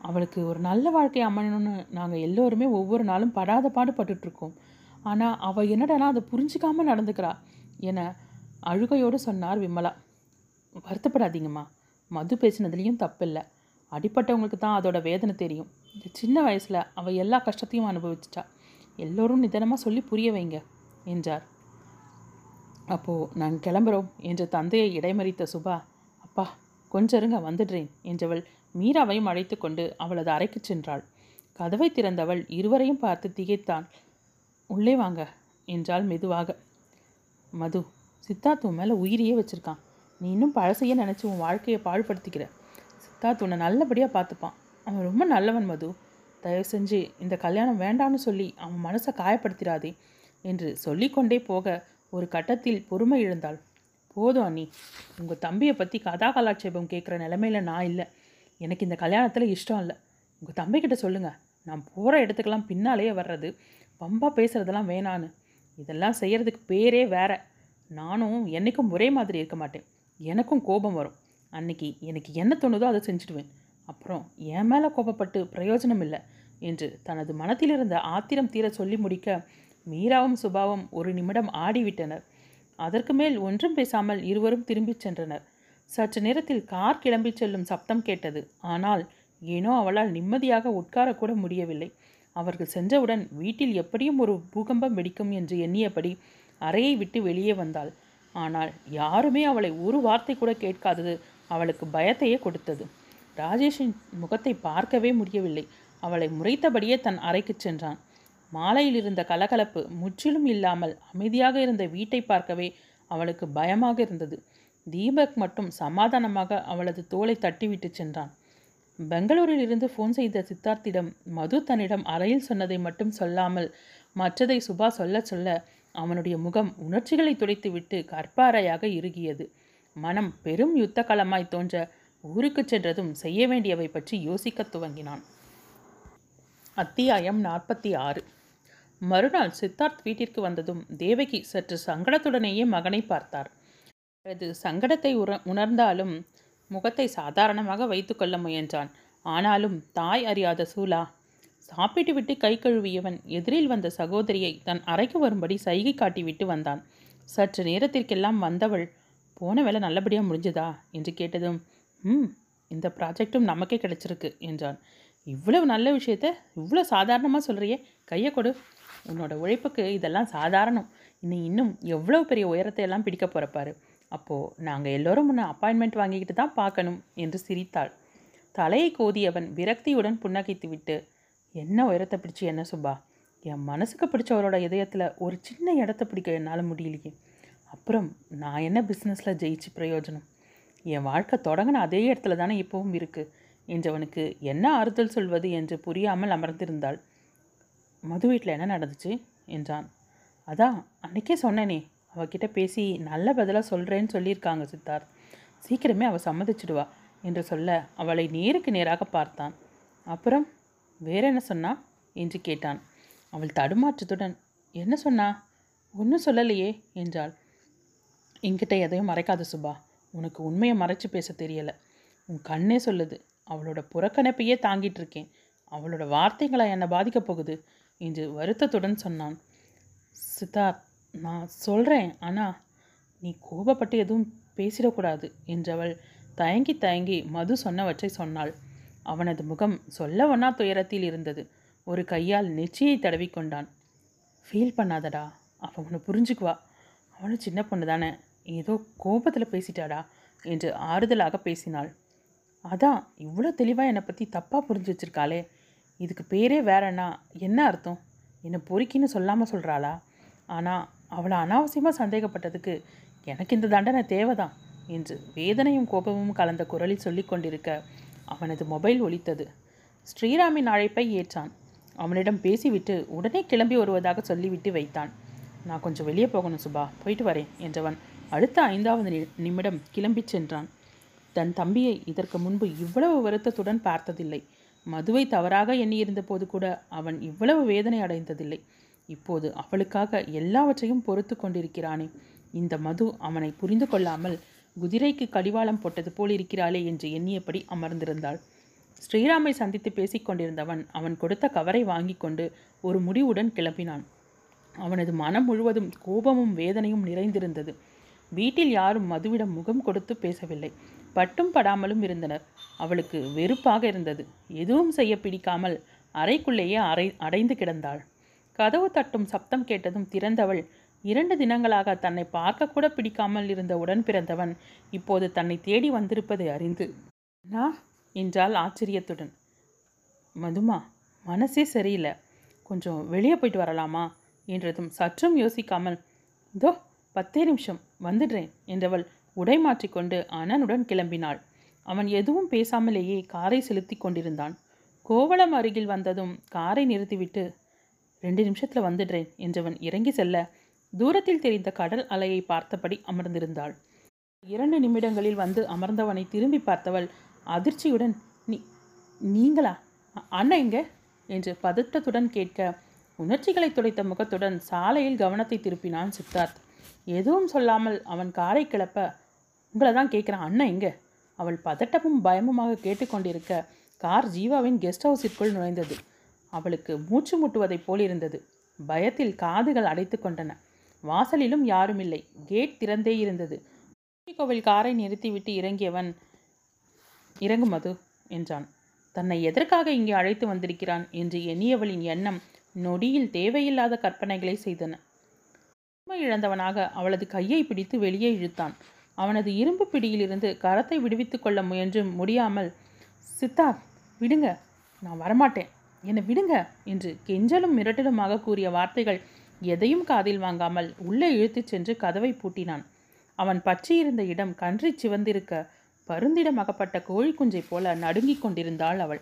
Speaker 1: அவளுக்கு ஒரு நல்ல வாழ்க்கை அமையணும்னு நாங்கள் எல்லோருமே ஒவ்வொரு நாளும் படாத பாடுபட்டுட்ருக்கோம் ஆனால் அவள் என்னடனா அதை புரிஞ்சிக்காமல் நடந்துக்கிறா என அழுகையோடு சொன்னார் விமலா. வருத்தப்படாதீங்கம்மா மது பேசினதுலேயும் தப்பில்லை. அடிப்பட்டவங்களுக்கு தான் அதோட வேதனை தெரியும். இந்த சின்ன வயசில் அவள் எல்லா கஷ்டத்தையும் அனுபவிச்சிட்டா. எல்லோரும் நிதானமாக சொல்லி புரிய வைங்க என்றார். அப்போது நாங்கள் கிளம்புறோம் என்று தந்தையை இடைமறித்த சுபா அப்பா கொஞ்சம் இருங்க வந்துடுறேன் என்றவள் மீராவையும் அழைத்து கொண்டு அவளது அறைக்கு சென்றாள். கதவை திறந்தவள் இருவரையும் பார்த்து திகைத்தான் உள்ளே வாங்க என்றாள் மெதுவாக. மது சித்தார்த் உன் மேலே உயிரையே வச்சிருக்கான். நீ இன்னும் பழசையே நினச்சி உன் வாழ்க்கையை பாழ்படுத்திக்கிற. சித்தார்த் உன்னை நல்லபடியாக பார்த்துப்பான். அவன் ரொம்ப நல்லவன் மது. தயவு செஞ்சு இந்த கல்யாணம் வேண்டான்னு சொல்லி அவன் மனசை காயப்படுத்திடாதே என்று சொல்லிக்கொண்டே போக ஒரு கட்டத்தில் பொறுமை இழந்தாள் போதும் அண்ணி. உங்கள் தம்பியை பற்றி கதா கலாட்சேபம் கேட்குற நிலமையில நான் இல்லை. எனக்கு இந்த கல்யாணத்தில் இஷ்டம் இல்லை. உங்கள் தம்பிக்கிட்ட சொல்லுங்கள் நான் போகிற இடத்துக்கெல்லாம் பின்னாலேயே வர்றது பம்பாக பேசுகிறதெல்லாம் வேணான்னு. இதெல்லாம் செய்கிறதுக்கு பேரே வேற. நானும் என்றைக்கும் ஒரே மாதிரி இருக்க மாட்டேன். எனக்கும் கோபம் வரும். அன்னைக்கு எனக்கு என்ன தோணுதோ அதை செஞ்சுடுவேன். அப்புறம் என் மேலே கோபப்பட்டு பிரயோஜனம் இல்லை என்று தனது மனத்திலிருந்த ஆத்திரம் தீர சொல்லி முடிக்க மீராவும் சுபாவும் ஒரு நிமிடம் ஆடிவிட்டனர். அதற்கு மேல் ஒன்றும் பேசாமல் இருவரும் திரும்பிச் சென்றனர். சற்று நேரத்தில் கார் கிளம்பிச் செல்லும் சப்தம் கேட்டது. ஆனால் ஏனோ அவளால் நிம்மதியாக உட்காரக்கூட முடியவில்லை. அவர்கள் சென்றவுடன் வீட்டில் எப்படியும் ஒரு பூகம்பம் வெடிக்கும் என்று எண்ணியபடி அறையை விட்டு வெளியே வந்தாள். ஆனால் யாருமே அவளை ஒரு வார்த்தை கூட கேட்காதது அவளுக்கு பயத்தையே கொடுத்தது. ராஜேஷின் முகத்தை பார்க்கவே முடியவில்லை. அவளை முறைத்தபடியே தன் அறைக்குச் சென்றான். மாலையில் இருந்த கலகலப்பு முற்றிலும் இல்லாமல் அமைதியாக இருந்த வீட்டை பார்க்கவே அவளுக்கு பயமாக இருந்தது. தீபக் மட்டும் சமாதானமாக அவளது தோலை தட்டிவிட்டு சென்றான். பெங்களூரில் இருந்து ஃபோன் செய்த சித்தார்த்திடம் மது தன்னிடம் அறையில் சொன்னதை மட்டும் சொல்லாமல் மற்றதை சுபா சொல்ல சொல்ல அவனுடைய முகம் உணர்ச்சிகளை துடைத்துவிட்டு கற்பாறையாக இறுகியது. மனம் பெரும் யுத்த களமாய் தோன்ற ஊருக்கு சென்றதும் செய்ய வேண்டியவை பற்றி யோசிக்கத் துவங்கினான். அத்தியாயம் நாற்பத்தி ஆறு. மறுநாள் சித்தார்த் வீட்டிற்கு வந்ததும் தேவகி சற்று சங்கடத்துடனேயே மகனை பார்த்தார். அவரது சங்கடத்தை உற உணர்ந்தாலும் முகத்தை சாதாரணமாக வைத்துக்கொள்ள முயன்றான். ஆனாலும் தாய் அறியாத சூலா சாப்பிட்டு விட்டு கை கழுவியவன் எதிரில் வந்த சகோதரியை தன் அறைக்கு வரும்படி சைகை காட்டிவிட்டு வந்தான். சற்று நேரத்திற்கெல்லாம் வந்தவள் போன வேலை நல்லபடியாக முடிஞ்சதா? என்று கேட்டதும் ம் இந்த ப்ராஜெக்டும் நமக்கே கிடைச்சிருக்கு என்றான். இவ்வளவு நல்ல விஷயத்த இவ்வளோ சாதாரணமாக சொல்கிறியே கையை கொடு. உன்னோட உழைப்புக்கு இதெல்லாம் சாதாரணம். நீ இன்னும் எவ்வளோ பெரிய உயரத்தை எல்லாம் பிடிக்க போகிறப்பாரு அப்போது நாங்கள் எல்லோரும் முன்ன அப்பாயின்மெண்ட் வாங்கிக்கிட்டு தான் பார்க்கணும் என்று சிரித்தாள். தலையை கோதியவன் விரக்தியுடன் புன்னகைத்து விட்டு என்ன உயரத்தை பிடிச்சி என்ன சுப்பா? என் மனசுக்கு பிடிச்சவரோட இதயத்தில் ஒரு சின்ன இடத்த பிடிக்க என்னால் முடியலையே. அப்புறம் நான் என்ன பிஸ்னஸில் ஜெயிச்சு பிரயோஜனம்? என் வாழ்க்கை தொடங்கின அதே இடத்துல தானே இப்போவும் இருக்குது என்றவனுக்கு என்ன ஆறுதல் சொல்வது என்று புரியாமல் அமர்ந்திருந்தாள். மது வீட்டில் என்ன நடந்துச்சு? என்றான். அதான் அன்னைக்கே சொன்னேனே அவகிட்ட பேசி நல்ல பதிலாக சொல்கிறேன்னு சொல்லியிருக்காங்க சித்தார்த். சீக்கிரமே அவள் சம்மதிச்சிடுவா என்று சொல்ல அவளை நேருக்கு நேராக பார்த்தான். அப்புறம் வேற என்ன சொன்னா? என்று கேட்டான். அவள் தடுமாற்றத்துடன் என்ன சொன்னா? ஒன்றும் சொல்லலையே என்றாள். என்கிட்ட எதையும் மறைக்காத சுபா உனக்கு உண்மையை மறைச்சு பேச தெரியலை. உன் கண்ணே சொல்லுது அவளோட புறக்கணிப்பையே தாங்கிட்டு இருக்கேன். அவளோட வார்த்தைகளை என்னை பாதிக்கப் போகுது? என்று வருத்தத்துடன் சொன்னான். சித்தார்த் நான் சொல்கிறேன் ஆனால் நீ கோபப்பட்டு எதுவும் பேசிடக்கூடாது என்றவள் தயங்கி தயங்கி மது சொன்னவற்றை சொன்னாள். அவனது முகம் சொல்ல ஒன்னா துயரத்தில் இருந்தது. ஒரு கையால் நெச்சியை தடவிக்கொண்டான் ஃபீல் பண்ணாதடா அவன் உன்னை புரிஞ்சுக்குவா. அவனும் சின்ன பொண்ணு தானே ஏதோ கோபத்தில் பேசிட்டாடா என்று ஆறுதலாக பேசினாள். அதான் இவ்வளோ தெளிவாக என்னை பற்றி தப்பாக புரிஞ்சு வச்சிருக்காளே. இதுக்கு பேரே வேறண்ணா என்ன அர்த்தம்? என்னை பொறுக்கின்னு சொல்லாமல் சொல்கிறாளா ஆனால் அவளை அனாவசியமாக சந்தேகப்பட்டதுக்கு எனக்கு இந்த தண்டனை தேவைதான் என்று வேதனையும் கோபமும் கலந்த குரலில் சொல்லிக் கொண்டிருக்க அவனது மொபைல் ஒலித்தது. ஸ்ரீராமின் அழைப்பை ஏற்றான். அவனிடம் பேசிவிட்டு உடனே கிளம்பி வருவதாக சொல்லிவிட்டு வைத்தான். நான் கொஞ்சம் வெளியே போகணும் சுபா போயிட்டு வரேன் என்றவன் அடுத்த ஐந்தாவது நி- நிமிடம் கிளம்பிச் சென்றான். தன் தம்பியை இதற்கு முன்பு இவ்வளவு வருத்தத்துடன் பார்த்ததில்லை. மதுவை தவறாக எண்ணியிருந்த போது கூட அவன் இவ்வளவு வேதனை அடைந்ததில்லை. இப்போது அவளுக்காக எல்லாவற்றையும் பொறுத்து கொண்டிருக்கிறானே. இந்த மது அவனை புரிந்து கொள்ளாமல் குதிரைக்கு கடிவாளம் போட்டது போல் இருக்கிறாளே என்று எண்ணியபடி அமர்ந்திருந்தாள். ஸ்ரீராமை சந்தித்து பேசிக்கொண்டிருந்தவன் அவன் கொடுத்த கவரை வாங்கி கொண்டு ஒரு முடிவுடன் கிளம்பினான். அவனது மனம் முழுவதும் கோபமும் வேதனையும் நிறைந்திருந்தது. வீட்டில் யாரும் மதுவிடம் முகம் கொடுத்து பேசவில்லை. பட்டும் படாமலும் இருந்தனர். அவளுக்கு வெறுப்பாக இருந்தது. எதுவும் செய்ய பிடிக்காமல் அறைக்குள்ளேயே அரை அடைந்து கிடந்தாள். கதவு தட்டும் சப்தம் கேட்டதும் திறந்தவள் இரண்டு தினங்களாக தன்னை பார்க்கக்கூட பிடிக்காமல் இருந்த உடன் பிறந்தவன் இப்போது தன்னை தேடி வந்திருப்பதை அறிந்து நா? என்றாள் ஆச்சரியத்துடன். மதுமா மனசே சரியில்லை. கொஞ்சம் வெளியே போயிட்டு வரலாமா? என்றதும் சற்றும் யோசிக்காமல் இதோ பத்தே நிமிஷம். வந்துடுறேன் என்றவள் உடை மாற்றிக்கொண்டு அனனுடன் கிளம்பினாள். அவன் எதுவும் பேசாமலேயே காரை செலுத்தி கொண்டிருந்தான். கோவளம் அருகில் வந்ததும் காரை நிறுத்திவிட்டு ரெண்டு நிமிஷத்தில் வந்துடுறேன் என்றவன் இறங்கி செல்ல தூரத்தில் தெரிந்த கடல் அலையை பார்த்தபடி அமர்ந்திருந்தாள். இரண்டு நிமிடங்களில் வந்து அமர்ந்தவனை திரும்பி பார்த்தவள் அதிர்ச்சியுடன் நீ நீங்களா? அண்ணன் எங்க? என்று பதட்டத்துடன் கேட்க உணர்ச்சிகளை துடைத்த முகத்துடன் சாலையில் கவனத்தை திருப்பினான் சித்தார்த். எதுவும் சொல்லாமல் அவன் காரை கிளப்ப உங்களை தான் கேட்குறான். அண்ணன் எங்கே அவள் பதட்டமும் பயமுமாக கேட்டுக்கொண்டிருக்க கார் ஜீவாவின் கெஸ்ட் ஹவுஸிற்குள் நுழைந்தது. அவளுக்கு மூச்சு முட்டுவதைப் போல் இருந்தது பயத்தில் காதுகள் அடைத்து கொண்டன. வாசலிலும் யாரும் இல்லை கேட் திறந்தே இருந்தது. கோவில் காரை நிறுத்திவிட்டு இறங்கியவன் இறங்கும் மது என்றான். தன்னை எதற்காக இங்கே அழைத்து வந்திருக்கிறான்? என்று எண்ணியவளின் எண்ணம் நொடியில் தேவையில்லாத கற்பனைகளை செய்தன. உண்மை இழந்தவனாக அவளது கையை பிடித்து வெளியே இழுத்தான். அவனது இரும்பு பிடியிலிருந்து கரத்தை விடுவித்துக் கொள்ள முயன்றும் முடியாமல் சித்தார்த் விடுங்க நான் வரமாட்டேன். என்னை விடுங்க என்று கெஞ்சலும் மிரட்டலுமாக கூறிய வார்த்தைகள் எதையும் காதில் வாங்காமல் உள்ளே இழுத்துச் சென்று கதவை பூட்டினான். அவன் பற்றியிருந்த இடம் கன்றி சிவந்திருக்க பருந்திடம் அகப்பட்ட கோழி குஞ்சை போல நடுங்கிக் கொண்டிருந்தாள் அவள்.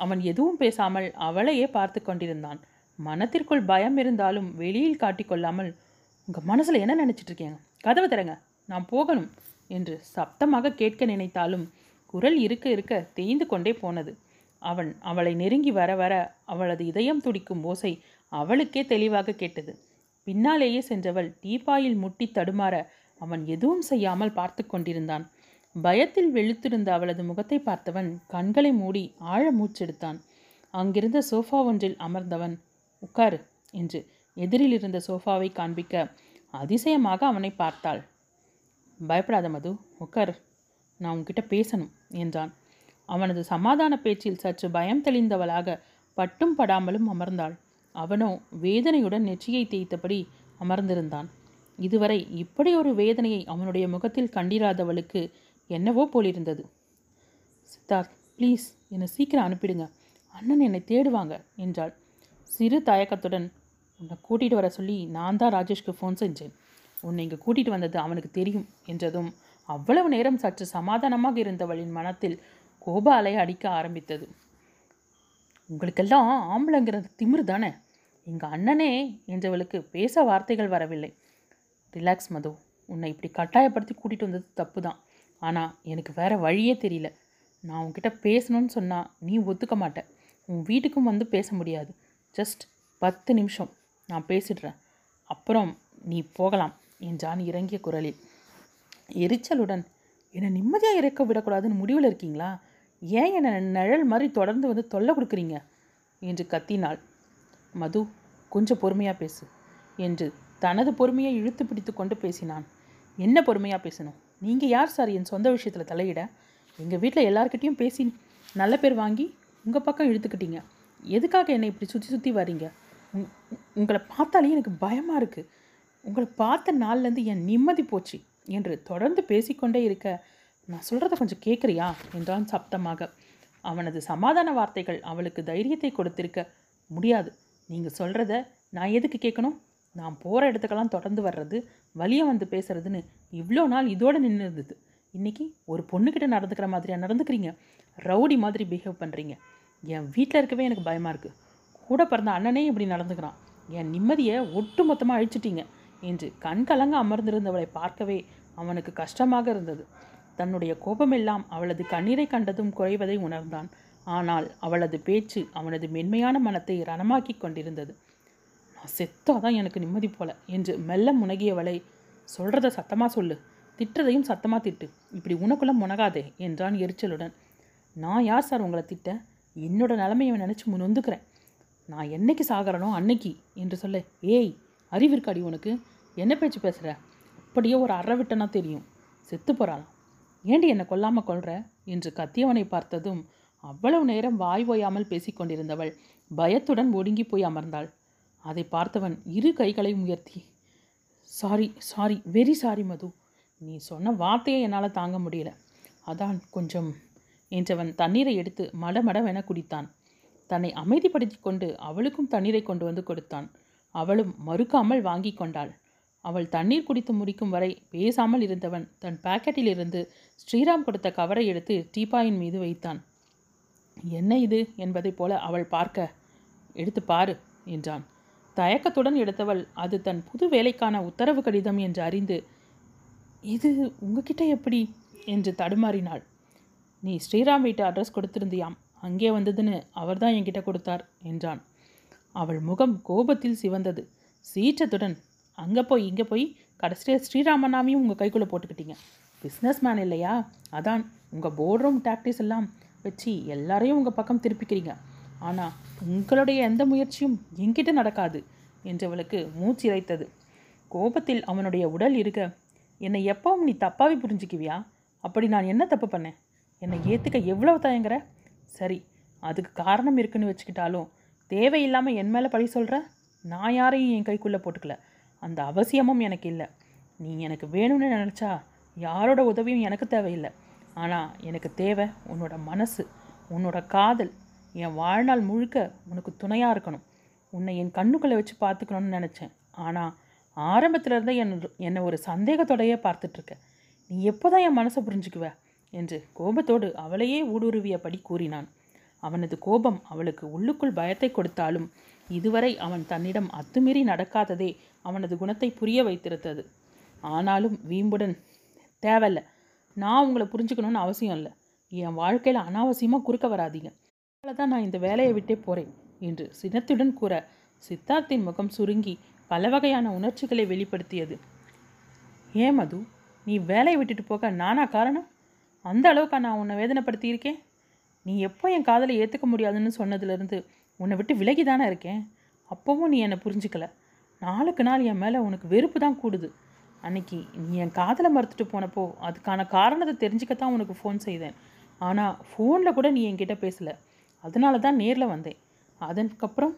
Speaker 1: அவன் எதுவும் பேசாமல் அவளையே பார்த்து கொண்டிருந்தான். மனத்திற்குள் பயம் இருந்தாலும் வெளியில் காட்டிக்கொள்ளாமல் உங்கள் மனசில் என்ன நினச்சிட்டு இருக்கீங்க? கதவை திறங்க நான் போகணும் என்று சப்தமாக கேட்க நினைத்தாலும் குரல் இருக்க இருக்க தேய்ந்து கொண்டே போனது. அவன் அவளை நெருங்கி வர வர அவளது இதயம் துடிக்கும் ஓசை அவளுக்கே தெளிவாக கேட்டது. பின்னாலேயே சென்றவள் டீபாயில் முட்டி தடுமாற அவன் எதுவும் செய்யாமல் பார்த்து கொண்டிருந்தான். பயத்தில் வெளுத்திருந்த அவளது முகத்தை பார்த்தவன் கண்களை மூடி ஆழ மூச்செடுத்தான். அங்கிருந்த சோஃபா ஒன்றில் அமர்ந்தவன் உட்காரு என்று எதிரில் இருந்த சோஃபாவை காண்பிக்க அதிசயமாக அவனை பார்த்தாள். பயப்படாத மது உக்கர். நான் உன்கிட்ட பேசணும் என்றான். அவனது சமாதான பேச்சில் சற்று பயம் தெளிந்தவளாக பட்டும் படாமலும் அமர்ந்தாள். அவனோ வேதனையுடன் நெற்றியை தேய்த்தபடி அமர்ந்திருந்தான். இதுவரை இப்படி ஒரு வேதனையை அவனுடைய முகத்தில் கண்டிராதவளுக்கு என்னவோ போலிருந்தது. சித்தார்த் ப்ளீஸ் என்னை சீக்கிரம் அனுப்பிடுங்க. அண்ணன் என்னை தேடுவாங்க என்றாள். சிறு தயக்கத்துடன் உன்னை கூட்டிகிட்டு வர சொல்லி நான் தான் ராஜேஷ்க்கு ஃபோன் செஞ்சேன். உன்னை இங்கே கூட்டிகிட்டு வந்தது அவனுக்கு தெரியும் என்றதும் அவ்வளவு நேரம் சற்று சமாதானமாக இருந்தவளின் மனத்தில் கோப அலை அடிக்க ஆரம்பித்தது. உங்களுக்கெல்லாம் ஆம்பளைங்கிறது திமிரு தானே? எங்கள் அண்ணனே என்றவளுக்கு பேச வார்த்தைகள் வரவில்லை. ரிலாக்ஸ் மது. உன்னை இப்படி கட்டாயப்படுத்தி கூட்டிகிட்டு வந்தது தப்பு தான் ஆனால் எனக்கு வேறு வழியே தெரியல. நான் உன்கிட்ட பேசணும்னு சொன்னால் நீ ஒத்துக்க மாட்ட. உன் வீட்டுக்கும் வந்து பேச முடியாது. ஜஸ்ட் பத்து நிமிஷம். நான் பேசிடுறேன். அப்புறம் நீ போகலாம் என்றான் இறங்கிய குரலில். எரிச்சலுடன் என்னை நிம்மதியாக இறக்க விடக்கூடாதுன்னு முடிவில் இருக்கீங்களா? ஏன் என்னை நிழல் மாதிரி தொடர்ந்து வந்து தொல்லை கொடுக்குறீங்க? என்று கத்தினாள். மது கொஞ்சம் பொறுமையாக பேசு என்று தனது பொறுமையை இழுத்து பிடித்து கொண்டு பேசினான். என்ன பொறுமையாக பேசணும்? நீங்கள் யார் சார் என் சொந்த விஷயத்தில் தலையிட? எங்கள் வீட்டில் எல்லார்கிட்டேயும் பேசி நல்ல பேர் வாங்கி உங்கள் பக்கம் இழுத்துக்கிட்டீங்க. எதுக்காக என்னை இப்படி சுற்றி சுற்றி வரீங்க உங்களை பார்த்தாலே எனக்கு பயமாக இருக்குது உங்களை பார்த்த நாள்லேருந்து என் நிம்மதி போச்சு என்று தொடர்ந்து பேசிக்கொண்டே இருக்க நான் சொல்கிறத கொஞ்சம் கேட்குறியா என்றான் சப்தமாக. அவனது சமாதான வார்த்தைகள் அவளுக்கு தைரியத்தை கொடுத்திருக்க முடியாது. நீங்கள் சொல்கிறத நான் எதுக்கு கேட்கணும் நான் போகிற இடத்துக்கெல்லாம் தொடர்ந்து வர்றது வழியை வந்து பேசுறதுன்னு இவ்வளோ நாள் இதோடு நின்று இருந்தது இன்றைக்கி ஒரு பொண்ணுக்கிட்ட நடந்துக்கிற மாதிரியா நடந்துக்கிறீங்க? ரவுடி மாதிரி பிஹேவ் பண்ணுறீங்க என் வீட்டில் இருக்கவே எனக்கு பயமாக இருக்குது கூட பிறந்த அண்ணனே இப்படி நடந்துக்கிறான். என் நிம்மதியை ஒட்டு மொத்தமாக அழிச்சிட்டீங்க. என்று கண் கலங்க அமர்ந்திருந்தவளை பார்க்கவே அவனுக்கு கஷ்டமாக இருந்தது. தன்னுடைய கோபமெல்லாம் அவளது கண்ணீரை கண்டதும் குறைவதை உணர்ந்தான். ஆனால் அவளது பேச்சு அவனது மென்மையான மனத்தை ரணமாக்கி கொண்டிருந்தது. நான் செத்தாதான் எனக்கு நிம்மதி போல என்று மெல்ல முனகியவளை சொல்கிறத சத்தமாக சொல்லு. திட்டுறதையும் சத்தமாக திட்டு. இப்படி உனக்குள்ள முனகாதே என்றான் எரிச்சலுடன். நான் யார் சார் உங்களை திட்ட? என்னோட நிலைமையை நினச்சி முன் வந்துக்கிறேன். நான் என்னைக்கு சாகிறனோ அன்னைக்கு என்று சொல்ல ஏய் அறிவிற்காடி உனக்கு. என்ன பேச்சு பேசுகிற அப்படியே ஒரு அற விட்டனா தெரியும். செத்து போகிறாளாம் ஏண்டி என்னை கொல்லாமல் கொள்ற என்று கத்தியவனை பார்த்ததும் அவ்வளவு நேரம் வாய் ஓயாமல் பேசிக்கொண்டிருந்தவள் பயத்துடன் ஒடுங்கி போய் அமர்ந்தாள். அதை பார்த்தவன் இரு கைகளையும் உயர்த்தி sorry sorry very sorry Madhu. நீ சொன்ன வார்த்தையை என்னால் தாங்க முடியல. அதான் கொஞ்சம் என்றவன் தண்ணீரை எடுத்து மடமடவென குடித்தான். தன்னை அமைதிப்படுத்தி கொண்டு அவளுக்கும் தண்ணீரை கொண்டு வந்து கொடுத்தான். அவளும் மறுக்காமல் வாங்கி கொண்டாள். அவள் தண்ணீர் குடித்து முடிக்கும் வரை பேசாமல் இருந்தவன் தன் பாக்கெட்டில் இருந்து ஸ்ரீராம் கொடுத்த கவரை எடுத்து டீபாயின் மீது வைத்தான். என்ன இது? என்பதைப் போல அவள் பார்க்க எடுத்து பாரு என்றான். தயக்கத்துடன் எடுத்தவள் அது தன் புது வேலைக்கான உத்தரவு கடிதம் என்று அறிந்து இது உங்ககிட்ட எப்படி? என்று தடுமாறினாள். நீ ஸ்ரீராம் வீட்டு அட்ரஸ் கொடுத்திருந்தியாம். அங்கே வந்ததுன்னு அவர்தான் என்கிட்ட கொடுத்தார் என்றான். அவள் முகம் கோபத்தில் சிவந்தது. சீற்றத்துடன் அங்கே போய் இங்கே போய் கடைசியில் ஸ்ரீராமநாமியும் உங்கள் கைக்குள்ளே போட்டுக்கிட்டீங்க. பிஸ்னஸ் மேன் இல்லையா? அதான் உங்கள் போர்ட் ரூம் டாக்டிஸ் எல்லாம் வச்சு எல்லாரையும் உங்கள் பக்கம் திருப்பிக்கிறீங்க. ஆனால் உங்களுடைய எந்த முயற்சியும் என்கிட்ட நடக்காது என்றவளுக்கு மூச்சு இறைத்தது. கோபத்தில் அவனுடைய உடல் இருக்க என்னை எப்பவும் நீ தப்பாவே புரிஞ்சுக்குவியா? அப்படி நான் என்ன தப்பு பண்ணேன்? என்னை ஏற்றுக்க எவ்வளவு தயங்குற? சரி அதுக்கு காரணம் இருக்குன்னு வச்சுக்கிட்டாலும் தேவையில்லாமல் என் மேலே பழி சொல்கிற நான் யாரையும் என் கைக்குள்ளே போட்டுக்கல. அந்த அவசியமும் எனக்கு இல்லை. நீ எனக்கு வேணும்னு நினச்சா யாரோட உதவியும் எனக்கு தேவையில்லை. ஆனால் எனக்கு தேவை உன்னோட மனசு உன்னோட காதல். என் வாழ்நாள் முழுக்க உனக்கு துணையாக இருக்கணும். உன்னை என் கண்ணுக்குள்ளே வச்சு பார்த்துக்கணும்னு நினச்சேன். ஆனால் ஆரம்பத்தில் இருந்தே என் என்னை ஒரு சந்தேகத்தோடையே பார்த்துட்ருக்க நீ எப்போ தான் என் மனசை புரிஞ்சுக்குவ? என்று கோபத்தோடு அவளையே ஊடுருவியபடி கூறினான். அவனது கோபம் அவளுக்கு உள்ளுக்குள் பயத்தை கொடுத்தாலும் இதுவரை அவன் தன்னிடம் அத்துமீறி நடக்காததே அவனது குணத்தை புரிய வைத்திருந்தது ஆனாலும் வீம்புடன் தேவையில்ல நான் உங்களை புரிஞ்சுக்கணும்னு அவசியம் இல்லை. என் வாழ்க்கையில் அனாவசியமாக குறுக்க வராதீங்க. அதனால தான் நான் இந்த வேலையை விட்டே போகிறேன் என்று சினத்துடன் கூற சித்தார்த்தின் முகம் சுருங்கி பல வகையான உணர்ச்சிகளை வெளிப்படுத்தியது. ஏன் மது? நீ வேலையை விட்டுட்டு போக நானா காரணம்? அந்த அளவுக்கா நான் உன்னை வேதனைப்படுத்தியிருக்கேன்? நீ எப்போ என் காதலை ஏற்றுக்க முடியாதுன்னு சொன்னதுலேருந்து உன்னை விட்டு விலகி தானே இருக்கேன்? அப்போவும் நீ என்னை புரிஞ்சுக்கல. நாளுக்கு நாள் என் மேலே உனக்கு வெறுப்பு தான் கூடுது. அன்னைக்கு நீ என் காதலை மறுத்துட்டு போனப்போ அதுக்கான காரணத்தை தெரிஞ்சுக்கத்தான் உனக்கு ஃபோன் செய்தேன். ஆனால் ஃபோனில் கூட நீ என்கிட்ட பேசலை. அதனால தான் நேரில் வந்தேன். அதற்கப்புறம்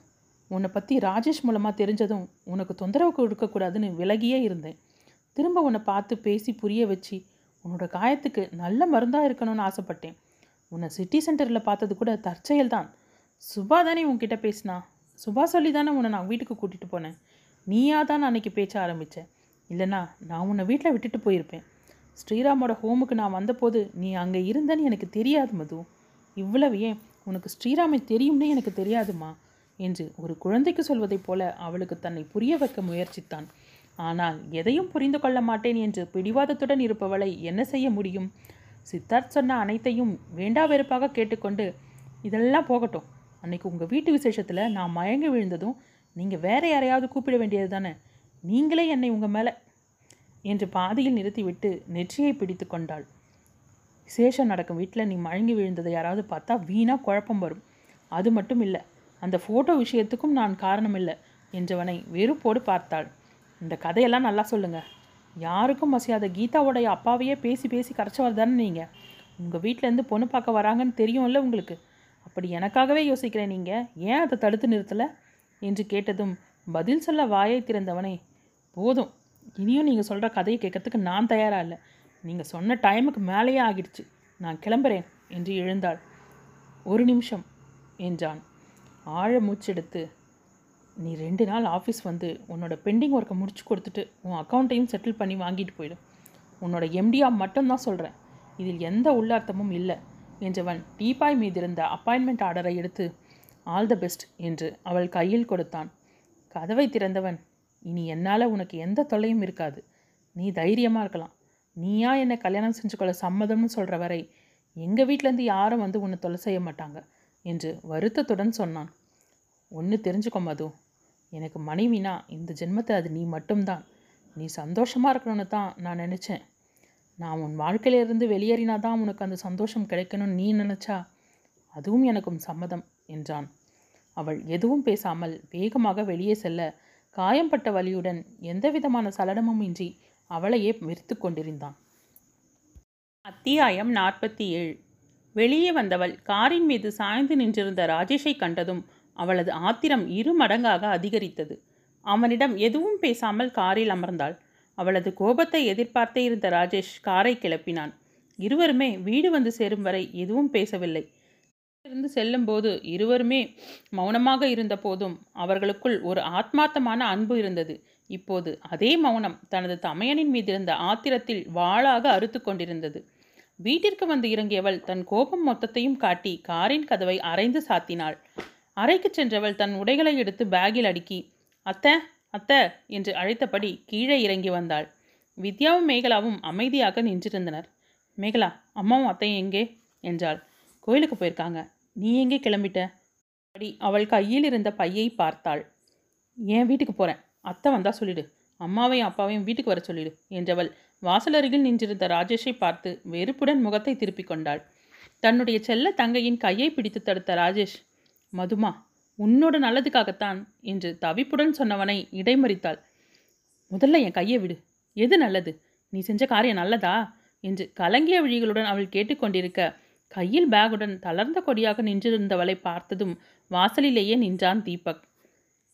Speaker 1: உன்னை பற்றி ராஜேஷ் மூலமாக தெரிஞ்சதும் உனக்கு தொந்தரவு கொடுக்கக்கூடாதுன்னு விலகியே இருந்தேன். திரும்ப உன்னை பார்த்து பேசி புரிய வச்சு உன்னோட காயத்துக்கு நல்ல மருந்தாக இருக்கணும்னு ஆசைப்பட்டேன். உன்னை சிட்டி சென்டரில் பார்த்தது கூட தற்செயல் தான். சுபா தானே உன்கிட்ட பேசினா? சுபா சொல்லி தானே உன்னை நான் வீட்டுக்கு கூட்டிகிட்டு போனேன். நீயா தான் அன்னைக்கு பேச்ச ஆரம்பித்தேன் இல்லைனா நான் உன்னை வீட்டில் விட்டுட்டு போயிருப்பேன். ஸ்ரீராமோட ஹோமுக்கு நான் வந்தபோது நீ அங்கே இருந்தேன்னு எனக்கு தெரியாது மது. இவ்வளவு ஏன்? உனக்கு ஸ்ரீராமை தெரியும்னே எனக்கு தெரியாதுமா? என்று ஒரு குழந்தைக்கு சொல்வதைப் போல அவளுக்கு தன்னை புரிய வைக்க முயற்சித்தான். ஆனால் எதையும் புரிந்து கொள்ள மாட்டேன் என்று பிடிவாதத்துடன் இருப்பவளை என்ன செய்ய முடியும்? சித்தார்த் சொன்ன அனைத்தையும் வேண்டா வெறுப்பாக கேட்டுக்கொண்டு இதெல்லாம் போகட்டும். அன்னைக்கு உங்கள் வீட்டு விசேஷத்தில் நான் மயங்கி விழுந்ததும் நீங்கள் வேற யாரையாவது கூப்பிட வேண்டியது தானே? நீங்களே என்னை உங்கள் மேலே என்று பாதியில் நிறுத்திவிட்டு நெற்றியை பிடித்து கொண்டாள். விசேஷம் நடக்கும் வீட்டில் நீ மயங்கி விழுந்ததை யாராவது பார்த்தா வீணாக குழப்பம் வரும். அது மட்டும் இல்லை அந்த ஃபோட்டோ விஷயத்துக்கும் நான் காரணமில்லை என்றவனை வெறுப்போடு பார்த்தாள். இந்த கதையெல்லாம் நல்லா சொல்லுங்கள் யாருக்கும் மசியாத கீதாவோடைய அப்பாவையே பேசி பேசி கரைச்சவர் தானே நீங்கள் உங்கள் வீட்டிலேருந்து பொண்ணு பார்க்க வராங்கன்னு தெரியும்ல உங்களுக்கு. அப்படி எனக்காகவே யோசிக்கிறேன் நீங்கள் ஏன் அதை தடுத்து நிறுத்தலை? என்று கேட்டதும் பதில் சொல்ல வாயை திறந்தவனே போதும். இனியும் நீங்கள் சொல்கிற கதையை கேட்கறதுக்கு நான் தயாராக இல்லை. நீங்கள் சொன்ன டைமுக்கு மேலேயே ஆகிடுச்சு. நான் கிளம்புறேன் என்று எழுந்தாள். ஒரு நிமிஷம் என்றான். ஆழ மூச்செடுத்து நீ ரெண்டு நாள் ஆஃபீஸ் வந்து உன்னோட பெண்டிங் ஒர்க்கை முடிச்சு கொடுத்துட்டு உன் அக்கௌண்ட்டையும் செட்டில் பண்ணி வாங்கிட்டு போயிடும் உன்னோட எம்டியா மட்டும்தான் சொல்கிறேன் இதில் எந்த உள்ளார்த்தமும் இல்லை. என்றவன் டீபாய் மீதிருந்த அப்பாயின்மெண்ட் ஆர்டரை எடுத்து ஆல் த பெஸ்ட் என்று அவள் கையில் கொடுத்தான். கதவை திறந்தவன் இனி என்னால் உனக்கு எந்த தொல்லையும் இருக்காது. நீ தைரியமாக இருக்கலாம். நீயா என்னை கல்யாணம் செஞ்சு கொள்ள சம்மதம்னு சொல்கிற வரை எங்கள் வீட்டிலேருந்து யாரும் வந்து உன்னை தொலை செய்ய மாட்டாங்க என்று வருத்தத்துடன் சொன்னான். ஒன்று தெரிஞ்சுக்கோ மது. எனக்கு மனைவினா இந்த ஜென்மத்தை அது நீ மட்டும்தான். நீ சந்தோஷமாக இருக்கணும்னு தான் நான் நினச்சேன். நான் உன் வாழ்க்கையிலிருந்து வெளியேறினா தான் உனக்கு அந்த சந்தோஷம் கிடைக்கணும்னு நீ நினச்சா? அதுவும் எனக்கும் சம்மதம் என்றான். அவள் எதுவும் பேசாமல் வேகமாக வெளியே செல்ல காயம்பட்ட வலியுடன் எந்தவிதமான சலனமும் இன்றி அவளையே வெறுத்து கொண்டிருந்தான். அத்தியாயம் நாற்பத்தி ஏழு. வெளியே வந்தவள் காரின் மீது சாய்ந்து நின்றிருந்த ராஜேஷை கண்டதும் அவளது ஆத்திரம் இரு மடங்காக அதிகரித்தது. அவனிடம் எதுவும் பேசாமல் காரில் அமர்ந்தாள். அவளது கோபத்தை எதிர்பார்த்தே இருந்த ராஜேஷ் காரை கிளப்பினான். இருவருமே வீடு வந்து சேரும் வரை எதுவும் பேசவில்லை. இருந்து செல்லும்போது இருவருமே மௌனமாக இருந்த போதும் அவர்களுக்குள் ஒரு ஆத்மார்த்தமான அன்பு இருந்தது. இப்போது அதே மௌனம் தனது தமையனின் மீதிருந்த ஆத்திரத்தில் வாளாக அறுத்து கொண்டிருந்தது. வீட்டிற்கு வந்து இறங்கியவள் தன் கோபம் மொத்தத்தையும் காட்டி காரின் கதவை அரைந்து சாத்தினாள். அறைக்கு சென்றவள் தன் உடைகளை எடுத்து பேக்கில் அடுக்கி அத்தை அத்தை என்று அழைத்தபடி கீழே இறங்கி வந்தாள். வித்யாவும் மேகலாவும் அமைதியாக நின்றிருந்தனர். மேகலா அம்மாவும் அத்தையும் எங்கே? என்றாள். கோயிலுக்கு போயிருக்காங்க. நீ எங்கே கிளம்பிட்ட? அப்படி அவள் கையில் இருந்த பையை பார்த்தாள். ஏன் வீட்டுக்கு போகிறேன் அத்தை வந்தா சொல்லிடு. அம்மாவையும் அப்பாவையும் வீட்டுக்கு வர சொல்லிடு என்றவள் வாசலருகில் நின்றிருந்த ராஜேஷை பார்த்து வெறுப்புடன் முகத்தை திருப்பிக் கொண்டாள். தன்னுடைய செல்ல தங்கையின் கையை பிடித்து தடுத்த ராஜேஷ் மதுமா உன்னோட நல்லதுக்காகத்தான் என்று தவிப்புடன் சொன்னவனை இடைமறித்தாள். முதல்ல என் கையை விடு. எது நல்லது? நீ செஞ்ச காரியம் நல்லதா? என்று கலங்கிய விழிகளுடன் அவள் கேட்டுக்கொண்டிருக்க கையில் பேகுடன் தளர்ந்த கொடியாக நின்றிருந்தவளை பார்த்ததும் வாசலிலேயே நின்றான் தீபக்.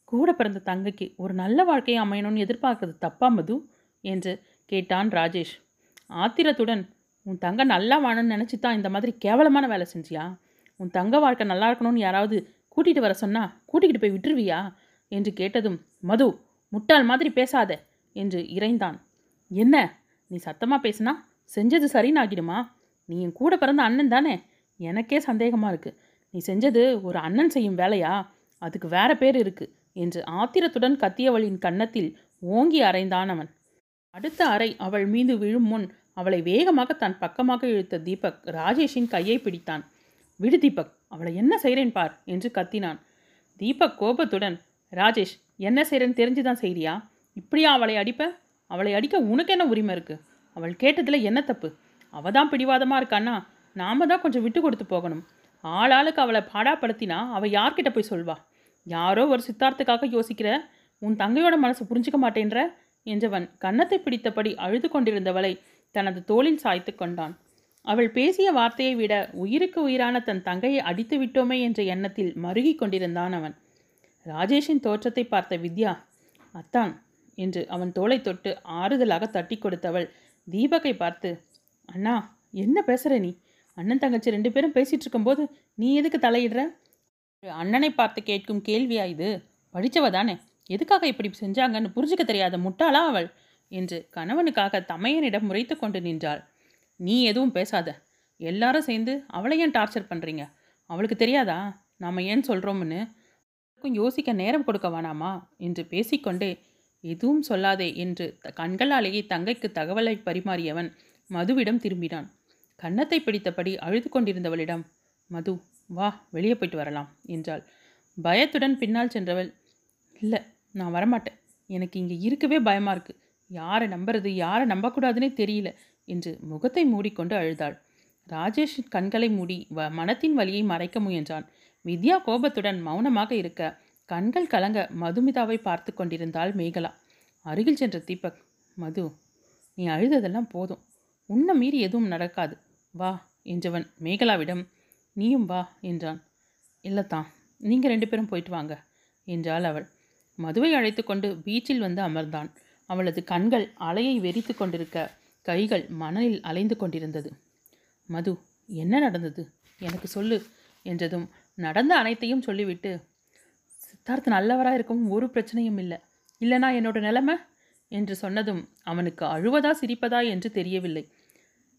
Speaker 1: கூட பிறந்த தங்கைக்கு ஒரு நல்ல வாழ்க்கையை அமையணும்னு எதிர்பார்க்கறது தப்பா மது? என்று கேட்டான் ராஜேஷ். ஆத்திரத்துடன் உன் தங்க நல்லா வாழணும்னு நினச்சி தான் இந்த மாதிரி கேவலமான வேலை செஞ்சியா? உன் தங்க வாழ்க்கை நல்லா இருக்கணும்னு யாராவது கூட்டிகிட்டு வர சொன்னா கூட்டிகிட்டு போய் விட்டுருவியா? என்று கேட்டதும் மது முட்டாள் மாதிரி பேசாத என்று இறைந்தான். என்ன? நீ சத்தமாக பேசுனா செஞ்சது சரின்னு ஆகிடுமா? நீ என் கூட பிறந்த அண்ணன் தானே? எனக்கே சந்தேகமாக இருக்குது நீ செஞ்சது ஒரு அண்ணன் செய்யும் வேலையா? அதுக்கு வேற பேர் இருக்கு என்று ஆத்திரத்துடன் கத்தியவளின் கன்னத்தில் ஓங்கி அறைந்தான் அவன். அடுத்த அறை அவள் மீது விழும் முன் அவளை வேகமாக தன் பக்கமாக இழுத்த தீபக் ராஜேஷின் கையை பிடித்தான். விடு தீபக் அவளை என்ன செய்கிறேன் பார் என்று கத்தினான். தீபக் கோபத்துடன் ராஜேஷ் என்ன செய்கிறேன்னு தெரிஞ்சுதான் செய்கிறியா இப்படியா அவளை அடிப்ப? அவளை அடிக்க உனக்கு என்ன உரிமை இருக்கு? அவள் கேட்டதில் என்ன தப்பு?
Speaker 2: அவ தான் பிடிவாதமாக இருக்கான்னா நாம தான் கொஞ்சம் விட்டு கொடுத்து போகணும். ஆளாளுக்கு அவளை பாடாப்படுத்தினா அவள் யார்கிட்ட போய் சொல்வா? யாரோ ஒரு சித்தார்த்துக்காக யோசிக்கிற உன் தங்கையோட மனசு புரிஞ்சுக்க மாட்டேன்ற என்றவன் கன்னத்தை பிடித்தபடி அழுது கொண்டிருந்தவளை தனது தோளில் சாய்த்து கொண்டான். அவள் பேசிய வார்த்தையை விட உயிருக்கு உயிரான தன் தங்கையை அடித்து விட்டோமே என்ற எண்ணத்தில் மருகி கொண்டிருந்தான் அவன். ராஜேஷின் தோற்றத்தை பார்த்த வித்யா அத்தான் என்று அவன் தோலை தொட்டு ஆறுதலாக தட்டி கொடுத்தவள் தீபக்கை பார்த்து அண்ணா என்ன பேசுற நீ? அண்ணன் தங்கச்சி ரெண்டு பேரும் பேசிட்டு இருக்கும்போது நீ எதுக்கு தலையிடுற? அண்ணனை பார்த்து கேட்கும் கேள்வியா இது? படித்தவ தானே? எதுக்காக இப்படி செஞ்சாங்கன்னு புரிஞ்சுக்க தெரியாத முட்டாளா அவள்? என்று கணவனுக்காக தமையனிடம் முறைத்து கொண்டு நின்றாள். நீ எதுவும் பேசாத. எல்லாரும் சேர்ந்து அவளை ஏன் டார்ச்சர் பண்ணுறீங்க அவளுக்கு தெரியாதா? நாம் ஏன் சொல்கிறோம்னு அவளுக்கும் யோசிக்க நேரம் கொடுக்க வேணாமா? என்று பேசிக்கொண்டே எதுவும் சொல்லாதே என்று கண்களாலேயே தங்கைக்கு தகவலை பரிமாறியவன் மதுவிடம் திரும்பினான். கன்னத்தை பிடித்தபடி அழுது கொண்டிருந்தவளிடம் மது வா வெளியே போயிட்டு வரலாம் என்றாள். பயத்துடன் பின்னால் சென்றவள் இல்லை நான் வரமாட்டேன். எனக்கு இங்கே இருக்கவே பயமாக இருக்குது யாரை நம்புறது யாரை நம்பக்கூடாதுன்னே தெரியல. என்று முகத்தை மூடிக்கொண்டு அழுதாள். ராஜேஷ் கண்களை மூடி வ மனத்தின் வலியை மறைக்க முயன்றான். வித்யா கோபத்துடன் மௌனமாக இருக்க கண்கள் கலங்க மதுமிதாவை பார்த்து கொண்டிருந்தாள் மேகலா. அருகில் சென்ற தீபக் மது நீ அழுததெல்லாம் போதும். உன்னை மீறி எதுவும் நடக்காது. வா என்றவன் மேகலாவிடம் நீயும் வா என்றான். இல்லைத்தான் நீங்கள் ரெண்டு பேரும் போயிட்டு வாங்க என்றாள் அவள். மதுவை அழைத்து கொண்டு பீச்சில் வந்து அமர்ந்தான். அவளது கண்கள் அலையை வெறித்து கொண்டிருக்க கைகள் மணலில் அலைந்து கொண்டிருந்தது. மது என்ன நடந்தது? எனக்கு சொல்லு என்றதும் நடந்த அனைத்தையும் சொல்லிவிட்டு. சித்தார்த் நல்லவராக இருக்கவும் ஒரு பிரச்சனையும் இல்லை. இல்லைனா என்னோட நிலைமை? என்று சொன்னதும் அவனுக்கு அழுவதா சிரிப்பதா என்று தெரியவில்லை.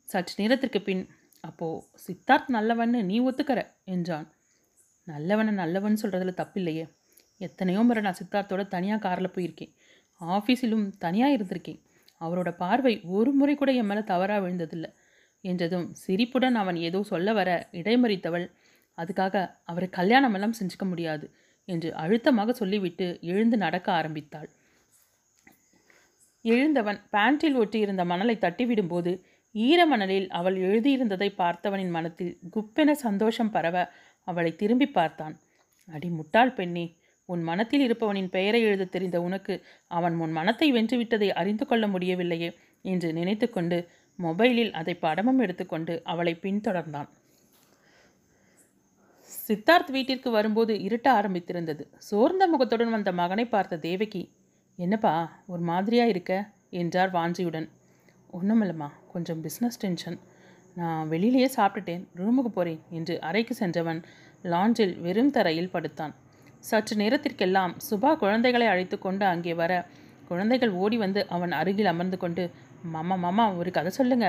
Speaker 2: சற்று நேரத்திற்கு பின் அப்போ சித்தார்த் நல்லவன்னு நீ ஒத்துக்கற? என்றான். நல்லவனை நல்லவன் சொல்கிறதுல தப்பில்லையே. எத்தனையோ முறை நான் சித்தார்த்தோட தனியாக காரில் போயிருக்கேன். ஆஃபீஸிலும் தனியாக இருந்திருக்கேன். அவரோட பார்வை ஒரு முறை கூட என் மேலே தவறாக விழுந்ததில்லை. என்றதும் சிரிப்புடன் அவன் ஏதோ சொல்ல வர இடைமறித்தவள் அதுக்காக அவரை கல்யாணம் எல்லாம் செஞ்சுக்க முடியாது என்று அழுத்தமாக சொல்லிவிட்டு எழுந்து நடக்க ஆரம்பித்தாள். எழுந்தவன் பேண்டில் ஒட்டியிருந்த மணலை தட்டிவிடும்போது ஈரமணலில் அவள் எழுதியிருந்ததை பார்த்தவனின் மனத்தில் குப்பென சந்தோஷம் பரவ அவளை திரும்பி பார்த்தான். அடி முட்டாள் பெண்ணே உன் மனத்தில் இருப்பவனின் பெயரை எழுத தெரிந்த உனக்கு அவன் உன் மனத்தை வென்றுவிட்டதை அறிந்து கொள்ள முடியவில்லையே என்று நினைத்துக்கொண்டு மொபைலில் அதை படமும் எடுத்துக்கொண்டு அவளை பின்தொடர்ந்தான். சித்தார்த் வீட்டிற்கு வரும்போது இருட்ட ஆரம்பித்திருந்தது. சோர்ந்த முகத்துடன் வந்த மகனை பார்த்த தேவகி என்னப்பா ஒரு மாதிரியா இருக்க? என்றார் வாஞ்சியுடன். ஒன்றுமில்லம்மா கொஞ்சம் பிஸ்னஸ் டென்ஷன் நான் வெளியிலேயே சாப்பிட்டுட்டேன் ரூமுக்கு போகிறேன் என்று அறைக்கு சென்றவன் லாஞ்சில் வெறும் தரையில் படுத்தான். சற்று நேரத்திற்கெல்லாம் சுபா குழந்தைகளை அழைத்து கொண்டு அங்கே வர. குழந்தைகள் ஓடி வந்து அவன் அருகில் அமர்ந்து கொண்டு மாமா மாமா ஒரு கதை சொல்லுங்க.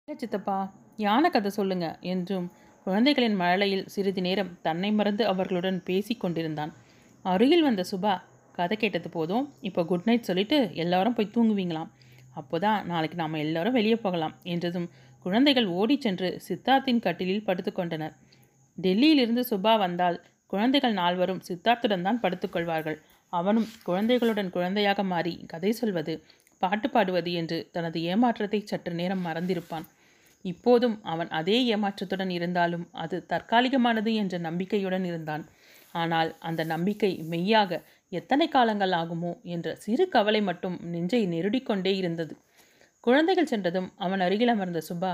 Speaker 2: இல்லை சித்தப்பா யானை கதை சொல்லுங்க என்றும் குழந்தைகளின் மழலையில் சிறிது நேரம் தன்னை மறந்து அவர்களுடன் பேசி கொண்டிருந்தான். அருகில் வந்த சுபா கதை கேட்டது போதும் இப்போ குட் நைட் சொல்லிட்டு எல்லாரும் போய் தூங்குவீங்களாம். அப்போதான் நாளைக்கு நாம் எல்லாரும் வெளியே போகலாம் என்றதும் குழந்தைகள் ஓடிச் சென்று சித்தார்த்தின் கட்டிலில் படுத்துக்கொண்டனர் டெல்லியிலிருந்து சுபா வந்தால் குழந்தைகள் நால்வரும் சித்தார்த்துடன் தான் படுத்துக்கொள்வார்கள் அவனும் குழந்தைகளுடன் குழந்தையாக மாறி கதை சொல்வது பாட்டு பாடுவது என்று தனது ஏமாற்றத்தை சற்று நேரம் மறந்திருப்பான். இப்போதும் அவன் அதே ஏமாற்றத்துடன் இருந்தாலும் அது தற்காலிகமானது என்ற நம்பிக்கையுடன் இருந்தான். ஆனால் அந்த நம்பிக்கை மெய்யாக எத்தனை காலங்கள் ஆகுமோ என்ற சிறு கவலை மட்டும் நெஞ்சை நெருடிக்கொண்டே இருந்தது. குழந்தைகள் சென்றதும் அவன் அருகில் அமர்ந்த சுபா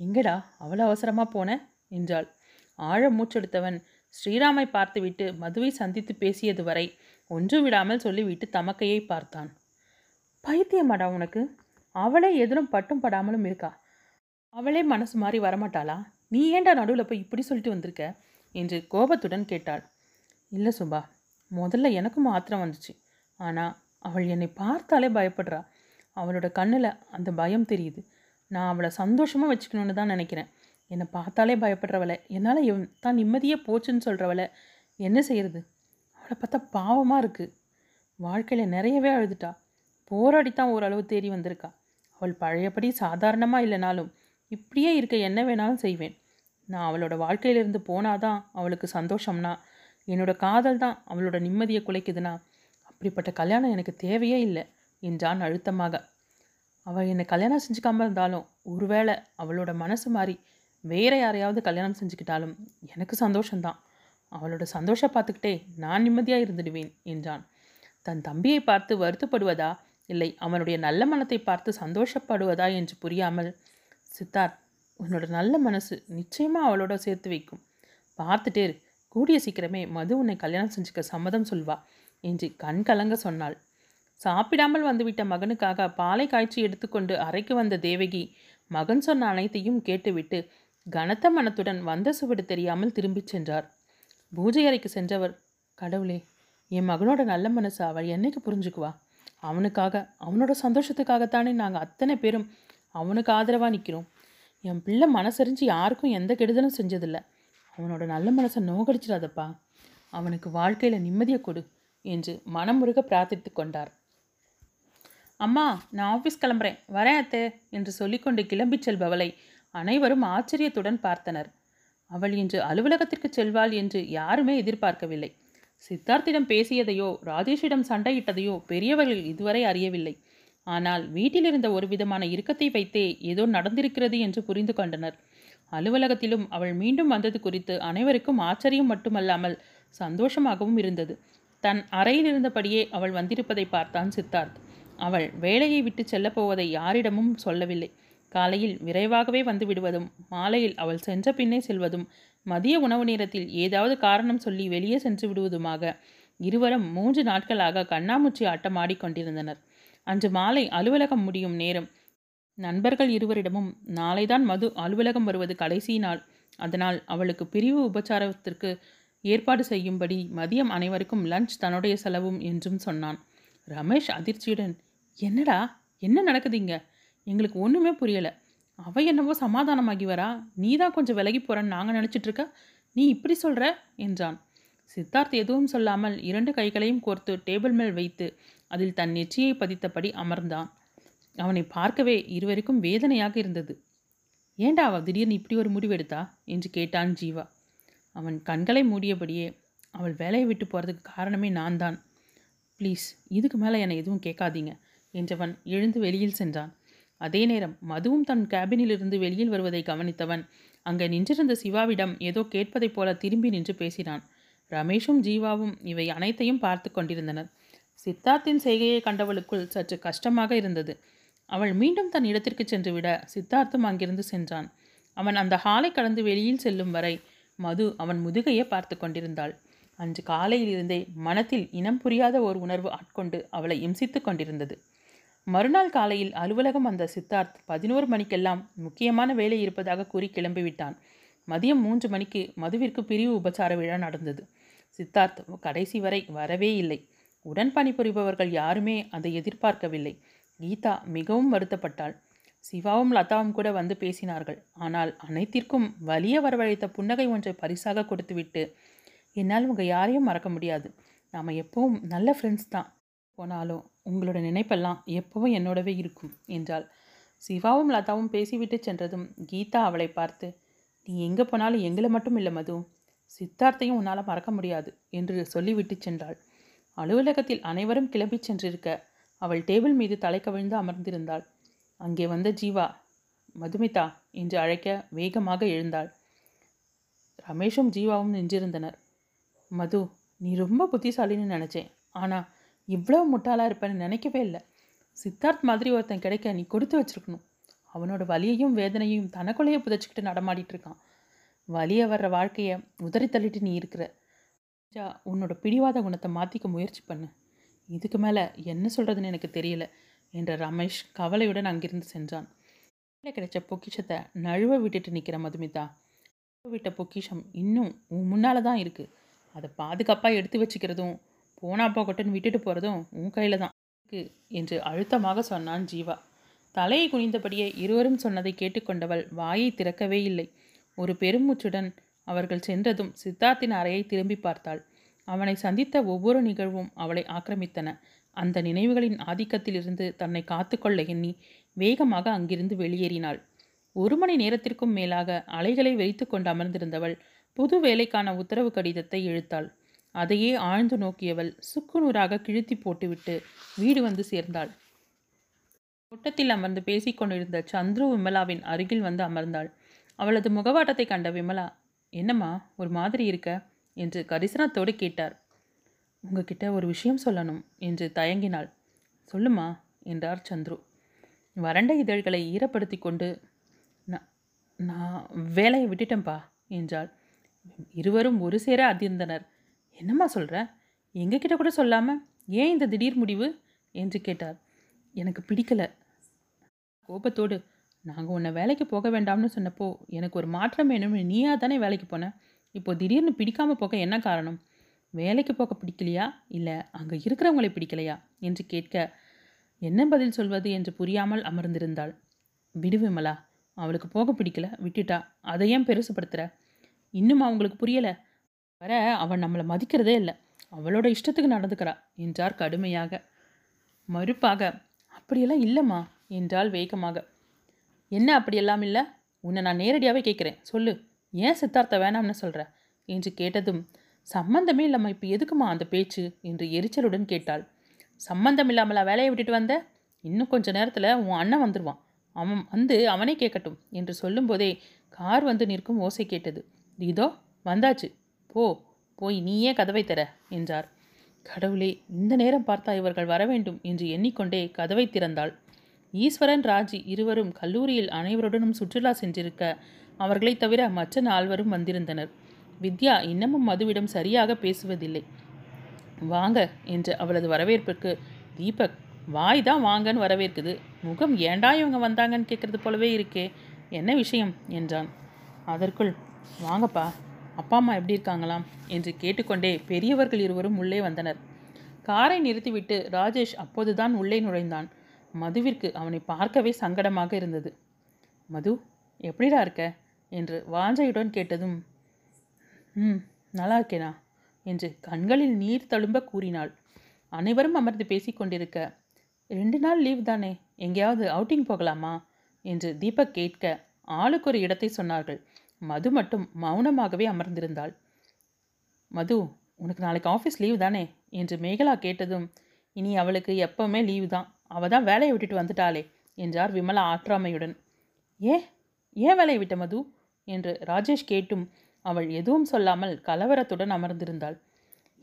Speaker 2: எங்கடா அவ்வளோ அவசரமாக போன? என்றாள். ஆழ மூச்செடுத்தவன் ஸ்ரீராமை பார்த்துவிட்டு மதுவை சந்தித்து பேசியது வரை ஒன்று விடாமல் சொல்லிவிட்டு தமக்கையை பார்த்தான். பைத்தியமாடா உனக்கு? அவளே எதிரும் பட்டும் படாமலும் இருக்கா? அவளே மனசு மாறி வரமாட்டாளா? நீ ஏன்டா நடுவில் போய் இப்படி சொல்லிட்டு வந்திருக்க? என்று கோபத்துடன் கேட்டாள். இல்லை சுபா முதல்ல எனக்கும் ஆத்திரம் வந்துச்சு. ஆனால் அவள் என்னை பார்த்தாலே பயப்படுறா. அவளோட கண்ணில் அந்த பயம் தெரியுது. நான் அவளை சந்தோஷமாக வச்சுக்கணுன்னு தான் நினைக்கிறேன். என்னை பார்த்தாலே பயப்படுறவளை என்னால் எவ் தான் நிம்மதியே போச்சுன்னு சொல்கிறவளை என்ன செய்கிறது அவளை பார்த்தா பாவமாக இருக்குது வாழ்க்கையில் நிறையவே அழுதுட்டா. போராடி தான் ஓரளவு தேடி வந்திருக்கா. அவள் பழையபடி சாதாரணமாக இல்லைனாலும் இப்படியே இருக்க என்ன வேணாலும் செய்வேன். நான் அவளோட வாழ்க்கையிலிருந்து போனாதான் அவளுக்கு சந்தோஷம்னா என்னோட காதல் தான் அவளோட நிம்மதியை குலைக்குதுன்னா அப்படிப்பட்ட கல்யாணம் எனக்கு தேவையே இல்லை என்றான் அழுத்தமாக. அவள் என்னை கல்யாணம் செஞ்சுக்காம இருந்தாலும் ஒருவேளை அவளோட மனசு மாறி வேற யாரையாவது கல்யாணம் செஞ்சுக்கிட்டாலும் எனக்கு சந்தோஷம்தான். அவளோட சந்தோஷம் பார்த்துக்கிட்டே நான் நிம்மதியாக இருந்துடுவேன் என்றான். தன் தம்பியை பார்த்து வருத்தப்படுவதா? இல்லை அவனுடைய நல்ல மனத்தை பார்த்து சந்தோஷப்படுவதா என்று புரியாமல் சித்தார்த் உன்னோட நல்ல மனசு நிச்சயமாக அவளோட சேர்த்து வைக்கும். பார்த்துட்டே கூடிய சீக்கிரமே மது உன்னை கல்யாணம் செஞ்சுக்க சம்மதம் சொல்வா என்று கண் கலங்க சொன்னாள். சாப்பிடாமல் வந்துவிட்ட மகனுக்காக பாலை காய்ச்சி எடுத்துக்கொண்டு அறைக்கு வந்த தேவகி மகன் சொன்ன அனைத்தையும் கேட்டுவிட்டு கனத்த மனத்துடன் வந்த சுவடு தெரியாமல் திரும்பிச் சென்றார். பூஜை அறைக்கு சென்றவர் கடவுளே என் மகனோட நல்ல மனசு அவள் என்னைக்கு புரிஞ்சுக்குவா? அவனுக்காக அவனோட சந்தோஷத்துக்காகத்தானே நாங்கள் அத்தனை பேரும் அவனுக்கு ஆதரவாக நிற்கிறோம் என் பிள்ளை மனசறிஞ்சு யாருக்கும் எந்த கெடுதலும் செஞ்சதில்ல. அவனோட நல்ல மனசை நோகடிச்சிடாதப்பா. அவனுக்கு வாழ்க்கையில் நிம்மதியை கொடு என்று மனமுருக பிரார்த்தித்து கொண்டார். அம்மா நான் ஆஃபீஸ் கிளம்புறேன். வரேன் அத்தே என்று சொல்லிக்கொண்டு கிளம்பிச் செல்பவளை அனைவரும் ஆச்சரியத்துடன் பார்த்தனர். அவள் இன்று அலுவலகத்திற்கு செல்வாள் என்று யாருமே எதிர்பார்க்கவில்லை. சித்தார்த்திடம் பேசியதையோ ராஜேஷிடம் சண்டையிட்டதையோ பெரியவர்கள் இதுவரை அறியவில்லை. ஆனால் வீட்டிலிருந்த ஒரு விதமான இறுக்கத்தை வைத்தே ஏதோ நடந்திருக்கிறது என்று புரிந்து கொண்டனர். அலுவலகத்திலும் அவள் மீண்டும் வந்தது குறித்து அனைவருக்கும் ஆச்சரியம் மட்டுமல்லாமல் சந்தோஷமாகவும் இருந்தது. தன் அறையில் இருந்தபடியே அவள் வந்திருப்பதை பார்த்தான் சித்தார்த். அவள் வேலையை விட்டு செல்லப் போவதை யாரிடமும் சொல்லவில்லை. காலையில் விரைவாகவே வந்து விடுவதும் மாலையில் அவள் சென்ற பின்னே செல்வதும் மதிய உணவு நேரத்தில் ஏதாவது காரணம் சொல்லி வெளியே சென்று விடுவதுமாக இருவரும் மூன்று நாட்களாக கண்ணாமூச்சி ஆட்டம் ஆடிக்கொண்டிருந்தனர் அன்று மாலை அலுவலகம் முடியும் நேரம் நண்பர்கள் இருவரிடமும் நாளைதான் மது அலுவலகம் வருவது கடைசி நாள். அதனால் அவளுக்கு பிரிவு உபச்சாரத்திற்கு ஏற்பாடு செய்யும்படி மதியம் அனைவருக்கும் லஞ்ச் தன்னுடைய செலவும் என்றும் சொன்னான். ரமேஷ் அதிர்ச்சியுடன் என்னடா? என்ன நடக்குதுங்க எங்களுக்கு ஒன்றுமே புரியலை. அவ என்னவோ சமாதானமாகி வரா நீ தான் கொஞ்சம் விலகி போகிறேன்னு நாங்கள் நினச்சிட்ருக்க நீ இப்படி சொல்கிற என்றான். சித்தார்த் எதுவும் சொல்லாமல் இரண்டு கைகளையும் கோர்த்து டேபிள் மேல் வைத்து அதில் தன் நெற்றியை பதித்தபடி அமர்ந்தான். அவனை பார்க்கவே இருவருக்கும் வேதனையாக இருந்தது. ஏண்டா அவள் திடீர்னு இப்படி ஒரு முடிவெடுத்தா? என்று கேட்டான் ஜீவா. அவன் கண்களை மூடியபடியே அவள் வேலையை விட்டு போகிறதுக்கு காரணமே நான் தான் ப்ளீஸ் இதுக்கு மேலே என்னை எதுவும் கேட்காதீங்க என்றவன் எழுந்து வெளியில் சென்றான். அதே நேரம் மதுவும் தன் கேபினிலிருந்து வெளியில் வருவதை கவனித்தவன். அங்கே நின்றிருந்த சிவாவிடம் ஏதோ கேட்பதைப் போல திரும்பி நின்று பேசினான். ரமேஷும் ஜீவாவும் இவை அனைத்தையும் பார்த்து கொண்டிருந்தனர். சித்தார்த்தின் செய்கையை கண்டவளுக்குள் சற்று கஷ்டமாக இருந்தது. அவள் மீண்டும் தன் இடத்திற்கு சென்று விட சித்தார்த்தும் அங்கிருந்து சென்றான். அவன் அந்த ஹாலை கடந்து வெளியில் செல்லும் வரை மது அவன் முதுகையே பார்த்து கொண்டிருந்தாள். அன்று காலையிலிருந்தே மனத்தில் இனம் புரியாத ஒரு உணர்வு ஆட்கொண்டு அவளை இம்சித்து கொண்டிருந்தது. மறுநாள் காலையில் அலுவலகம் வந்த சித்தார்த் பதினோரு மணிக்கெல்லாம் முக்கியமான வேலை இருப்பதாக கூறி கிளம்பிவிட்டான். மதியம் மூன்று மணிக்கு மதுவிற்கு பிரிவு உபசார விழா நடந்தது. சித்தார்த் கடைசி வரை வரவே இல்லை. உடன் பணிபுரிபவர்கள் யாருமே அதை எதிர்பார்க்கவில்லை. கீதா மிகவும் வருத்தப்பட்டாள். சிவாவும் லதாவும் கூட வந்து பேசினார்கள். ஆனால் அனைத்திற்கும் வலிய வரவழைத்த புன்னகை ஒன்றை பரிசாக கொடுத்துவிட்டு என்னால் உங்கள் யாரையும் மறக்க முடியாது. நாம் எப்பவும் நல்ல ஃப்ரெண்ட்ஸ் தான். போனாலும் உங்களோட நினைப்பெல்லாம் எப்பவும் என்னோடவே இருக்கும் என்றாள். சிவாவும் லதாவும் பேசிவிட்டு சென்றதும் கீதா அவளை பார்த்து நீ எங்கே போனாலும் எங்களை மட்டும் இல்லை மது. சித்தார்த்தையும் உன்னால் மறக்க முடியாது என்று சொல்லிவிட்டு சென்றாள். அலுவலகத்தில் அனைவரும் கிளம்பிச் சென்றிருக்க அவள் டேபிள் மீது தலை கவிழ்ந்து அமர்ந்திருந்தாள். அங்கே வந்த ஜீவா மதுமிதா என்று அழைக்க வேகமாக எழுந்தாள். ரமேஷும் ஜீவாவும் நின்றிருந்தனர். மது நீ ரொம்ப புத்திசாலின்னு நினச்சேன். ஆனால் இவ்வளோ முட்டாளாக இருப்பேன்னு நினைக்கவே இல்லை. சித்தார்த் மாதிரி ஒருத்தன் கிடைக்க நீ கொடுத்து வச்சிருக்கணும். அவனோட வலியையும் வேதனையும் தனக்குள்ளேயே புதைச்சிக்கிட்டு நடமாடிட்டு இருக்கான். வலியை வர்ற வாழ்க்கையை உதறி தள்ளிட்டு நீ இருக்கிற. உன்னோட பிடிவாத குணத்தை மாற்றிக்க முயற்சி பண்ணு. இதுக்கு மேலே என்ன சொல்கிறதுன்னு எனக்கு தெரியல என்ற ரமேஷ் கவலையுடன் அங்கிருந்து சென்றான். கையில் கிடைச்ச பொக்கிஷத்தை நழுவ விட்டுட்டு நிற்கிற மதுமிதா நழுவ விட்ட பொக்கிஷம் இன்னும் உன் முன்னால் தான் இருக்குது அதை பாதுகாப்பாக எடுத்து வச்சுக்கிறதும் போனா போகட்டுன்னு விட்டுட்டு போகிறதும் உன் கையில் தான் இருக்கு என்று அழுத்தமாக சொன்னான் ஜீவா. தலையை குனிந்தபடியே இருவரும் சொன்னதை கேட்டுக்கொண்டவள் வாயை திறக்கவே இல்லை. ஒரு பெருமூச்சுடன் அவர்கள் சென்றதும் சித்தார்த்தின் அறையை திரும்பி பார்த்தாள். அவனை சந்தித்த ஒவ்வொரு நிகழ்வும் அவளை ஆக்கிரமித்தன. அந்த நினைவுகளின் ஆதிக்கத்திலிருந்து தன்னை காத்துக்கொள்ள எண்ணி வேகமாக அங்கிருந்து வெளியேறினாள். ஒரு மணி நேரத்திற்கும் மேலாக அலைகளை வெறித்து கொண்டு அமர்ந்திருந்தவள் புது வேலைக்கான உத்தரவு கடிதத்தை இழுத்தாள் அதையே ஆழ்ந்து நோக்கியவள் சுக்குநூறாக கிழித்தி போட்டுவிட்டு வீடு வந்து சேர்ந்தாள். கூட்டத்தில் அமர்ந்து பேசிக்கொண்டிருந்த சந்துரு விமலாவின் அருகில் வந்து அமர்ந்தாள். அவளது முகவாட்டத்தை கண்ட விமலா என்னம்மா ஒரு மாதிரி இருக்க? என்று கரிசனத்தோடு கேட்டார். உங்ககிட்ட ஒரு விஷயம் சொல்லணும் என்று தயங்கினாள். சொல்லுமா என்றார் சந்துரு. வறண்ட இதழ்களை ஈரப்படுத்தி கொண்டு நான் நான் வேலையை விட்டுட்டேன்ப்பா என்றாள். இருவரும் ஒரு சேர அதிர்ந்தனர். என்னம்மா சொல்கிற எங்ககிட்ட கூட சொல்லாமல் ஏன் இந்த திடீர் முடிவு? என்று கேட்டார். எனக்கு பிடிக்கலை. கோபத்தோடு நாங்கள் உன்னை வேலைக்கு போக வேண்டாம்னு சொன்னப்போ எனக்கு ஒரு மாற்றம் வேணும்னு நீயா தானே வேலைக்கு போனேன் இப்போ திடீர்னு பிடிக்காமல் போக என்ன காரணம்? வேலைக்கு போக பிடிக்கலையா? இல்லை அங்கே இருக்கிறவங்களை பிடிக்கலையா? என்று கேட்க என்ன பதில் சொல்வது என்று புரியாமல் அமர்ந்திருந்தாள். விடு விமலா அவளுக்கு போக பிடிக்கல விட்டுட்டா அதை ஏன் பெருசுப்படுத்துகிற இன்னும் அவங்களுக்கு புரியலை. வர அவன் நம்மளை மதிக்கிறதே இல்லை. அவளோட இஷ்டத்துக்கு நடந்துக்கிறா என்றார் கடுமையாக. மறுப்பாக அப்படியெல்லாம் இல்லைம்மா என்றாள் வேகமாக. என்ன அப்படியெல்லாம் இல்லை? உன்னை நான் நேரடியாகவே கேட்குறேன். சொல்லு. ஏன் சித்தார்த்த வேணாம்னு சொல்கிற என்று கேட்டதும் சம்மந்தமே இல்லாமல் இப்போ எதுக்குமா அந்த பேச்சு? என்று எரிச்சலுடன் கேட்டாள். சம்மந்தம் இல்லாமலா வேலையை விட்டுட்டு வந்த? இன்னும் கொஞ்ச நேரத்தில் உன் அண்ணன் வந்துடுவான் அவன் வந்து அவனே கேட்கட்டும் என்று சொல்லும்போதே கார் வந்து நிற்கும் ஓசை கேட்டது. இதோ வந்தாச்சு. போ போய் நீயே கதவை தர என்றார். கடவுளே இந்த நேரம் பார்த்தா இவர்கள் வர வேண்டும் என்று எண்ணிக்கொண்டே கதவை திறந்தாள். ஈஸ்வரன் ராஜி இருவரும் கல்லூரியில் அனைவருடனும் சுற்றுலா சென்றிருக்க அவர்களைத் தவிர மற்ற நால்வரும் வந்திருந்தனர். வித்யா இன்னமும் மதுவிடம் சரியாக பேசுவதில்லை. வாங்க என்ற அவளது வரவேற்புக்கு தீபக் வாய் தான் வாங்கன்னு வரவேற்குது. முகம் ஏண்டா இவங்க வந்தாங்கன்னு கேட்குறது போலவே இருக்கே என்ன விஷயம்? என்றான். அதற்குள் வாங்கப்பா. அப்பா அம்மா எப்படி இருக்காங்களாம் என்று கேட்டுக்கொண்டே பெரியவர்கள் இருவரும் உள்ளே வந்தனர். காரை நிறுத்திவிட்டு ராஜேஷ் அப்போதுதான் உள்ளே நுழைந்தான். மதுவிற்கு அவனை பார்க்கவே சங்கடமாக இருந்தது. மது எப்படிடா இருக்க? என்று வாஞ்சையுடன் கேட்டதும் ம் நல்லா இருக்கேனா? என்று கண்களில் நீர் தழும்ப கூறினாள். அனைவரும் அமர்ந்து பேசிக்கொண்டிருக்க ரெண்டு நாள் லீவ் தானே எங்கேயாவது அவுட்டிங் போகலாமா? என்று தீபக் கேட்க ஆளுக்கு ஒரு இடத்தை சொன்னார்கள். மது மட்டும் மௌனமாகவே அமர்ந்திருந்தாள். மது உனக்கு நாளைக்கு ஆஃபீஸ் லீவு தானே? என்று மேகலா கேட்டதும் இனி அவளுக்கு எப்பவுமே லீவு தான். அவள் தான் வேலையை விட்டுட்டு வந்துட்டாளே என்றார் விமலா ஆற்றாமையுடன். ஏ ஏன் வேலையை விட்ட மது? என்று ராஜேஷ் கேட்டும் அவள் எதுவும் சொல்லாமல் கலவரத்துடன் அமர்ந்திருந்தாள்.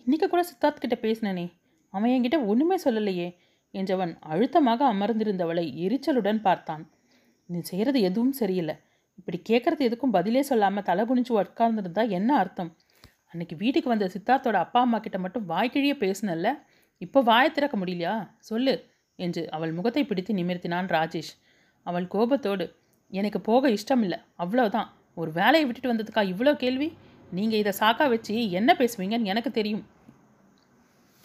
Speaker 2: இன்னைக்கு கூட சித்தார்த் கிட்ட பேசினனே அவன் என்கிட்ட ஒன்றுமே சொல்லலையே என்றவன் அழுத்தமாக அமர்ந்திருந்தவளை எரிச்சலுடன் பார்த்தான். நீ செய்கிறது எதுவும் சரியில்லை. இப்படி கேட்குறது எதுக்கும் பதிலே சொல்லாமல் தலை குனிஞ்சு உட்கார்ந்துருந்தா என்ன அர்த்தம்? அன்னைக்கு வீட்டுக்கு வந்த சித்தார்த்தோட அப்பா அம்மா கிட்ட மட்டும் வாய்க்கிழிய பேசினல்ல இப்போ வாயை திறக்க முடியலையா? சொல்லு என்று அவள் முகத்தை பிடித்து நிமிர்த்தினான் ராஜேஷ். அவள் கோபத்தோடு எனக்கு போக இஷ்டம் இல்லை அவ்வளோதான் ஒரு வேலையை விட்டுட்டு வந்ததுக்கா இவ்வளோ கேள்வி? நீங்கள் இதை சாக்கா வச்சு என்ன பேசுவீங்கன்னு எனக்கு தெரியும்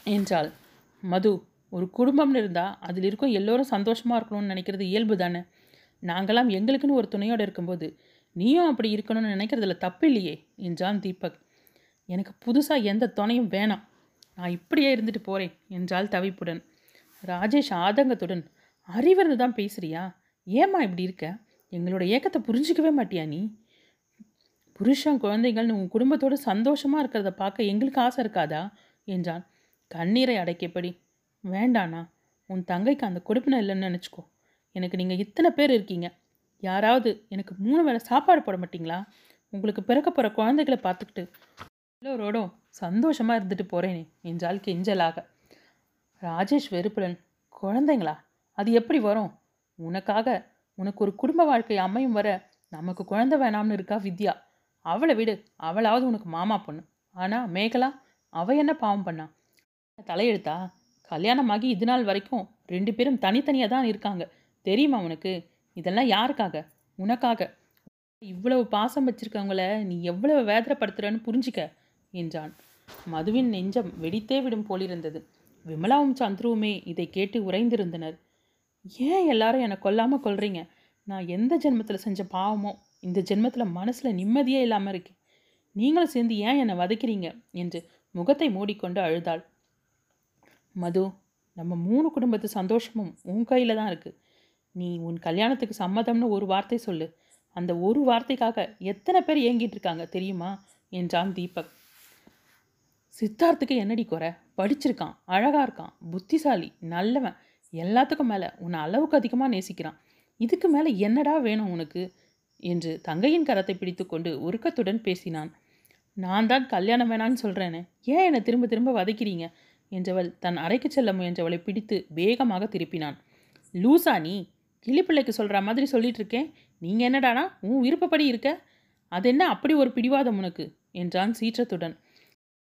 Speaker 2: என்றாள். மது ஒரு குடும்பம்னு இருந்தால் அதில் இருக்கும் எல்லோரும் சந்தோஷமாக இருக்கணும்னு நினைக்கிறது இயல்பு தானே? நாங்களாம் எங்களுக்குன்னு ஒரு துணையோடு இருக்கும்போது நீயும் அப்படி இருக்கணும்னு நினைக்கிறதுல தப்பு இல்லையே என்றான் தீபக். எனக்கு புதுசாக எந்த துணையும் வேணாம். நான் இப்படியே இருந்துட்டு போகிறேன் என்றால் தவிப்புடன். ராஜேஷ் ஆதங்கத்துடன் அறிவிருந்து தான் பேசுறியா? ஏம்மா இப்படி இருக்க? எங்களோட ஏக்கத்தை புரிஞ்சிக்கவே மாட்டியா நீ? புருஷன் குழந்தைகள்னு உன் குடும்பத்தோடு சந்தோஷமாக இருக்கிறத பார்க்க எங்களுக்கு ஆசை இருக்காதா? என்றான். கண்ணீரை அடைக்கப்படி. வேண்டானா உன் தங்கைக்கு அந்த கொடுப்பினை இல்லைன்னு நினச்சிக்கோ. எனக்கு நீங்கள் இத்தனை பேர் இருக்கீங்க. யாராவது எனக்கு மூணு வேளை சாப்பாடு போட மாட்டிங்களா? உங்களுக்கு பிறக்க போகிற குழந்தைகளை பார்த்துக்கிட்டு எல்லோரோடும் சந்தோஷமாக இருந்துட்டு போகிறேனே என்றால் கெஞ்சலாக ராஜேஷ் வெறுப்புலன் குழந்தைங்களா? அது எப்படி வரும்? உனக்காக உனக்கு ஒரு குடும்ப வாழ்க்கை அமையும் வர நமக்கு குழந்தை வேணாம்னு இருக்கா வித்யா? அவளை விடு அவளாவது உனக்கு மாமா பொண்ணு. ஆனால் மேகலா அவ என்ன பாவம் பண்ணா? தலையெழுத்தா? கல்யாணமாகி இது நாள் வரைக்கும் ரெண்டு பேரும் தனித்தனியாக தான் இருக்காங்க. தெரியுமா உனக்கு? இதெல்லாம் யாருக்காக? உனக்காக. இவ்வளவு பாசம் வச்சிருக்கவங்கள நீ எவ்வளவு வேதனைப்படுத்துறன்னு புரிஞ்சிக்க என்றான். மதுவின் நெஞ்சம் வெடித்தே விடும் போலிருந்தது. விமலாவும் சந்துருவுமே இதை கேட்டு உறைந்திருந்தனர். ஏன் எல்லாரும் என்னை கொல்லாமல் கொள்றீங்க நான் எந்த ஜென்மத்தில் செஞ்ச பாவமோ இந்த ஜென்மத்தில் மனசில் நிம்மதியே இல்லாமல் இருக்கேன். நீங்களும் சேர்ந்து ஏன் என்னை வதைக்கிறீங்க? என்று முகத்தை மூடிக்கொண்டு அழுதாள். மது நம்ம மூணு குடும்பத்து சந்தோஷமும் உன் கையில் தான் இருக்குது நீ உன் கல்யாணத்துக்கு சம்மதம்னு ஒரு வார்த்தை சொல்லு. அந்த ஒரு வார்த்தைக்காக எத்தனை பேர் ஏங்கிட்டு இருக்காங்க தெரியுமா? என்றான் தீபக். சித்தார்த்துக்கு என்னடி குறை? படிச்சிருக்கான் அழகாக இருக்கான் புத்திசாலி நல்லவன். எல்லாத்துக்கும் மேலே உன்னை அளவுக்கு அதிகமாக நேசிக்கிறான். இதுக்கு மேலே என்னடா வேணும் உனக்கு? என்று தங்கையின் கரத்தை பிடித்துக்கொண்டு உருக்கத்துடன் பேசினான். நான் தான் கல்யாணம் வேணான்னு சொல்கிறேனே ஏன் என்னை திரும்ப திரும்ப வதைக்கிறீங்க? என்றவள் தன் அறைக்கு செல்ல முயன்றவளை பிடித்து வேகமாக திருப்பினான். லூசா நீ கிளிப்பிள்ளைக்கு சொல்கிற மாதிரி சொல்லிகிட்டு இருக்கேன் நீங்கள் என்னடானா உன் விருப்பப்படி இருக்க. அது என்ன அப்படி ஒரு பிடிவாதம் உனக்கு? என்றான் சீற்றத்துடன்.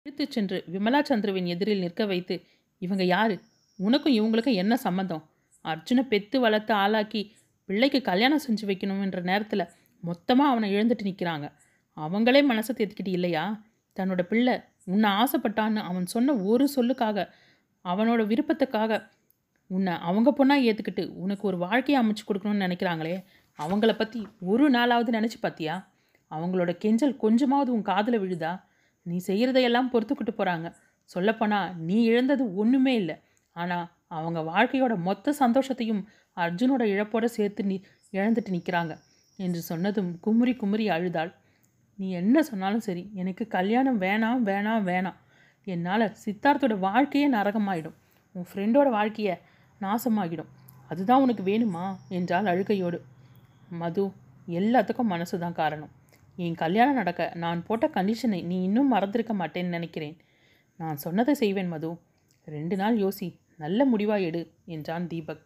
Speaker 2: இழுத்து சென்று விமலா சந்திரவின் எதிரில் நிற்க வைத்து இவங்க யாரு? உனக்கும் இவங்களுக்கும் என்ன சம்மந்தம் அர்ஜுனை பெத்து வளர்த்து ஆளாக்கி பிள்ளைக்கு கல்யாணம் செஞ்சு வைக்கணும்ன்ற நேரத்தில் மொத்தமாக அவனை இழந்துட்டு நிற்கிறாங்க அவங்களே மனசை தேத்திக்கிட்டு இல்லையா? தன்னோட பிள்ளை உன்னை ஆசைப்பட்டான்னு அவன் சொன்ன ஒரு சொல்லுக்காக அவனோட விருப்பத்துக்காக உன்னை அவங்க பொண்ணாக ஏற்றுக்கிட்டு உனக்கு ஒரு வாழ்க்கையை அமைச்சு கொடுக்கணும்னு நினைக்கிறாங்களே அவங்கள பற்றி ஒரு நாளாவது நினச்சி பார்த்தியா அவங்களோட கெஞ்சல் கொஞ்சமாவது உன் காதில் விழுதா? நீ செய்கிறதையெல்லாம் பொறுத்துக்கிட்டு போகிறாங்க சொல்லப்போனால் நீ இழந்தது ஒன்றுமே இல்லை. ஆனால் அவங்க வாழ்க்கையோட மொத்த சந்தோஷத்தையும் அர்ஜுனோட இழப்போடு சேர்த்து நீ இழந்துட்டு நிற்கிறாங்க என்று சொன்னதும் குமுறி குமுறி அழுதாள். நீ என்ன சொன்னாலும் சரி எனக்கு கல்யாணம் வேணாம் வேணாம் வேணாம். என்னால் சித்தார்த்தோட வாழ்க்கையே நரகமாயிடும். உன் ஃப்ரெண்டோட வாழ்க்கையை நாசமாகிடும். அதுதான் உனக்கு வேணுமா? என்றால் அழுகையோடு. மது எல்லாத்துக்கும் மனசு தான் காரணம். என் கல்யாணம் நடக்க நான் போட்ட கண்டிஷனை நீ இன்னும் மறந்திருக்க மாட்டேன்னு நினைக்கிறேன். நான் சொன்னதை செய்வேன் மது. ரெண்டு நாள் யோசி. நல்ல முடிவாக எடு என்றான் தீபக்.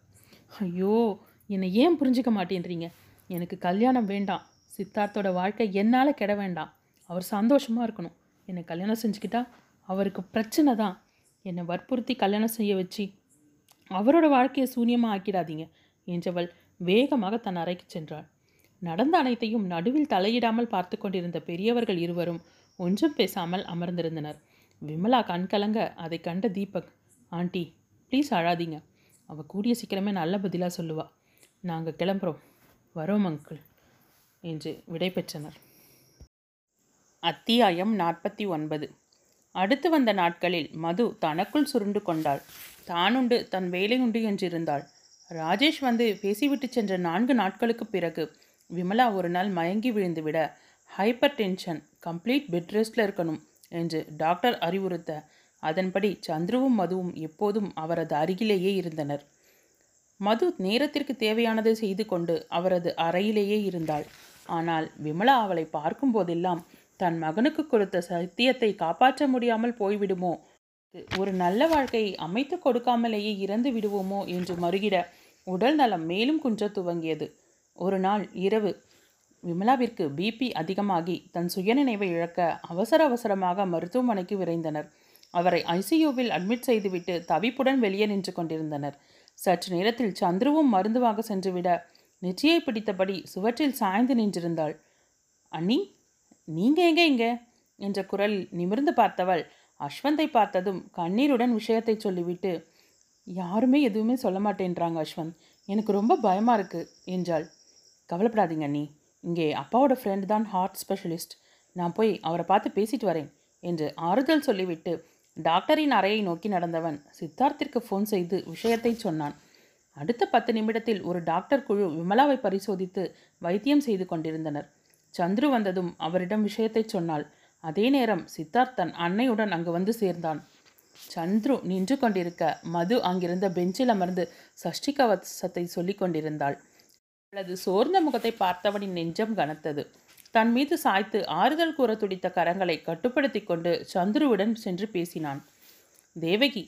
Speaker 2: ஐயோ என்னை ஏன் புரிஞ்சுக்க மாட்டேன்றீங்க? எனக்கு கல்யாணம் வேண்டாம். சித்தார்த்தோட வாழ்க்கை என்னால் கெட வேண்டாம். அவர் சந்தோஷமாக இருக்கணும். என்னை கல்யாணம் செஞ்சுக்கிட்டா அவருக்கு பிரச்சனை தான். என்னை வற்புறுத்தி கல்யாணம் செய்ய வச்சு அவரோட வாழ்க்கையை சூன்யமாக ஆக்கிடாதீங்க என்றவள் வேகமாக தன் அறைக்கு சென்றாள். நடந்த அனைத்தையும் நடுவில் தலையிடாமல் பார்த்து கொண்டிருந்த பெரியவர்கள் இருவரும் ஒன்றும் பேசாமல் அமர்ந்திருந்தனர். விமலா கண்கலங்க அதை கண்ட தீபக் ஆண்டி ப்ளீஸ் அழாதீங்க. அவள் கூடிய சீக்கிரமே நல்ல பதிலாக சொல்லுவா. நாங்கள் கிளம்புறோம். வரோம் அங்கிள் என்று விடை பெற்றனர்.
Speaker 1: அத்தியாயம் நாற்பத்தி ஒன்பது. அடுத்து வந்த நாட்களில் மது தனக்குள் சுருண்டு கொண்டாள். தானுண்டு தன் வேலை உண்டு என்றிருந்தாள். ராஜேஷ் வந்து பேசிவிட்டு சென்ற நான்கு நாட்களுக்கு பிறகு விமலா ஒரு நாள் மயங்கி விழுந்துவிட ஹைப்பர் டென்ஷன் கம்ப்ளீட் பெட் ரெஸ்டில் இருக்கணும் என்று டாக்டர் அறிவுறுத்த அதன்படி சந்துருவும் மதுவும் எப்போதும் அவரது அருகிலேயே இருந்தனர். மது நேரத்திற்கு தேவையானதை செய்து கொண்டு அவரது அறையிலேயே இருந்தாள். ஆனால் விமலா அவளை பார்க்கும் போதெல்லாம் தன் மகனுக்கு கொடுத்த சத்தியத்தை காப்பாற்ற முடியாமல் போய்விடுமோ ஒரு நல்ல வாழ்க்கையை அமைத்து கொடுக்காமலேயே இறந்து விடுவோமோ என்று மறுகிட உடல் நலம் மேலும் குன்ற துவங்கியது. ஒரு நாள் இரவு விமலாவிற்கு பிபி அதிகமாகி தன் சுயநினைவை இழக்க அவசர அவசரமாக மருத்துவமனைக்கு விரைந்தனர். அவரை ஐசியூவில் அட்மிட் செய்துவிட்டு தவிப்புடன் வெளியே நின்று கொண்டிருந்தனர். சற்று நேரத்தில் சந்துருவும் மருந்துவாக சென்றுவிட நெற்றியை பிடித்தபடி சுவற்றில் சாய்ந்து நின்றிருந்தாள். அண்ணி நீங்க எங்க இங்க? என்ற குரலில் நிமிர்ந்து பார்த்தவள் அஸ்வந்தை பார்த்ததும் கண்ணீருடன் விஷயத்தை சொல்லிவிட்டு யாருமே எதுவுமே சொல்ல மாட்டேன்றாங்க அஸ்வந்த். எனக்கு ரொம்ப பயமாக இருக்குது என்றாள். கவலைப்படாதீங்க அண்ணி. இங்கே அப்பாவோட ஃப்ரெண்டு தான் ஹார்ட் ஸ்பெஷலிஸ்ட் நான் போய் அவரை பார்த்து பேசிட்டு வரேன் என்று ஆறுதல் சொல்லிவிட்டு டாக்டரின் அறையை நோக்கி நடந்தவன் சித்தார்த்திற்கு ஃபோன் செய்து விஷயத்தை சொன்னான். அடுத்த பத்து நிமிடத்தில் ஒரு டாக்டர் குழு விமலாவை பரிசோதித்து வைத்தியம் செய்து கொண்டிருந்தனர். சந்துரு வந்ததும் அவரிடம் விஷயத்தை சொன்னாள். அதே நேரம் சித்தார்த் தன் அன்னையுடன் அங்கு வந்து சேர்ந்தான். சந்துரு நின்று கொண்டிருக்க மது அங்கிருந்த பெஞ்சில் அமர்ந்து சஷ்டி கவசத்தை சொல்லிக் கொண்டிருந்தாள். அவளது சோர்ந்த முகத்தை பார்த்தவனின் நெஞ்சம் கனத்தது. தன் மீது சாய்த்து ஆறுதல் கூற துடித்த கரங்களை கட்டுப்படுத்தி கொண்டு சந்துருவுடன் சென்று பேசினான். தேவகி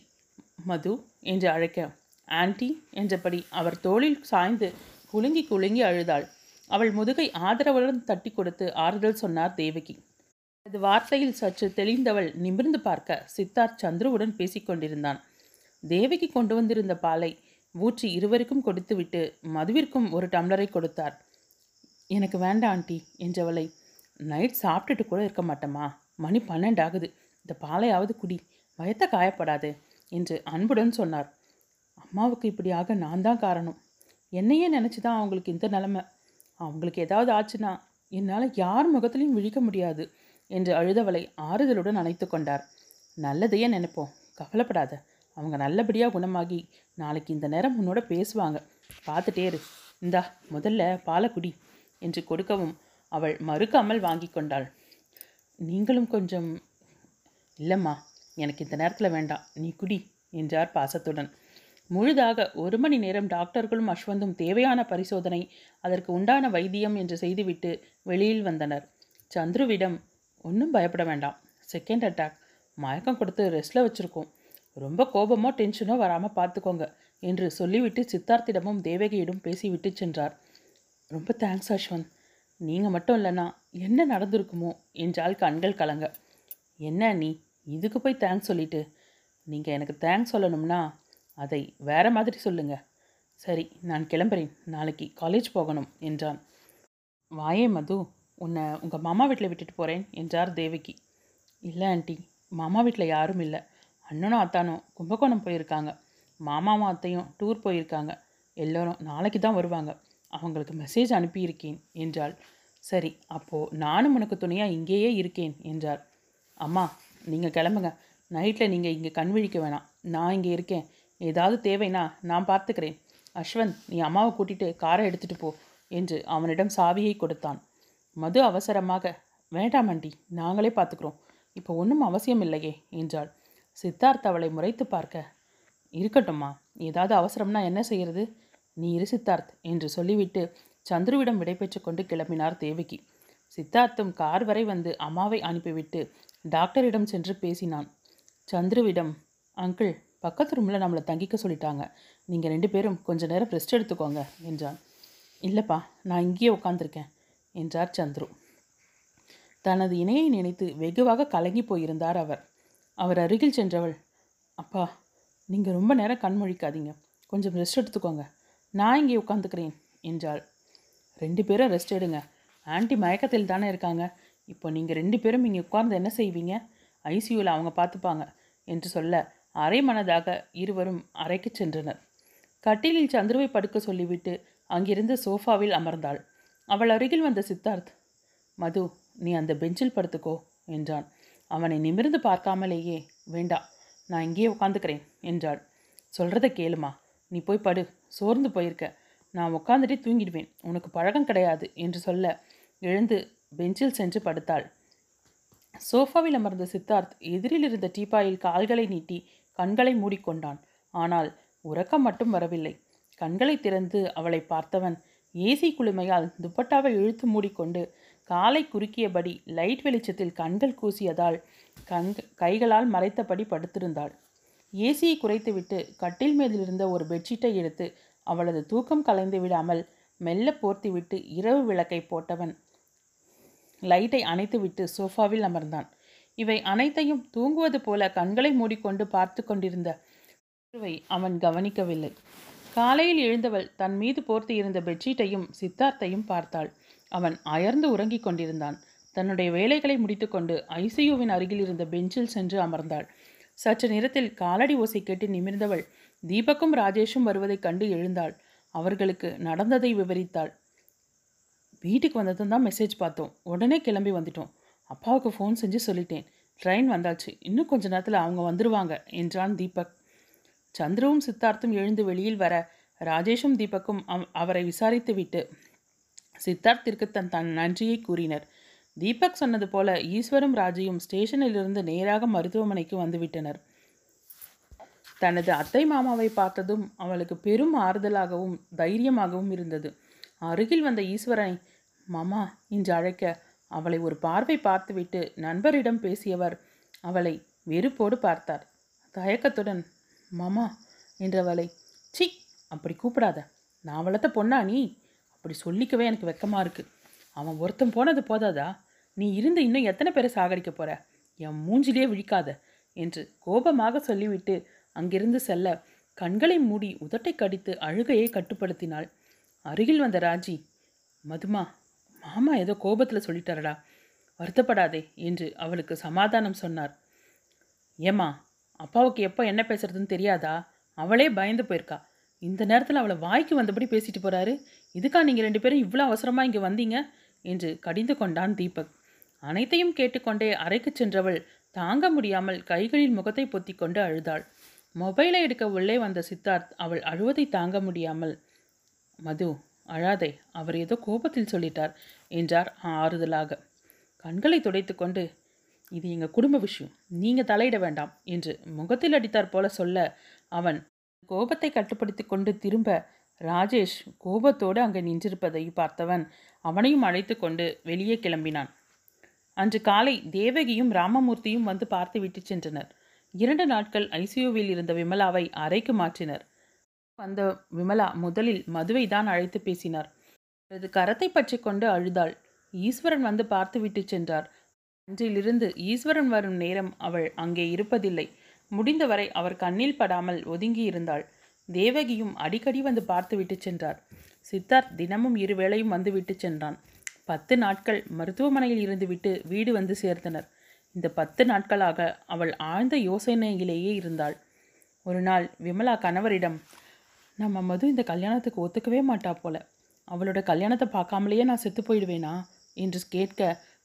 Speaker 1: மது என்று அழைக்க ஆன்டி என்றபடி அவர் தோளில் சாய்ந்து குலுங்கி குலுங்கி அழுதாள். அவள் முதுகை ஆதரவுடன் தட்டி கொடுத்து ஆறுதல் சொன்னார் தேவகி. அது வார்த்தையில் சற்று தெளிந்தவள் நிமிர்ந்து பார்க்க சித்தார்த் சந்துருவுடன் பேசிக்கொண்டிருந்தான் தேவகி கொண்டு வந்திருந்த பாலை ஊற்றி இருவருக்கும் கொடுத்துவிட்டு மதுவிற்கும் ஒரு டம்ளரை கொடுத்தார். எனக்கு வேண்டாம் ஆண்டி என்றவளை. நைட் சாப்பிட்டுட்டு கூட இருக்க மாட்டோமா மணி பன்னெண்டு ஆகுது. இந்த பாலையாவது குடி. வயத்தை காயப்படாது என்று அன்புடன் சொன்னார். அம்மாவுக்கு இப்படியாக நான் தான் காரணம். என்னையே நினச்சி தான் அவங்களுக்கு இந்த நிலமை. அவங்களுக்கு ஏதாவது ஆச்சுன்னா என்னால் யார் முகத்துலையும் விழிக்க முடியாது. என்று அழுதவளை ஆறுதலுடன் அணைத்து கொண்டார். நல்லதையே நினைப்போம். கவலைப்படாத. அவங்க நல்லபடியாக குணமாகி நாளைக்கு இந்த நேரம் உன்னோட பேசுவாங்க. பார்த்துட்டே இரு. இந்தா முதல்ல பாலக்குடி என்று கொடுக்கவும் அவள் மறுக்காமல் வாங்கி கொண்டாள். நீங்களும் கொஞ்சம் இல்லைம்மா எனக்கு இந்த நேரத்தில் வேண்டாம். நீ குடி என்றார் பாசத்துடன்.
Speaker 2: முழுதாக ஒரு மணி நேரம் டாக்டர்களும் அஸ்வந்தும் தேவையான பரிசோதனை அதற்கு உண்டான வைத்தியம் என்று செய்துவிட்டு வெளியில் வந்தனர். சந்துருவிடம் ஒன்றும் பயப்பட வேண்டாம். செகண்ட் அட்டாக் மயக்கம் கொடுத்து ரெஸ்ட்டில் வச்சுருக்கோம். ரொம்ப கோபமோ டென்ஷனோ வராமல் பார்த்துக்கோங்க என்று சொல்லிவிட்டு சித்தார்த்திடமும் தேவகியிடம் பேசிவிட்டு சென்றார். ரொம்ப தேங்க்ஸ் அஸ்வந்த் நீங்கள் மட்டும் இல்லைன்னா என்ன நடந்திருக்குமோ என்றால் கண்கள் கலங்க. என்ன நீ? இதுக்கு போய் தேங்க்ஸ் சொல்லிட்டு. நீங்கள் எனக்கு தேங்க்ஸ் சொல்லணும்னா அதை வேற மாதிரி சொல்லுங்க. சரி நான் கிளம்புறேன். நாளைக்கு காலேஜ் போகணும் என்றான். வாயே மது உன்னை உங்கள் மாமா வீட்டில் விட்டுட்டு போகிறேன் என்றார் தேவகி. இல்லை ஆண்டி. மாமா வீட்டில் யாரும் இல்லை. அண்ணனும் அத்தானும் கும்பகோணம் போயிருக்காங்க. மாமாவும் அத்தையும் டூர் போயிருக்காங்க. எல்லோரும் நாளைக்கு தான் வருவாங்க. அவங்களுக்கு மெசேஜ் அனுப்பியிருக்கேன் என்றாள். சரி அப்போது நானும் உனக்கு துணையாக இங்கேயே இருக்கேன் என்றார். அம்மா நீங்கள் கிளம்புங்க. நைட்டில் நீங்கள் இங்கே கண் விழிக்க வேணாம். நான் இங்கே இருக்கேன். ஏதாவது தேவைன்னா நான் பார்த்துக்கிறேன். அஸ்வந்த் நீ அம்மாவை கூட்டிகிட்டு காரை எடுத்துகிட்டு போ என்று அவனிடம் சாவியை கொடுத்தான். மது அவசரமாக. வேண்டாம் ஆண்டி நாங்களே பார்த்துக்கிறோம் இப்போ ஒன்றும் அவசியம் இல்லையே என்றாள். சித்தார்த் அவளை முறைத்து பார்க்க. இருக்கட்டும்மா ஏதாவது அவசரம்னா என்ன செய்கிறது நீ இரு சித்தார்த் என்று சொல்லிவிட்டு சந்துருவிடம் விடைபெற்று கொண்டு கிளம்பினார் தேவகி. சித்தார்த்தும் கார் வரை வந்து அம்மாவை அனுப்பிவிட்டு டாக்டரிடம் சென்று பேசினான். சந்துருவிடம் அங்கிள் பக்கத்து ரூமில் நம்மளை தங்கிக்க சொல்லிட்டாங்க. நீங்கள் ரெண்டு பேரும் கொஞ்ச நேரம் ரெஸ்ட் எடுத்துக்கோங்க என்றான். இல்லைப்பா நான் இங்கேயே உட்காந்துருக்கேன் என்றார் சந்துரு. தனது இணையை நினைத்து வெகுவாக கலங்கி போயிருந்தார் அவர். அவர் அருகில் சென்றவள் அப்பா நீங்கள் ரொம்ப நேரம் கண்மொழிக்காதீங்க கொஞ்சம் ரெஸ்ட் எடுத்துக்கோங்க. நான் இங்கே உட்காந்துக்கிறேன் என்றாள். ரெண்டு பேரும் ரெஸ்ட் எடுங்க. ஆன்ட்டி மயக்கத்தில் தானே இருக்காங்க. இப்போ நீங்கள் ரெண்டு பேரும் இங்கே உட்கார்ந்து என்ன செய்வீங்க? ஐசியூவில் அவங்க பார்த்துப்பாங்க என்று சொல்ல அரை மனதாக இருவரும் அறைக்கு சென்றனர். கட்டிலில் சந்துருவை படுக்க சொல்லிவிட்டு அங்கிருந்து சோஃபாவில் அமர்ந்தாள். அவள் அருகில் வந்த சித்தார்த் மது நீ அந்த பெஞ்சில் படுத்துக்கோ என்றான். அவனை நிமிர்ந்து பார்க்காமலேயே வேண்டாம் நான் இங்கேயே உட்காந்துக்கிறேன் என்றாள். சொல்கிறத கேளுமா நீ போய் படு சோர்ந்து போயிருக்க. நான் உட்காந்துட்டே தூங்கிடுவேன் உனக்கு பழக்கம் கிடையாது என்று சொல்ல எழுந்து பெஞ்சில் சென்று படுத்தாள். சோஃபாவில் அமர்ந்த சித்தார்த் எதிரில் இருந்த டீப்பாயில் கால்களை நீட்டி கண்களை மூடிக்கொண்டான். ஆனால் உறக்கம் மட்டும் வரவில்லை. கண்களை திறந்து அவளை பார்த்தவன் ஏசி குளுமையால் துப்பட்டாவை இழுத்து மூடிக்கொண்டு காலை குறுக்கியபடி லைட் வெளிச்சத்தில் கண்கள் கூசியதால் கண் கைகளால் மறைத்தபடி படுத்திருந்தாள். ஏசியை குறைத்துவிட்டு கட்டில் மீதிலிருந்த ஒரு பெட்ஷீட்டை எடுத்து அவளது தூக்கம் கலைந்து விடாமல் மெல்ல போர்த்திவிட்டு இரவு விளக்கை போட்டவன் லைட்டை அணைத்துவிட்டு சோஃபாவில் அமர்ந்தான். இவை அனைத்தையும் தூங்குவது போல கண்களை மூடிக்கொண்டு பார்த்து கொண்டிருந்த அவன் கவனிக்கவில்லை. காலையில் எழுந்தவள் தன் மீது போர்த்தி இருந்த பெட்ஷீட்டையும் சித்தார்த்தையும் பார்த்தாள். அவன் அயர்ந்து உறங்கிக் கொண்டிருந்தான். தன்னுடைய வேலைகளை முடித்துக்கொண்டு ஐசியூவின் அருகில் இருந்த பெஞ்சில் சென்று அமர்ந்தாள். சற்று நேரத்தில் காலடி ஓசை கேட்டு நிமிர்ந்தவள் தீபக்கும் ராஜேஷும் வருவதைக் கண்டு எழுந்தாள். அவர்களுக்கு நடந்ததை விவரித்தாள். வீட்டுக்கு வந்ததும் தான் மெசேஜ் பார்த்தோம். உடனே கிளம்பி வந்துட்டோம். அப்பாவுக்கு ஃபோன் செஞ்சு சொல்லிட்டேன். ட்ரெயின் வந்தாச்சு. இன்னும் கொஞ்ச நேரத்தில் அவங்க வந்துருவாங்க என்றான் தீபக். சந்துருவும் சித்தார்த்தும் எழுந்து வெளியில் வர ராஜேஷும் தீபக்கும் அவரை விசாரித்துவிட்டு சித்தார்த்திற்கு தன் தன் நன்றியை கூறினர். தீபக் சொன்னது போல ஈஸ்வரும் ராஜியும் ஸ்டேஷனிலிருந்து நேராக மருத்துவமனைக்கு வந்துவிட்டனர் தனது அத்தை மாமாவை பார்த்ததும் அவளுக்கு பெரும் ஆறுதலாகவும் தைரியமாகவும் இருந்தது. அருகில் வந்த ஈஸ்வரனை மாமா என்று அழைக்க அவளை ஒரு பார்வை பார்த்துவிட்டு நண்பரிடம் பேசியவர் அவளை வெறுப்போடு பார்த்தார். தயக்கத்துடன் மாமா என்றவளை சி அப்படி கூப்பிடாத. நான் வளர்த்த பொண்ணா நீ? அப்படி சொல்லிக்கவே எனக்கு வெக்கமாக இருக்கு. அவன் ஒருத்தன் போனது போதாதா? நீ இருந்து இன்னும் எத்தனை பேரை சாகடிக்க போற? என் மூஞ்சிலே விழிக்காத என்று கோபமாக சொல்லிவிட்டு அங்கிருந்து செல்ல கண்களை மூடி உதட்டை கடித்து அழுகையை கட்டுப்படுத்தினாள். அருகில் வந்த ராஜி மதுமா மாமா ஏதோ கோபத்தில் சொல்லிட்டாரடா. வருத்தப்படாதே என்று அவளுக்கு சமாதானம் சொன்னார். ஏம்மா அப்பாவுக்கு எப்போ என்ன பேசுறதுன்னு தெரியாதா? அவளே பயந்து போயிருக்கா. இந்த நேரத்தில் அவளை வாய்க்கு வந்தபடி பேசிட்டு போறாரு. இதுக்கா நீங்கள் ரெண்டு பேரும் இவ்வளோ அவசரமாக இங்கே வந்தீங்க? என்று கடிந்து கொண்டான் தீபக். அனைத்தையும் கேட்டுக்கொண்டே அறைக்கு சென்றவள் தாங்க முடியாமல் கைகளில் முகத்தை பொத்தி கொண்டு அழுதாள். மொபைலை எடுக்க உள்ளே வந்த சித்தார்த் அவள் அழுவதை தாங்க முடியாமல் மது அழாதே அவர் ஏதோ கோபத்தில் சொல்லிட்டார் என்றார் ஆறுதலாக. கண்களை துடைத்துக்கொண்டு இது எங்கள் குடும்ப விஷயம். நீங்கள் தலையிட வேண்டாம் என்று முகத்தில் அடித்தார் போல சொல்ல அவன் கோபத்தை கட்டுப்படுத்தி கொண்டு திரும்ப ராஜேஷ் கோபத்தோடு அங்கே நின்றிருப்பதை பார்த்தவன் அவனையும் அழைத்து கொண்டு வெளியே கிளம்பினான். அன்று காலை தேவகியும் ராமமூர்த்தியும் வந்து பார்த்து விட்டு சென்றனர். இரண்டு நாட்கள் ஐசியூவில் இருந்த விமலாவை அறைக்கு மாற்றினர். வந்த விமலா முதலில் மதுவை தான் அழைத்து பேசினார். அவரது கரத்தை பற்றி கொண்டு அழுதாள். ஈஸ்வரன் வந்து பார்த்து விட்டு சென்றார். அன்றிலிருந்து ஈஸ்வரன் வரும் நேரம் அவள் அங்கே இருப்பதில்லை. முடிந்தவரை அவர் கண்ணில் படாமல் ஒதுங்கி இருந்தாள் தேவகியும் அடிக்கடி வந்து பார்த்துவிட்டு சென்றார். சித்தார்த் தினமும் இருவேளையும் வந்து விட்டு சென்றான். பத்து நாட்கள் மருத்துவமனையில் இருந்துவிட்டு வீடு வந்து சேர்த்தனர். இந்த பத்து நாட்களாக அவள் ஆழ்ந்த யோசனையிலேயே இருந்தாள். ஒரு நாள் விமலா கணவரிடம் நம்ம மது இந்த கல்யாணத்துக்கு ஒத்துக்கவே மாட்டா போல. அவளோட கல்யாணத்தை பார்க்காமலேயே நான் செத்து போயிடுவேனா? என்று கேட்க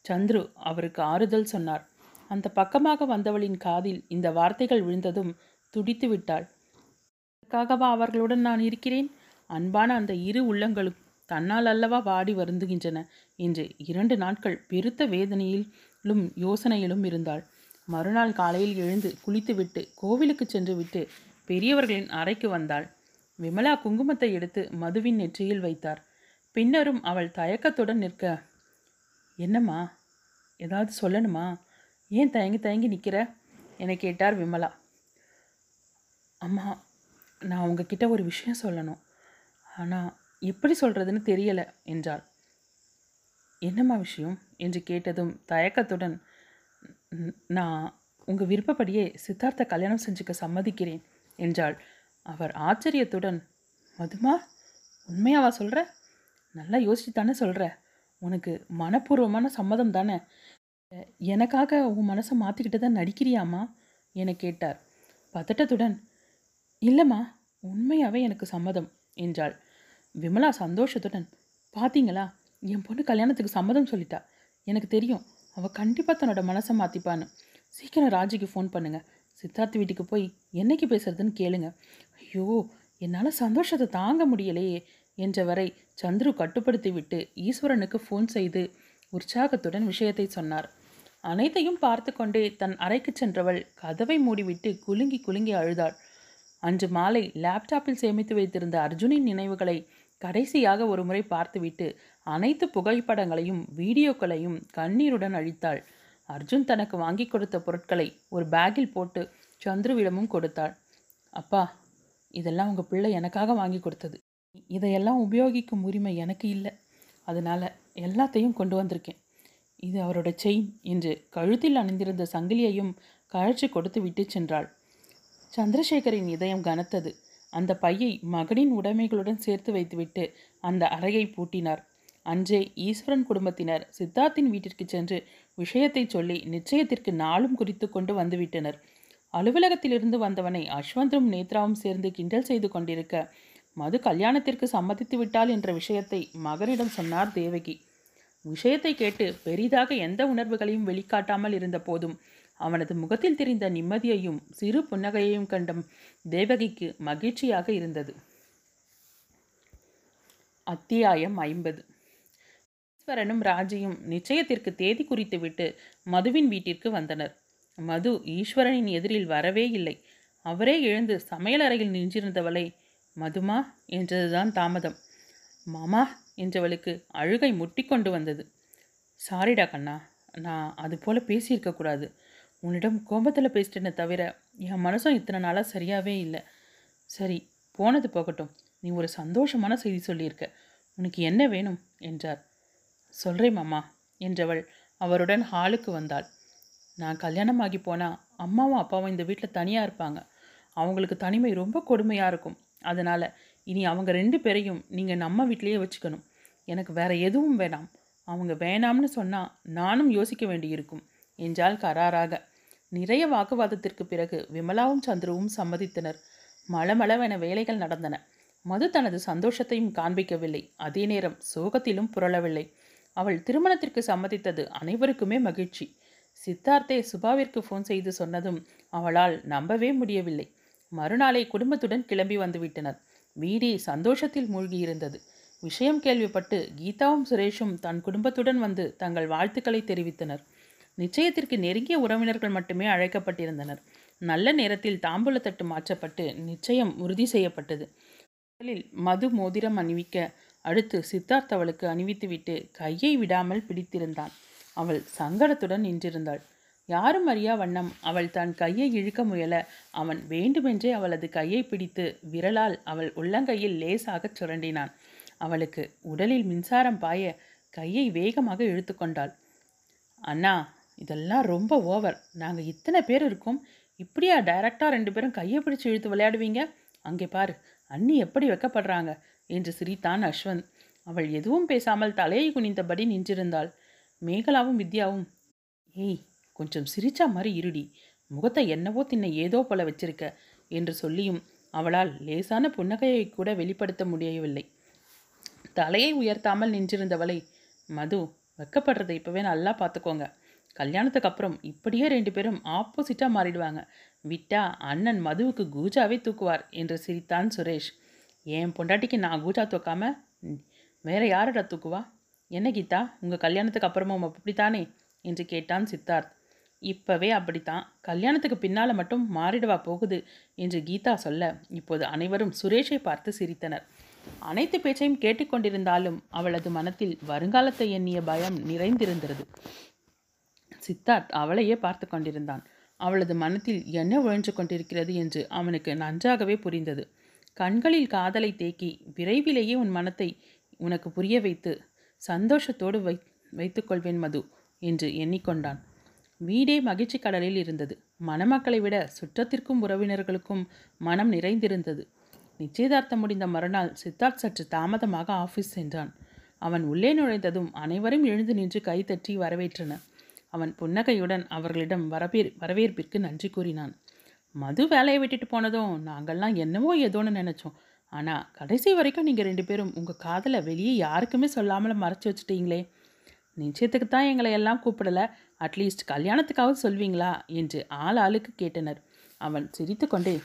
Speaker 2: சந்துரு அவருக்கு ஆறுதல் சொன்னார். அந்த பக்கமாக வந்தவளின் காதில் இந்த வார்த்தைகள் விழுந்ததும் துடித்து விட்டாள். அதற்காகவா அவர்களுடன் நான் இருக்கிறேன்? அன்பான அந்த இரு உள்ளங்களும் தன்னால் அல்லவா வாடி வருந்துகின்றன? என்று இரண்டு நாட்கள் பெருத்த வேதனையிலும் யோசனையிலும் இருந்தாள். மறுநாள் காலையில் எழுந்து குளித்துவிட்டு கோவிலுக்கு சென்று விட்டு பெரியவர்களின் அறைக்கு வந்தாள். விமலா குங்குமத்தை எடுத்து மதுவின் நெற்றியில் வைத்தார். பின்னரும் அவள் தயக்கத்துடன் நிற்க என்னம்மா? ஏதாவது சொல்லணுமா? ஏன் தயங்கி தயங்கி நிற்கிற என கேட்டார் விமலா. அம்மா நான் உங்ககிட்ட ஒரு விஷயம் சொல்லணும். ஆனால் எப்படி சொல்கிறதுன்னு தெரியலை என்றாள். என்னம்மா விஷயம்? என்று கேட்டதும் தயக்கத்துடன் நான் உங்கள் விருப்பப்படியே சித்தார்த்த கல்யாணம் செஞ்சுக்க சம்மதிக்கிறேன் என்றாள். அவர் ஆச்சரியத்துடன் மதுமா உண்மையாவா சொல்கிற நல்லா யோசிச்சு தானே சொல்கிற உனக்கு மனப்பூர்வமான சம்மதம் தானே? எனக்காக உன் மனசை மாற்றிக்கிட்டு தான் நடிக்கிறியாம்மா? என கேட்டார். பதட்டத்துடன் இல்லைம்மா உண்மையாகவே எனக்கு சம்மதம் என்றாள். விமலா சந்தோஷத்துடன் பார்த்தீங்களா என் பொண்ணு கல்யாணத்துக்கு சம்மதம் சொல்லிட்டா. எனக்கு தெரியும் அவள் கண்டிப்பாக தன்னோட மனசை மாற்றிப்பான்னு சீக்கிரம் ராஜிக்கு ஃபோன் பண்ணுங்கள் சித்தார்த் வீட்டுக்கு போய் என்னைக்கு பேசுறதுன்னு கேளுங்க. ஐயோ என்னால் சந்தோஷத்தை தாங்க முடியலையே. என்றவரை சந்துரு கட்டுப்படுத்திவிட்டு ஈஸ்வரனுக்கு ஃபோன் செய்து உற்சாகத்துடன் விஷயத்தை சொன்னார். அனைத்தையும் பார்த்து கொண்டே தன் அறைக்கு சென்றவள் கதவை மூடிவிட்டு குலுங்கி குலுங்கி அழுதாள். அன்று மாலை லேப்டாப்பில் சேமித்து வைத்திருந்த அர்ஜுனின் நினைவுகளை கடைசியாக ஒருமுறை பார்த்துவிட்டு அனைத்து புகைப்படங்களையும் வீடியோக்களையும் கண்ணீருடன் அழித்தாள். அர்ஜுன் தனக்கு வாங்கி கொடுத்த பொருட்களை ஒரு பேக்கில் போட்டு சந்துருவிடமும் கொடுத்தாள். அப்பா இதெல்லாம் உங்கள் பிள்ளை எனக்காக வாங்கி கொடுத்தது. இதையெல்லாம் உபயோகிக்கும் உரிமை எனக்கு இல்லை. அதனால் எல்லாத்தையும் கொண்டு வந்திருக்கேன். இது அவரோட செயின் என்று கழுத்தில் அணிந்திருந்த சங்கிலியையும் கழற்றி கொடுத்து விட்டு சென்றாள். சந்திரசேகரின் இதயம் கனத்தது. அந்த பையை மகனின் உடைமைகளுடன் சேர்த்து வைத்துவிட்டு அந்த அறையை பூட்டினார். அன்றே ஈஸ்வரன் குடும்பத்தினர் சித்தார்த்தின் வீட்டிற்கு சென்று விஷயத்தை சொல்லி நிச்சயத்திற்கு நாளும் குறித்து கொண்டு வந்துவிட்டனர். அலுவலகத்திலிருந்து வந்தவனை அஸ்வந்தும் நேத்ராவும் சேர்ந்து கிண்டல் செய்து கொண்டிருக்க மது கல்யாணத்திற்கு சம்மதித்து விட்டாள் என்ற விஷயத்தை மகனிடம் சொன்னார் தேவகி. விஷயத்தை கேட்டு பெரிதாக எந்த உணர்வுகளையும் வெளிக்காட்டாமல் இருந்த போதும் அவனது முகத்தில் தெரிந்த நிம்மதியையும் சிறு புன்னகையையும் கண்ட தேவகிக்கு மகிழ்ச்சியாக இருந்தது. அத்தியாயம் ஐம்பது. ஈஸ்வரனும் ராஜியும் நிச்சயத்திற்கு தேதி குறித்துவிட்டு மதுவின் வீட்டிற்கு வந்தனர். மது ஈஸ்வரனின் எதிரில் வரவே இல்லை. அவரே எழுந்து சமையலறையில் நின்றிருந்தவளை மதுமா என்றதுதான் தாமதம். மாமா என்றவளுக்கு அழுகை முட்டிக்கொண்டு வந்தது. சாரிடா கண்ணா நான் அது போல் பேசியிருக்கக்கூடாது உன்னிடம் கோபத்தில் பேசிட்டேனே தவிர என் மனசும் இத்தனை நாளாக சரியாகவே இல்லை. சரி போனது போகட்டும். நீ ஒரு சந்தோஷமான செய்தி சொல்லியிருக்க. உனக்கு என்ன வேணும்? என்றார். சொல்கிறேன் மாமா என்றவள் அவருடன் ஹாலுக்கு வந்தாள். நான் கல்யாணமாகி போனால் அம்மாவும் அப்பாவும் இந்த வீட்டில் தனியாக இருப்பாங்க. அவங்களுக்கு தனிமை ரொம்ப கொடுமையாக இருக்கும். அதனால் இனி அவங்க ரெண்டு பேரையும் நீங்கள் நம்ம வீட்டிலையே வச்சுக்கணும். எனக்கு வேற எதுவும் வேணாம். அவங்க வேணாம்னு சொன்னால் நானும் யோசிக்க வேண்டியிருக்கும். என்றால் கராராக. நிறைய வாக்குவாதத்திற்கு பிறகு விமலாவும் சந்துருவும் சம்மதித்தனர். மளமளவென வேலைகள் நடந்தன. மது தனது சந்தோஷத்தையும் காண்பிக்கவில்லை. அதே நேரம் சோகத்திலும் புரளவில்லை. அவள் திருமணத்திற்கு சம்மதித்தது அனைவருக்குமே மகிழ்ச்சி. சித்தார்த்தே சுபாவிற்கு ஃபோன் செய்து சொன்னதும் அவளால் நம்பவே முடியவில்லை. மறுநாளை குடும்பத்துடன் கிளம்பி வந்துவிட்டனர் வீடே சந்தோஷத்தில் மூழ்கியிருந்தது. விஷயம் கேள்விப்பட்டு கீதாவும் சுரேஷும் தன் குடும்பத்துடன் வந்து தங்கள் வாழ்த்துக்களை தெரிவித்தனர். நிச்சயத்திற்கு நெருங்கிய உறவினர்கள் மட்டுமே அழைக்கப்பட்டிருந்தனர். நல்ல நேரத்தில் தாம்பூலத்தட்டு மாற்றப்பட்டு நிச்சயம் உறுதி செய்யப்பட்டது. முதலில் மது மோதிரம் அணிவிக்க அடுத்து சித்தார்த் அவளுக்கு அணிவித்துவிட்டு கையை விடாமல் பிடித்திருந்தான். அவள் சங்கடத்துடன் நின்றிருந்தாள். யாரும் அறியா வண்ணம் அவள் தன் கையை இழுக்க முயல. அவன் வேண்டுமென்றே அவளது கையை பிடித்து விரலால் அவள் உள்ளங்கையில் லேசாகச் சுரண்டினான். அவளுக்கு உடலில் மின்சாரம் பாய கையை வேகமாக இழுத்து கொண்டாள். அண்ணா இதெல்லாம் ரொம்ப ஓவர். நாங்கள் இத்தனை பேர் இருக்கோம். இப்படியா டைரக்டாக ரெண்டு பேரும் கையை பிடிச்சு இழுத்து விளையாடுவீங்க? அங்கே பாரு அண்ணி எப்படி வெக்கப்படுறாங்க? என்று சிரித்தான் அஸ்வந்த். அவள் எதுவும் பேசாமல் தலையை குனிந்தபடி நின்றிருந்தாள். மேகலாவும் வித்யாவும் ஏய் கொஞ்சம் சிரிச்சா மாதிரி இருடி. முகத்தை என்னவோ தின்ன ஏதோ போல வச்சிருக்க என்று சொல்லியும் அவளால் லேசான புன்னகையை கூட வெளிப்படுத்த முடியவில்லை. தலையை உயர்த்தாமல் நின்றிருந்தவளை மது வெக்கப்படுறதை இப்போவே நல்லா பார்த்துக்கோங்க கல்யாணத்துக்கு அப்புறம் இப்படியே ரெண்டு பேரும் ஆப்போசிட்டாக மாறிடுவாங்க. விட்டா அண்ணன் மதுவுக்கு கூஜாவே தூக்குவார் என்று சிரித்தான் சுரேஷ். என் பொண்டாட்டிக்கு நான் கூஜா தூக்காம வேற யாரடா தூக்குவா? என்ன கீதா உங்கள் கல்யாணத்துக்கு அப்புறமும் அப்படித்தானே என்று கேட்டான் சித்தார்த். இப்பவே அப்படித்தான். கல்யாணத்துக்கு பின்னால் மட்டும் மாறிடவா போகுது என்று கீதா சொல்ல இப்போது அனைவரும் சுரேஷை பார்த்து சிரித்தனர். அனைத்து பேச்சையும் கேட்டுக்கொண்டிருந்தாலும் அவளது மனத்தில் வருங்காலத்தை எண்ணிய பயம் நிறைந்திருந்தது சித்தார்த் அவளையே பார்த்து கொண்டிருந்தான். அவளது மனத்தில் என்ன உழன்று கொண்டிருக்கிறது என்று அவனுக்கு நன்றாகவே புரிந்தது. கண்களில் காதலை தேக்கி விரைவிலேயே உன் மனத்தை உனக்கு புரிய வைத்து சந்தோஷத்தோடு வை வைத்துக்கொள்வேன் மது என்று எண்ணிக்கொண்டான். வீடே மகிழ்ச்சி கடலில் இருந்தது. மணமக்களை விட சுற்றத்திற்கும் உறவினர்களுக்கும் மனம் நிறைந்திருந்தது. நிச்சயதார்த்தம் முடிந்த மறுநாள் சித்தார்த் சற்று தாமதமாக ஆஃபீஸ் சென்றான். அவன் உள்ளே நுழைந்ததும் அனைவரும் எழுந்து நின்று கைதட்டி வரவேற்றனர். அவன் புன்னகையுடன் அவர்களிடம் வரவேற் வரவேற்பிற்கு நன்றி கூறினான். மது வேலையை விட்டுட்டு போனதும் நாங்கள்லாம் என்னவோ ஏதோன்னு நினச்சோம். ஆனால் கடைசி வரைக்கும் நீங்கள் ரெண்டு பேரும் உங்கள் காதலை வெளியே யாருக்குமே சொல்லாமல் மறைச்சி வச்சுட்டீங்களே. நிச்சயத்துக்கு தான் எங்களை எல்லாம் கூப்பிடல. அட்லீஸ்ட் கல்யாணத்துக்காவது சொல்வீங்களா? என்று ஆள் ஆளுக்கு கேட்டனர். அவன் சிரித்துக்கொண்டே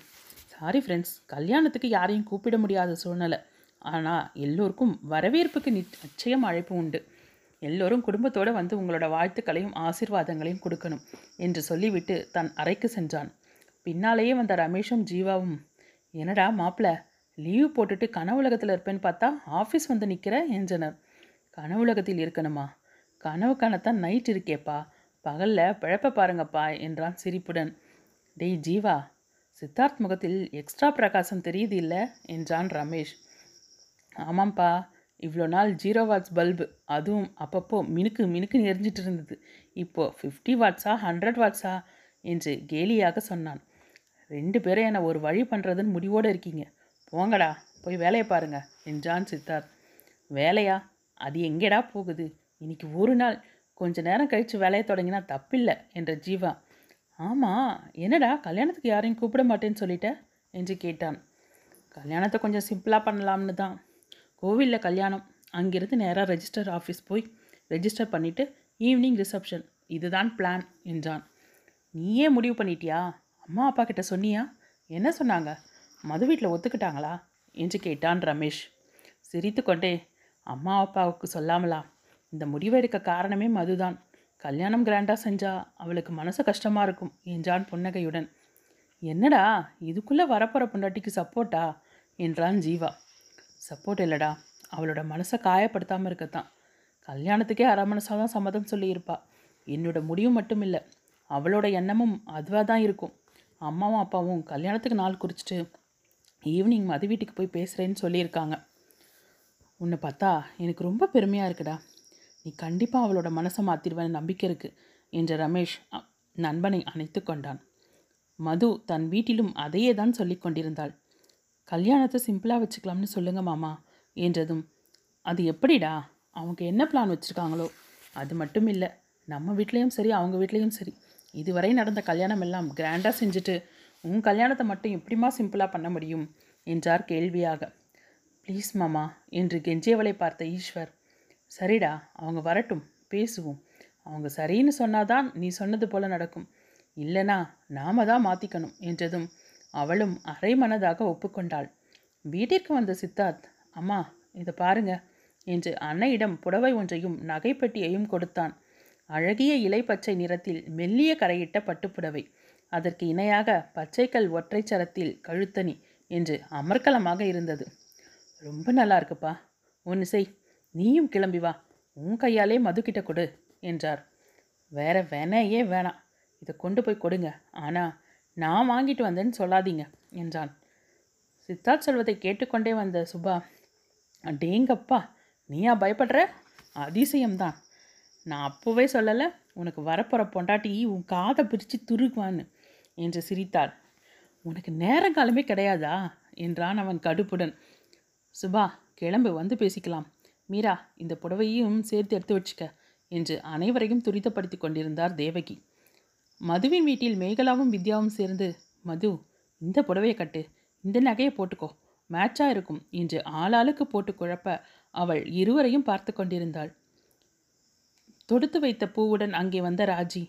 Speaker 2: சாரி ஃப்ரெண்ட்ஸ் கல்யாணத்துக்கு யாரையும் கூப்பிட முடியாத சூழ்நிலை. ஆனால் எல்லோருக்கும் வரவேற்புக்கு நிச்சயம் அழைப்பு உண்டு. எல்லோரும் குடும்பத்தோடு வந்து உங்களோட வாழ்த்துக்களையும் ஆசீர்வாதங்களையும் கொடுக்கணும் என்று சொல்லிவிட்டு தன் அறைக்கு சென்றான். பின்னாலேயே வந்த ரமேஷும் ஜீவாவும் என்னடா மாப்பிள லீவ் போட்டுட்டு கனவுலகத்தில் இருப்பேன்னு பார்த்தா ஆஃபீஸ் வந்து நிற்கிற என்றனர். கனவுலகத்தில் இருக்கணுமா? கனவு காணத்தான் நைட் இருக்கேப்பா. பகலில் பிழப்ப பாருங்கப்பா என்றான் சிரிப்புடன். டேய் ஜீவா சித்தார்த் முகத்தில் எக்ஸ்ட்ரா பிரகாசம் தெரியுது இல்லை? என்றான் ரமேஷ். ஆமாம்ப்பா இவ்வளோ நாள் ஜீரோ வாட்ஸ் பல்பு அதுவும் அப்பப்போ மினுக்கு மினுக்கு எரிஞ்சிட்டு இருந்தது. இப்போது ஃபிஃப்டி வாட்ஸா ஹண்ட்ரட் வாட்ஸா என்று கேலியாக சொன்னான். ரெண்டு பேரும் என்னை ஒரு வழி பண்ணுறதுன்னு முடிவோடு இருக்கீங்க. போங்கடா போய் வேலையை பாருங்க என்றான் சித்தார்த். வேலையா? அது எங்கேடா போகுது? இன்னைக்கு ஒரு நாள். கொஞ்ச நேரம் கழித்து வேலையை தொடங்கினா தப்பில்லை என்ற ஜீவா. ஆமாம் என்னடா கல்யாணத்துக்கு யாரையும் கூப்பிட மாட்டேன்னு சொல்லிட்ட? என்று கேட்டான். கல்யாணத்தை கொஞ்சம் சிம்பிளாக பண்ணலாம்னு தான். கோவிலில் கல்யாணம். அங்கிருந்து நேராக ரெஜிஸ்டர் ஆஃபீஸ் போய் ரெஜிஸ்டர் பண்ணிவிட்டு ஈவினிங் ரிசப்ஷன். இதுதான் பிளான் என்றான். நீயே முடிவு பண்ணிட்டியா? அம்மா அப்பா கிட்ட சொன்னியா? என்ன சொன்னாங்க? மது வீட்டில் ஒத்துக்கிட்டாங்களா? என்று கேட்டான் ரமேஷ். சிரித்துக்கொண்டே அம்மா அப்பாவுக்கு சொல்லாமலா? இந்த முடிவை எடுக்க காரணமே மதுதான். கல்யாணம் கிராண்டாக செஞ்சா அவளுக்கு மனசு கஷ்டமாக இருக்கும் என்றான் புன்னகையுடன். என்னடா இதுக்குள்ளே வரப்போகிற பொண்டாட்டிக்கு சப்போர்ட்டா? என்றான் ஜீவா. சப்போர்ட் இல்லைடா அவளோட மனசை காயப்படுத்தாமல் இருக்கத்தான். கல்யாணத்துக்கே அரை மனசாக தான் சம்மதம் சொல்லியிருப்பா. என்னோட முடிவு மட்டும் இல்லை அவளோட எண்ணமும் அதுவாக தான் இருக்கும். அம்மாவும் அப்பாவும் கல்யாணத்துக்கு நாள் குறிச்சிட்டு ஈவினிங் மது வீட்டுக்கு போய் பேசுகிறேன்னு சொல்லியிருக்காங்க. உன்னை பார்த்தா எனக்கு ரொம்ப பெருமையாக இருக்குடா. நீ கண்டிப்பாக அவளோட மனசை மாற்றிடுவேன் நம்பிக்கை இருக்குது என்ற ரமேஷ் அ- நண்பனை அணைத்து கொண்டான். மது தன் வீட்டிலும் அதையே தான் சொல்லி கொண்டிருந்தாள். கல்யாணத்தை சிம்பிளாக வச்சுக்கலாம்னு சொல்லுங்க மாமா என்றதும் அது எப்படிடா? அவங்க என்ன பிளான் வச்சுருக்காங்களோ? அது மட்டும் இல்லை நம்ம வீட்லேயும் சரி அவங்க வீட்லேயும் சரி. இதுவரை நடந்த கல்யாணம் எல்லாம் கிராண்டாக செஞ்சுட்டு உன் கல்யாணத்தை மட்டும் எப்படிமா சிம்பிளாக பண்ண முடியும்? என்றார் கேள்வியாக. ப்ளீஸ் மாமா என்று கெஞ்சியவளை பார்த்த ஈஸ்வர் சரிடா அவங்க வரட்டும் பேசுவோம். அவங்க சரின்னு சொன்னாதான் நீ சொன்னது போல நடக்கும். இல்லைனா நாம தான் மாற்றிக்கணும் என்றதும் அவளும் அரை மனதாக ஒப்புக்கொண்டாள். வீட்டிற்கு வந்த சித்தார்த் அம்மா இதை பாருங்க என்று அன்னையிடம் புடவை ஒன்றையும் நகைப்பெட்டியையும் கொடுத்தான். அழகிய இலை பச்சை நிறத்தில் மெல்லிய கரையிட்ட பட்டுப்புடவை அதற்கு இணையாக பச்சைக்கல் ஒற்றை சரத்தில் கழுத்தணி என்று அமர்க்கலமாக இருந்தது. ரொம்ப நல்லா இருக்குப்பா. ஒன்று செய். நீயும் கிளம்பி வா. உன் கையாலே மதுக்கிட்ட கொடு என்றார். வேற வேணையே வேணாம். இதை கொண்டு போய் கொடுங்க. ஆனால் நான் வாங்கிட்டு வந்தேன்னு சொல்லாதீங்க என்றான். சித்தார்த் சொல்வதை கேட்டுக்கொண்டே வந்த சுபா அடேங்கப்பா நீயா பயப்படுற? அதிசயம்தான். நான் அப்போவே சொல்லலை உனக்கு வரப்போகிற பொண்டாட்டி உன் காதை பிரித்து துருகுவான்னு என்று சிரித்தாள். உனக்கு நேரங்காலமே கிடையாதா? என்றான் அவன் கடுப்புடன். சுபா கிளம்பு வந்து பேசிக்கலாம். மீரா இந்த புடவையும் சேர்த்து எடுத்து வச்சுக்க என்று அனைவரையும் துரிதப்படுத்தி கொண்டிருந்தார் தேவகி. மதுவின் வீட்டில் மேகலாவும் வித்யாவும் சேர்ந்து மது இந்த புடவையை கட்டு இந்த நகையை போட்டுக்கோ மேட்சாக இருக்கும் என்று ஆளாளுக்கு போட்டு குழப்ப அவள் இருவரையும் பார்த்து கொண்டிருந்தாள். தொடுத்து வைத்த பூவுடன் அங்கே வந்த ராஜி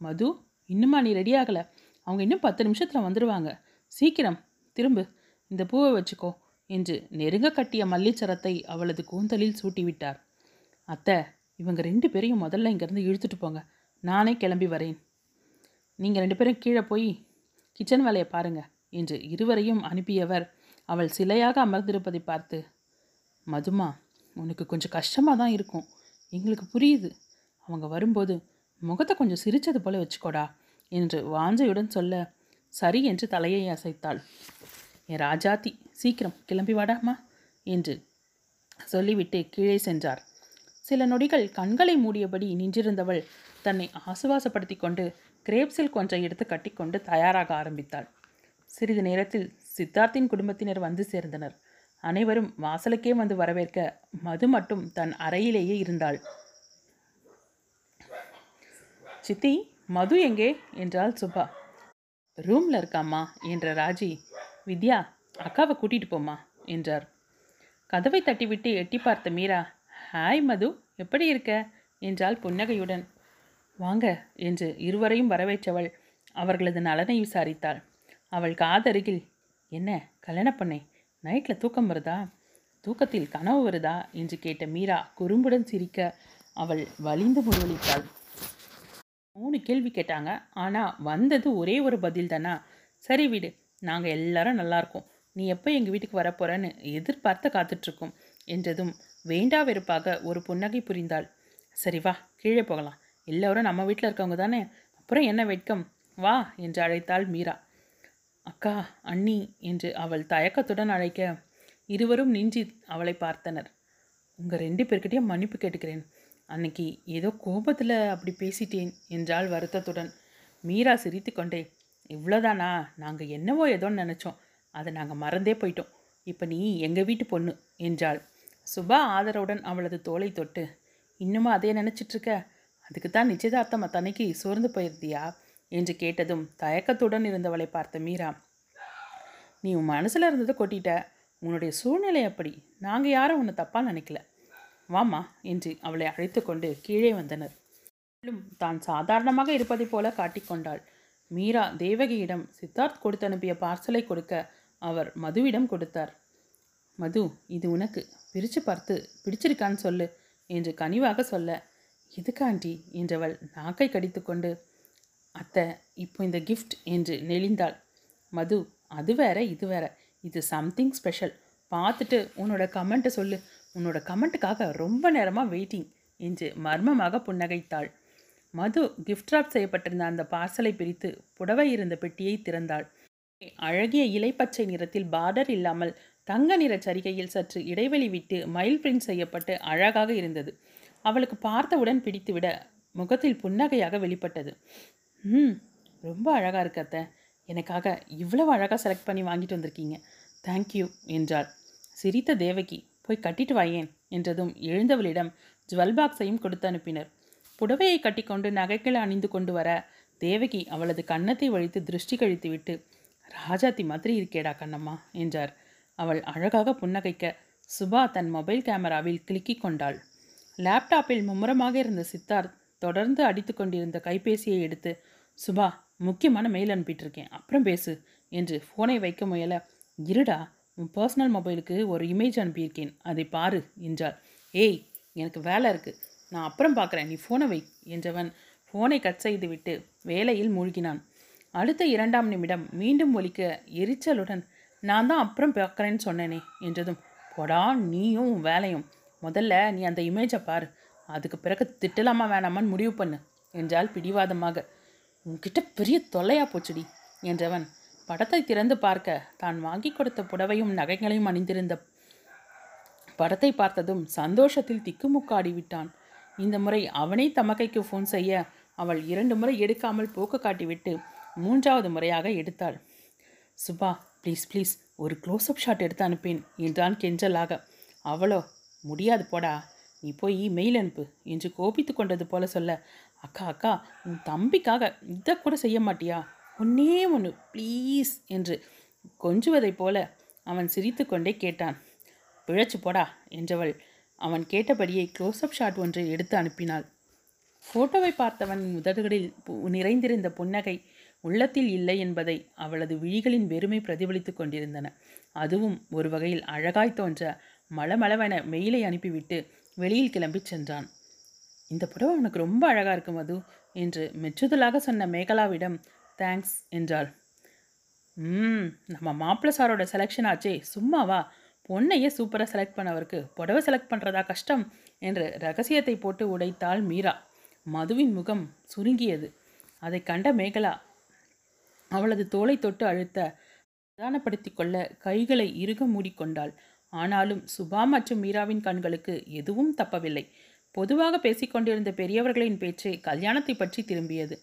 Speaker 2: மது இன்னுமா நீ ரெடி ஆகலை? அவங்க இன்னும் பத்து நிமிஷத்தில் வந்துடுவாங்க சீக்கிரம் திரும்பு இந்த பூவை வச்சுக்கோ என்று நெருங்க கட்டிய மல்லிச்சரத்தை அவளது கூந்தலில் சூட்டிவிட்டார். அத்தை இவங்க ரெண்டு பேரையும் முதல்ல இங்கேருந்து இழுத்துட்டு போங்க. நானே கிளம்பி வரேன். நீங்கள் ரெண்டு பேரும் கீழே போய் கிச்சன் வேலையை பாருங்க என்று இருவரையும் அனுப்பியவர் அவள் சிலையாக அமர்ந்திருப்பதை பார்த்து மதுமா உனக்கு கொஞ்சம் கஷ்டமாக தான் இருக்கும். எங்களுக்கு புரியுது. அவங்க வரும்போது முகத்தை கொஞ்சம் சிரித்தது போல வச்சுக்கோடா என்று வாஞ்சையுடன் சொல்ல சரி என்று தலையை அசைத்தாள். என் ராஜாத்தி சீக்கிரம் கிளம்பி வாடாமா என்று சொல்லிவிட்டு கீழே சென்றார். சில நொடிகள் கண்களை மூடியபடி நின்றிருந்தவள் தன்னை ஆசுவாசப்படுத்தி கொண்டு கிரேப்ஸில் கொஞ்சம் எடுத்து கட்டிக்கொண்டு தயாராக ஆரம்பித்தாள். சிறிது நேரத்தில் சித்தார்த்தின் குடும்பத்தினர் வந்து சேர்ந்தனர். அனைவரும் வாசலுக்கே வந்து வரவேற்க மது மட்டும் தன் அறையிலேயே இருந்தாள். சித்தி மது எங்கே? என்றாள் சுபா. ரூம்ல இருக்காம்மா என்ற ராஜி வித்யா அக்காவை கூட்டிகிட்டு போம்மா என்றார். கதவை தட்டிவிட்டு எட்டி பார்த்த மீரா ஹாய் மது எப்படி இருக்க? என்றாள் புன்னகையுடன். வாங்க என்று இருவரையும் வரவேற்றவள் அவர்களது நலனை விசாரித்தாள். அவள் காதருகில் என்ன கல்யாண பண்ணை நைட்டில் தூக்கம் வருதா? தூக்கத்தில் கனவு வருதா? என்று கேட்ட மீரா குறும்புடன் சிரிக்க அவள் வலிந்து முருவளித்தாள் மூணு கேள்வி கேட்டாங்க ஆனால் வந்தது ஒரே ஒரு பதில் தானா சரி விடு நாங்கள் எல்லாரும் நல்லாயிருக்கோம் நீ எப்போ எங்கள் வீட்டுக்கு வரப்போறன்னு எதிர்பார்த்து காத்துட்ருக்கோம் என்றதும் வேண்டா வெறுப்பாக ஒரு புன்னகை புரிந்தாள். சரி வா கீழே போகலாம். எல்லோரும் நம்ம வீட்டில் இருக்கவங்க தானே? அப்புறம் என்ன வெட்கம்? வா என்று அழைத்தாள் மீரா. அக்கா அண்ணி என்று அவள் தயக்கத்துடன் அழைக்க இருவரும் நின்றி அவளை பார்த்தனர். உங்கள் ரெண்டு பேர்கிட்டையும் மன்னிப்பு கேட்டுக்கிறேன். அன்னைக்கு ஏதோ கோபத்தில் அப்படி பேசிட்டேன் என்றாள் வருத்தத்துடன். மீரா சிரித்துக்கொண்டே இவ்வளோதானா நாங்கள் என்னவோ ஏதோன்னு நினச்சோம். அதை நாங்கள் மறந்தே போயிட்டோம். இப்போ நீ எங்கள் வீட்டு பொண்ணு என்றாள். சுபா ஆதரவுடன் அவளது தோலை தொட்டு இன்னுமா அதே நினச்சிட்ருக்க? அதுக்கு தான் நிச்சயதார்த்தம் அத்தனைக்கு சோர்ந்து போயிருந்தியா? என்று கேட்டதும் தயக்கத்துடன் இருந்தவளை பார்த்த மீரா நீ உன் மனசில் இருந்ததை கொட்டிட்ட. உன்னுடைய சூழ்நிலை அப்படி. நாங்கள் யாரும் உன்னை தப்பாக நினைக்கல. வாம்மா என்று அவளை அழைத்து கொண்டு கீழே வந்தனர். மேலும் தான் சாதாரணமாக இருப்பதைப் போல காட்டிக்கொண்டாள் மீரா தேவகியிடம் சித்தார்த் கொடுத்து அனுப்பிய பார்சலை கொடுக்க அவர் மதுவிடம் கொடுத்தார். மது இது உனக்கு. பிரித்து பார்த்து பிடிச்சிருக்கான்னு சொல்லு என்று கனிவாக சொல்ல இதுக்காண்டி என்றவள் நாக்கை கடித்துக்கொண்டு அத்தை இப்போ இந்த கிஃப்ட் என்று நெளிந்தாள். மது அது வேற இது வேற. இது சம்திங் ஸ்பெஷல் பார்த்துட்டு உன்னோட கமெண்ட்டை சொல்லு. உன்னோட கமெண்ட்டுக்காக ரொம்ப நேரமாக வெயிட்டிங் என்று மர்மமாக புன்னகைத்தாள். மது கிஃப்ட் ராப் செய்யப்பட்டிருந்த அந்த பார்சலை பிரித்து புடவை இருந்த பெட்டியை திறந்தாள். அழகிய இலைப்பச்சை நிறத்தில் பார்டர் இல்லாமல் தங்க நிற சரிகையில் சற்று இடைவெளி விட்டு மயில் பிரிண்ட் செய்யப்பட்டு அழகாக இருந்தது. அவளுக்கு பார்த்தவுடன் பிடித்துவிட முகத்தில் புன்னகையாக வெளிப்பட்டது. ம் ரொம்ப அழகாக இருக்கத்த எனக்காக இவ்வளவு அழகாக செலக்ட் பண்ணி வாங்கிட்டு வந்திருக்கீங்க. தேங்க்யூ என்றாள். சிரித்த தேவகி போய் கட்டிட்டு வாயேன் என்றதும் எழுந்தவளிடம் ஜுவல் பாக்ஸையும் கொடுத்து அனுப்பினர். புடவையை கட்டிக்கொண்டு நகைகளை அணிந்து கொண்டு வர தேவகி அவளது கன்னத்தை வழித்து திருஷ்டி கழித்துவிட்டு ராஜாத்தி மாதிரி இருக்கேடா கண்ணம்மா என்றார். அவள் அழகாக புன்னகைக்க சுபா தன் மொபைல் கேமராவில் கிளிக்கிக் கொண்டாள். லேப்டாப்பில் மும்முரமாக இருந்த சித்தார்த் தொடர்ந்து அடித்து கொண்டிருந்த கைபேசியை எடுத்து சுபா முக்கியமான மெயில் அனுப்பிட்டுருக்கேன் அப்புறம் பேசு என்று ஃபோனை வைக்க முயல இருடா உன் பர்சனல் மொபைலுக்கு ஒரு இமேஜ் அனுப்பியிருக்கேன் அதை பாரு என்றாள் ஏய் எனக்கு வேலை இருக்குது நான் அப்புறம் பார்க்குறேன். நீ ஃபோனை வை என்றவன் ஃபோனை கட் செய்துவிட்டு வேலையில் மூழ்கினான். அடுத்த இரண்டாம் நிமிடம் மீண்டும் ஒலிக்க எரிச்சலுடன் நான் தான் அப்புறம் பார்க்குறேன்னு சொன்னேனே என்றதும் போடா நீயும் உன் வேலையும். முதல்ல நீ அந்த இமேஜை பாரு. அதுக்கு பிறகு திட்டலாமா வேணாமான்னு முடிவு பண்ணு என்றால் பிடிவாதமாக. உன்கிட்ட பெரிய தொல்லையா போச்சுடி என்றவன் படத்தை திறந்து பார்க்க தான் வாங்கி கொடுத்த புடவையும் நகைகளையும் அணிந்திருந்த படத்தை பார்த்ததும் சந்தோஷத்தில் திக்குமுக்காடி விட்டான் இந்த முறை அவனே தமக்கைக்கு ஃபோன் செய்ய அவள் இரண்டு முறை எடுக்காமல் போக்கு காட்டிவிட்டு மூன்றாவது முறையாக எடுத்தாள். சுபா ப்ளீஸ் ப்ளீஸ் ஒரு க்ளோஸ்அப் ஷாட் எடுத்து அனுப்பேன் என்றான் கெஞ்சலாக. அவளோ முடியாது போடா நீ போய் மெயில் அனுப்பு என்று கோபித்து கொண்டது போல சொல்ல அக்கா அக்கா உன் தம்பிக்காக இதை கூட செய்ய மாட்டியா? ஒன்னே ஒன்று ப்ளீஸ் என்று கொஞ்சுவதைப் போல அவன் சிரித்துக்கொண்டே கேட்டான். பிழைச்சு போடா என்றவள் அவன் கேட்டபடியே க்ளோஸ்அப் ஷாட் ஒன்றை எடுத்து அனுப்பினாள். ஃபோட்டோவை பார்த்தவன் முதல்களில் பு- நிறைந்திருந்த புன்னகை உள்ளத்தில் இல்லை என்பதை அவளது விழிகளின் வெறுமை பிரதிபலித்துக் கொண்டிருந்தன. அதுவும் ஒரு வகையில் அழகாய் தோன்ற மளமளவென மெயிலை அனுப்பிவிட்டு வெளியில் கிளம்பிச் சென்றான். இந்த புடவை உனக்கு ரொம்ப அழகாக இருக்கும் மது என்று மெச்சுதலாக சொன்ன மேகலாவிடம் தேங்க்ஸ் என்றாள். ம் நம்ம மாப்பிள்ள சாரோட செலெக்ஷன் ஆச்சே சும்மாவா? பொண்ணையே சூப்பராக செலக்ட் பண்ணவருக்கு புடவை செலக்ட் பண்ணுறதா கஷ்டம் என்று ரகசியத்தை போட்டு உடைத்தாள் மீரா. மதுவின் முகம் சுருங்கியது. அதை கண்ட மேகலா அவளது தோலை தொட்டு அழுத்த பிரதானப்படுத்தி கொள்ள கைகளை இறுக மூடிக்கொண்டாள் ஆனாலும் சுபா மற்றும் மீராவின் கண்களுக்கு எதுவும் தப்பவில்லை. பொதுவாக பேசிக்கொண்டிருந்த பெரியவர்களின் பேச்சு கல்யாணத்தை பற்றி திரும்பியது.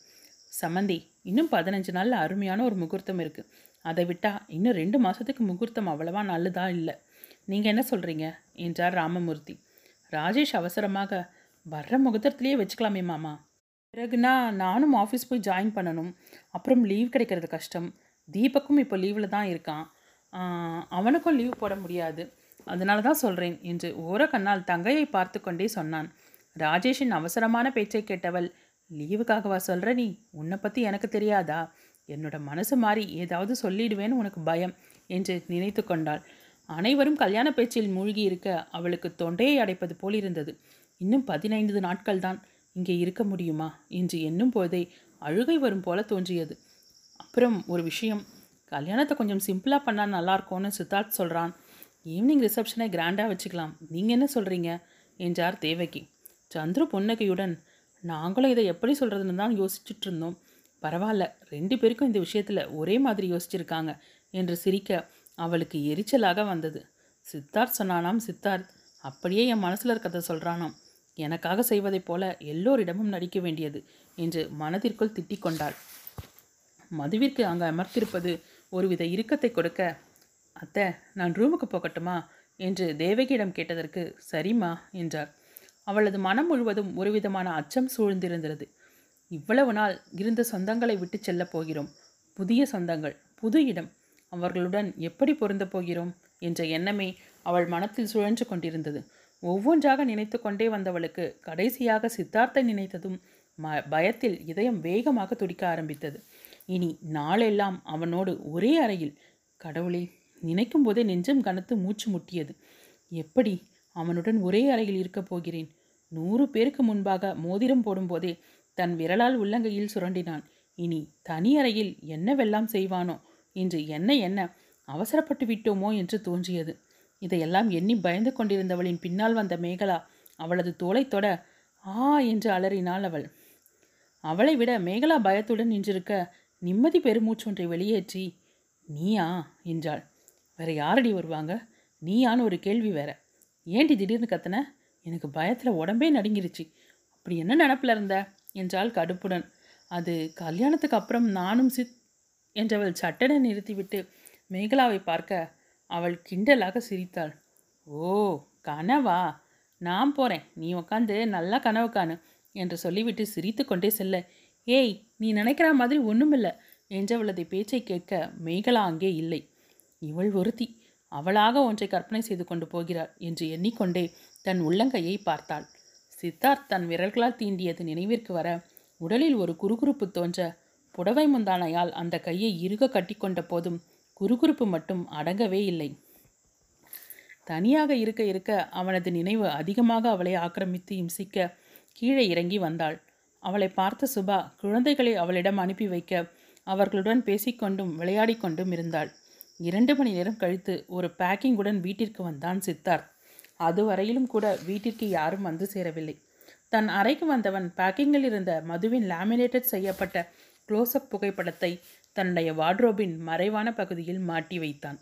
Speaker 2: சமந்தி இன்னும் பதினஞ்சு நாளில் அருமையான ஒரு முகூர்த்தம் இருக்குது அதை விட்டால் இன்னும் ரெண்டு மாதத்துக்கு முகூர்த்தம் அவ்வளவா நல்லதா இல்லை. நீங்கள் என்ன சொல்கிறீங்க என்றார் ராமமூர்த்தி. ராஜேஷ் அவசரமாக வர்ற முகூர்த்தத்துலேயே வச்சுக்கலாமே மாமா. பிறகுனா நானும் ஆஃபீஸ் போய் ஜாயின் பண்ணணும். அப்புறம் லீவ் கிடைக்கிறது கஷ்டம். தீபக்கும் இப்போ லீவில் தான் இருக்கான். அவனுக்கும் லீவ் போட முடியாது. அதனால தான் சொல்கிறேன் என்று ஓர கண்ணால் தங்கையை பார்த்து கொண்டே சொன்னான். ராஜேஷின் அவசரமான பேச்சை கேட்டவள் லீவுக்காகவா சொல்கிற நீ? உன்னை பற்றி எனக்கு தெரியாதா? என்னோட மனசு மாறி ஏதாவது சொல்லிடுவேன்னு உனக்கு பயம் என்று நினைத்து கொண்டாள். அனைவரும் கல்யாண பேச்சில் மூழ்கி இருக்க அவளுக்கு தொண்டையை அடைப்பது போல் இருந்தது இன்னும் பதினைந்து நாட்கள் தான் இங்கே இருக்க முடியுமா என்று எண்ணும் போதே அழுகை வரும் போல தோன்றியது. அப்புறம் ஒரு விஷயம் கல்யாணத்தை கொஞ்சம் சிம்பிளாக பண்ணால் நல்லாயிருக்கும்னு சித்தார்த் சொல்கிறான் ஈவினிங் ரிசப்ஷனை கிராண்டாக வச்சுக்கலாம். நீங்கள் என்ன சொல்கிறீங்க என்றார் தேவகி. சந்துரு புன்னகையுடன் நாங்களும் இதை எப்படி சொல்கிறதுன்னு தான் யோசிச்சுட்டு இருந்தோம். பரவாயில்ல ரெண்டு பேருக்கும் இந்த விஷயத்தில் ஒரே மாதிரி யோசிச்சிருக்காங்க என்று சிரிக்க அவளுக்கு எரிச்சலாக வந்தது. சித்தார்த் சொன்னானாம் சித்தார்த் அப்படியே என் மனசில் இருக்கிறத சொல்கிறானாம் எனக்காக செய்வதைப் போல எல்லோரிடமும் நடிக்க வேண்டியது என்று மனதிற்குள் திட்டிக் கொண்டாள். மதுவிற்கு அங்கே அமர்த்திருப்பது ஒருவித இறுக்கத்தை கொடுக்க அத்தை நான் ரூமுக்கு போகட்டுமா? என்று தேவகியிடம் கேட்டதற்கு சரிம்மா என்றார் அவளது மனம் முழுவதும் ஒருவிதமான அச்சம் சூழ்ந்திருந்தது. இவ்வளவு நாள் இருந்த சொந்தங்களை விட்டு செல்லப் போகிறோம். புதிய சொந்தங்கள் புது இடம் அவர்களுடன் எப்படி பொருந்தப் போகிறோம்? என்ற எண்ணமே அவள் மனத்தில் சுழன்று கொண்டிருந்தது. ஒவ்வொன்றாக நினைத்து கொண்டே வந்தவளுக்கு கடைசியாக சித்தார்த்தை நினைத்ததும் ம பயத்தில் இதயம் வேகமாக துடிக்க ஆரம்பித்தது. இனி நாளெல்லாம் அவனோடு ஒரே அறையில். கடவுளே நினைக்கும் போதே நெஞ்சம் கனத்து மூச்சு முட்டியது. எப்படி அவனுடன் ஒரே அறையில் இருக்கப் போகிறேன்? நூறு பேருக்கு முன்பாக மோதிரம் போடும்போதே தன் விரலால் உள்ளங்கையில் சுரண்டினான். இனி தனி அறையில் என்னவெல்லாம் செய்வானோ இன்று என்ன என்ன? அவசரப்பட்டு விட்டோமோ என்று தோன்றியது. இதையெல்லாம் எண்ணி பயந்து கொண்டிருந்தவளின் பின்னால் வந்த மேகலா அவளது தோலை தொட ஆ என்று அலறினாள் அவள். அவளை விட மேகலா பயத்துடன் நின்றிருக்க நிம்மதி பெருமூச்சொன்றை வெளியேற்றி நீயா? என்றாள். வேற யாரடி வருவாங்க? நீயான்னு ஒரு கேள்வி வேற. ஏண்டி திடீர்னு கத்தன? எனக்கு பயத்தில் உடம்பே நடுங்கிருச்சு. அப்படி என்ன நினப்பில் இருந்த? என்றாள் கடுப்புடன். அது கல்யாணத்துக்கு அப்புறம் நானும் சித் என்றவள் சட்டென நிறுத்திவிட்டு மேகலாவை பார்க்க அவள் கிண்டலாக சிரித்தாள். ஓ கனவா? நான் போகிறேன் நீ உக்காந்து நல்லா கனவு காணு என்று சொல்லிவிட்டு சிரித்து கொண்டே செல்ல. ஏய் நீ நினைக்கிற மாதிரி ஒன்றுமில்லை என்றவளது பேச்சை கேட்க மேகலா அங்கே இல்லை. இவள் ஒருத்தி. அவளாக ஒன்றை கற்பனை செய்து கொண்டு போகிறாள் என்று எண்ணிக்கொண்டே தன் உள்ளங்கையை பார்த்தாள். சித்தார்த் தன் விரல்களால் தீண்டியது நினைவிற்கு வர உடலில் ஒரு குறுகுறுப்பு தோன்ற புடவை முந்தானையால் அந்த கையை இறுக கட்டிக்கொண்ட போதும் குறுகுறுப்பு மட்டும் அடங்கவே இல்லை. தனியாக இருக்க இருக்க அவனது நினைவு அதிகமாக அவளை ஆக்கிரமித்து இம்சிக்க கீழே இறங்கி வந்தாள். அவளை பார்த்த சுபா குழந்தைகளை அவளிடம் அனுப்பி வைக்க அவர்களுடன் பேசிக்கொண்டும் விளையாடி கொண்டும் இருந்தாள். இரண்டு மணி நேரம் கழித்து ஒரு பேக்கிங்குடன் வீட்டிற்கு வந்தான் சித்தார்த். அதுவரையிலும் கூட வீட்டிற்கு யாரும் வந்து சேரவில்லை. தன் அறைக்கு வந்தவன் பேக்கிங்கில் இருந்த மதுவின் லேமினேட்டட் செய்யப்பட்ட க்ளோஸ்அப் புகைப்படத்தை தன்னுடைய வார்ட்ரோபின் மறைவான பகுதியில் மாட்டி வைத்தான்.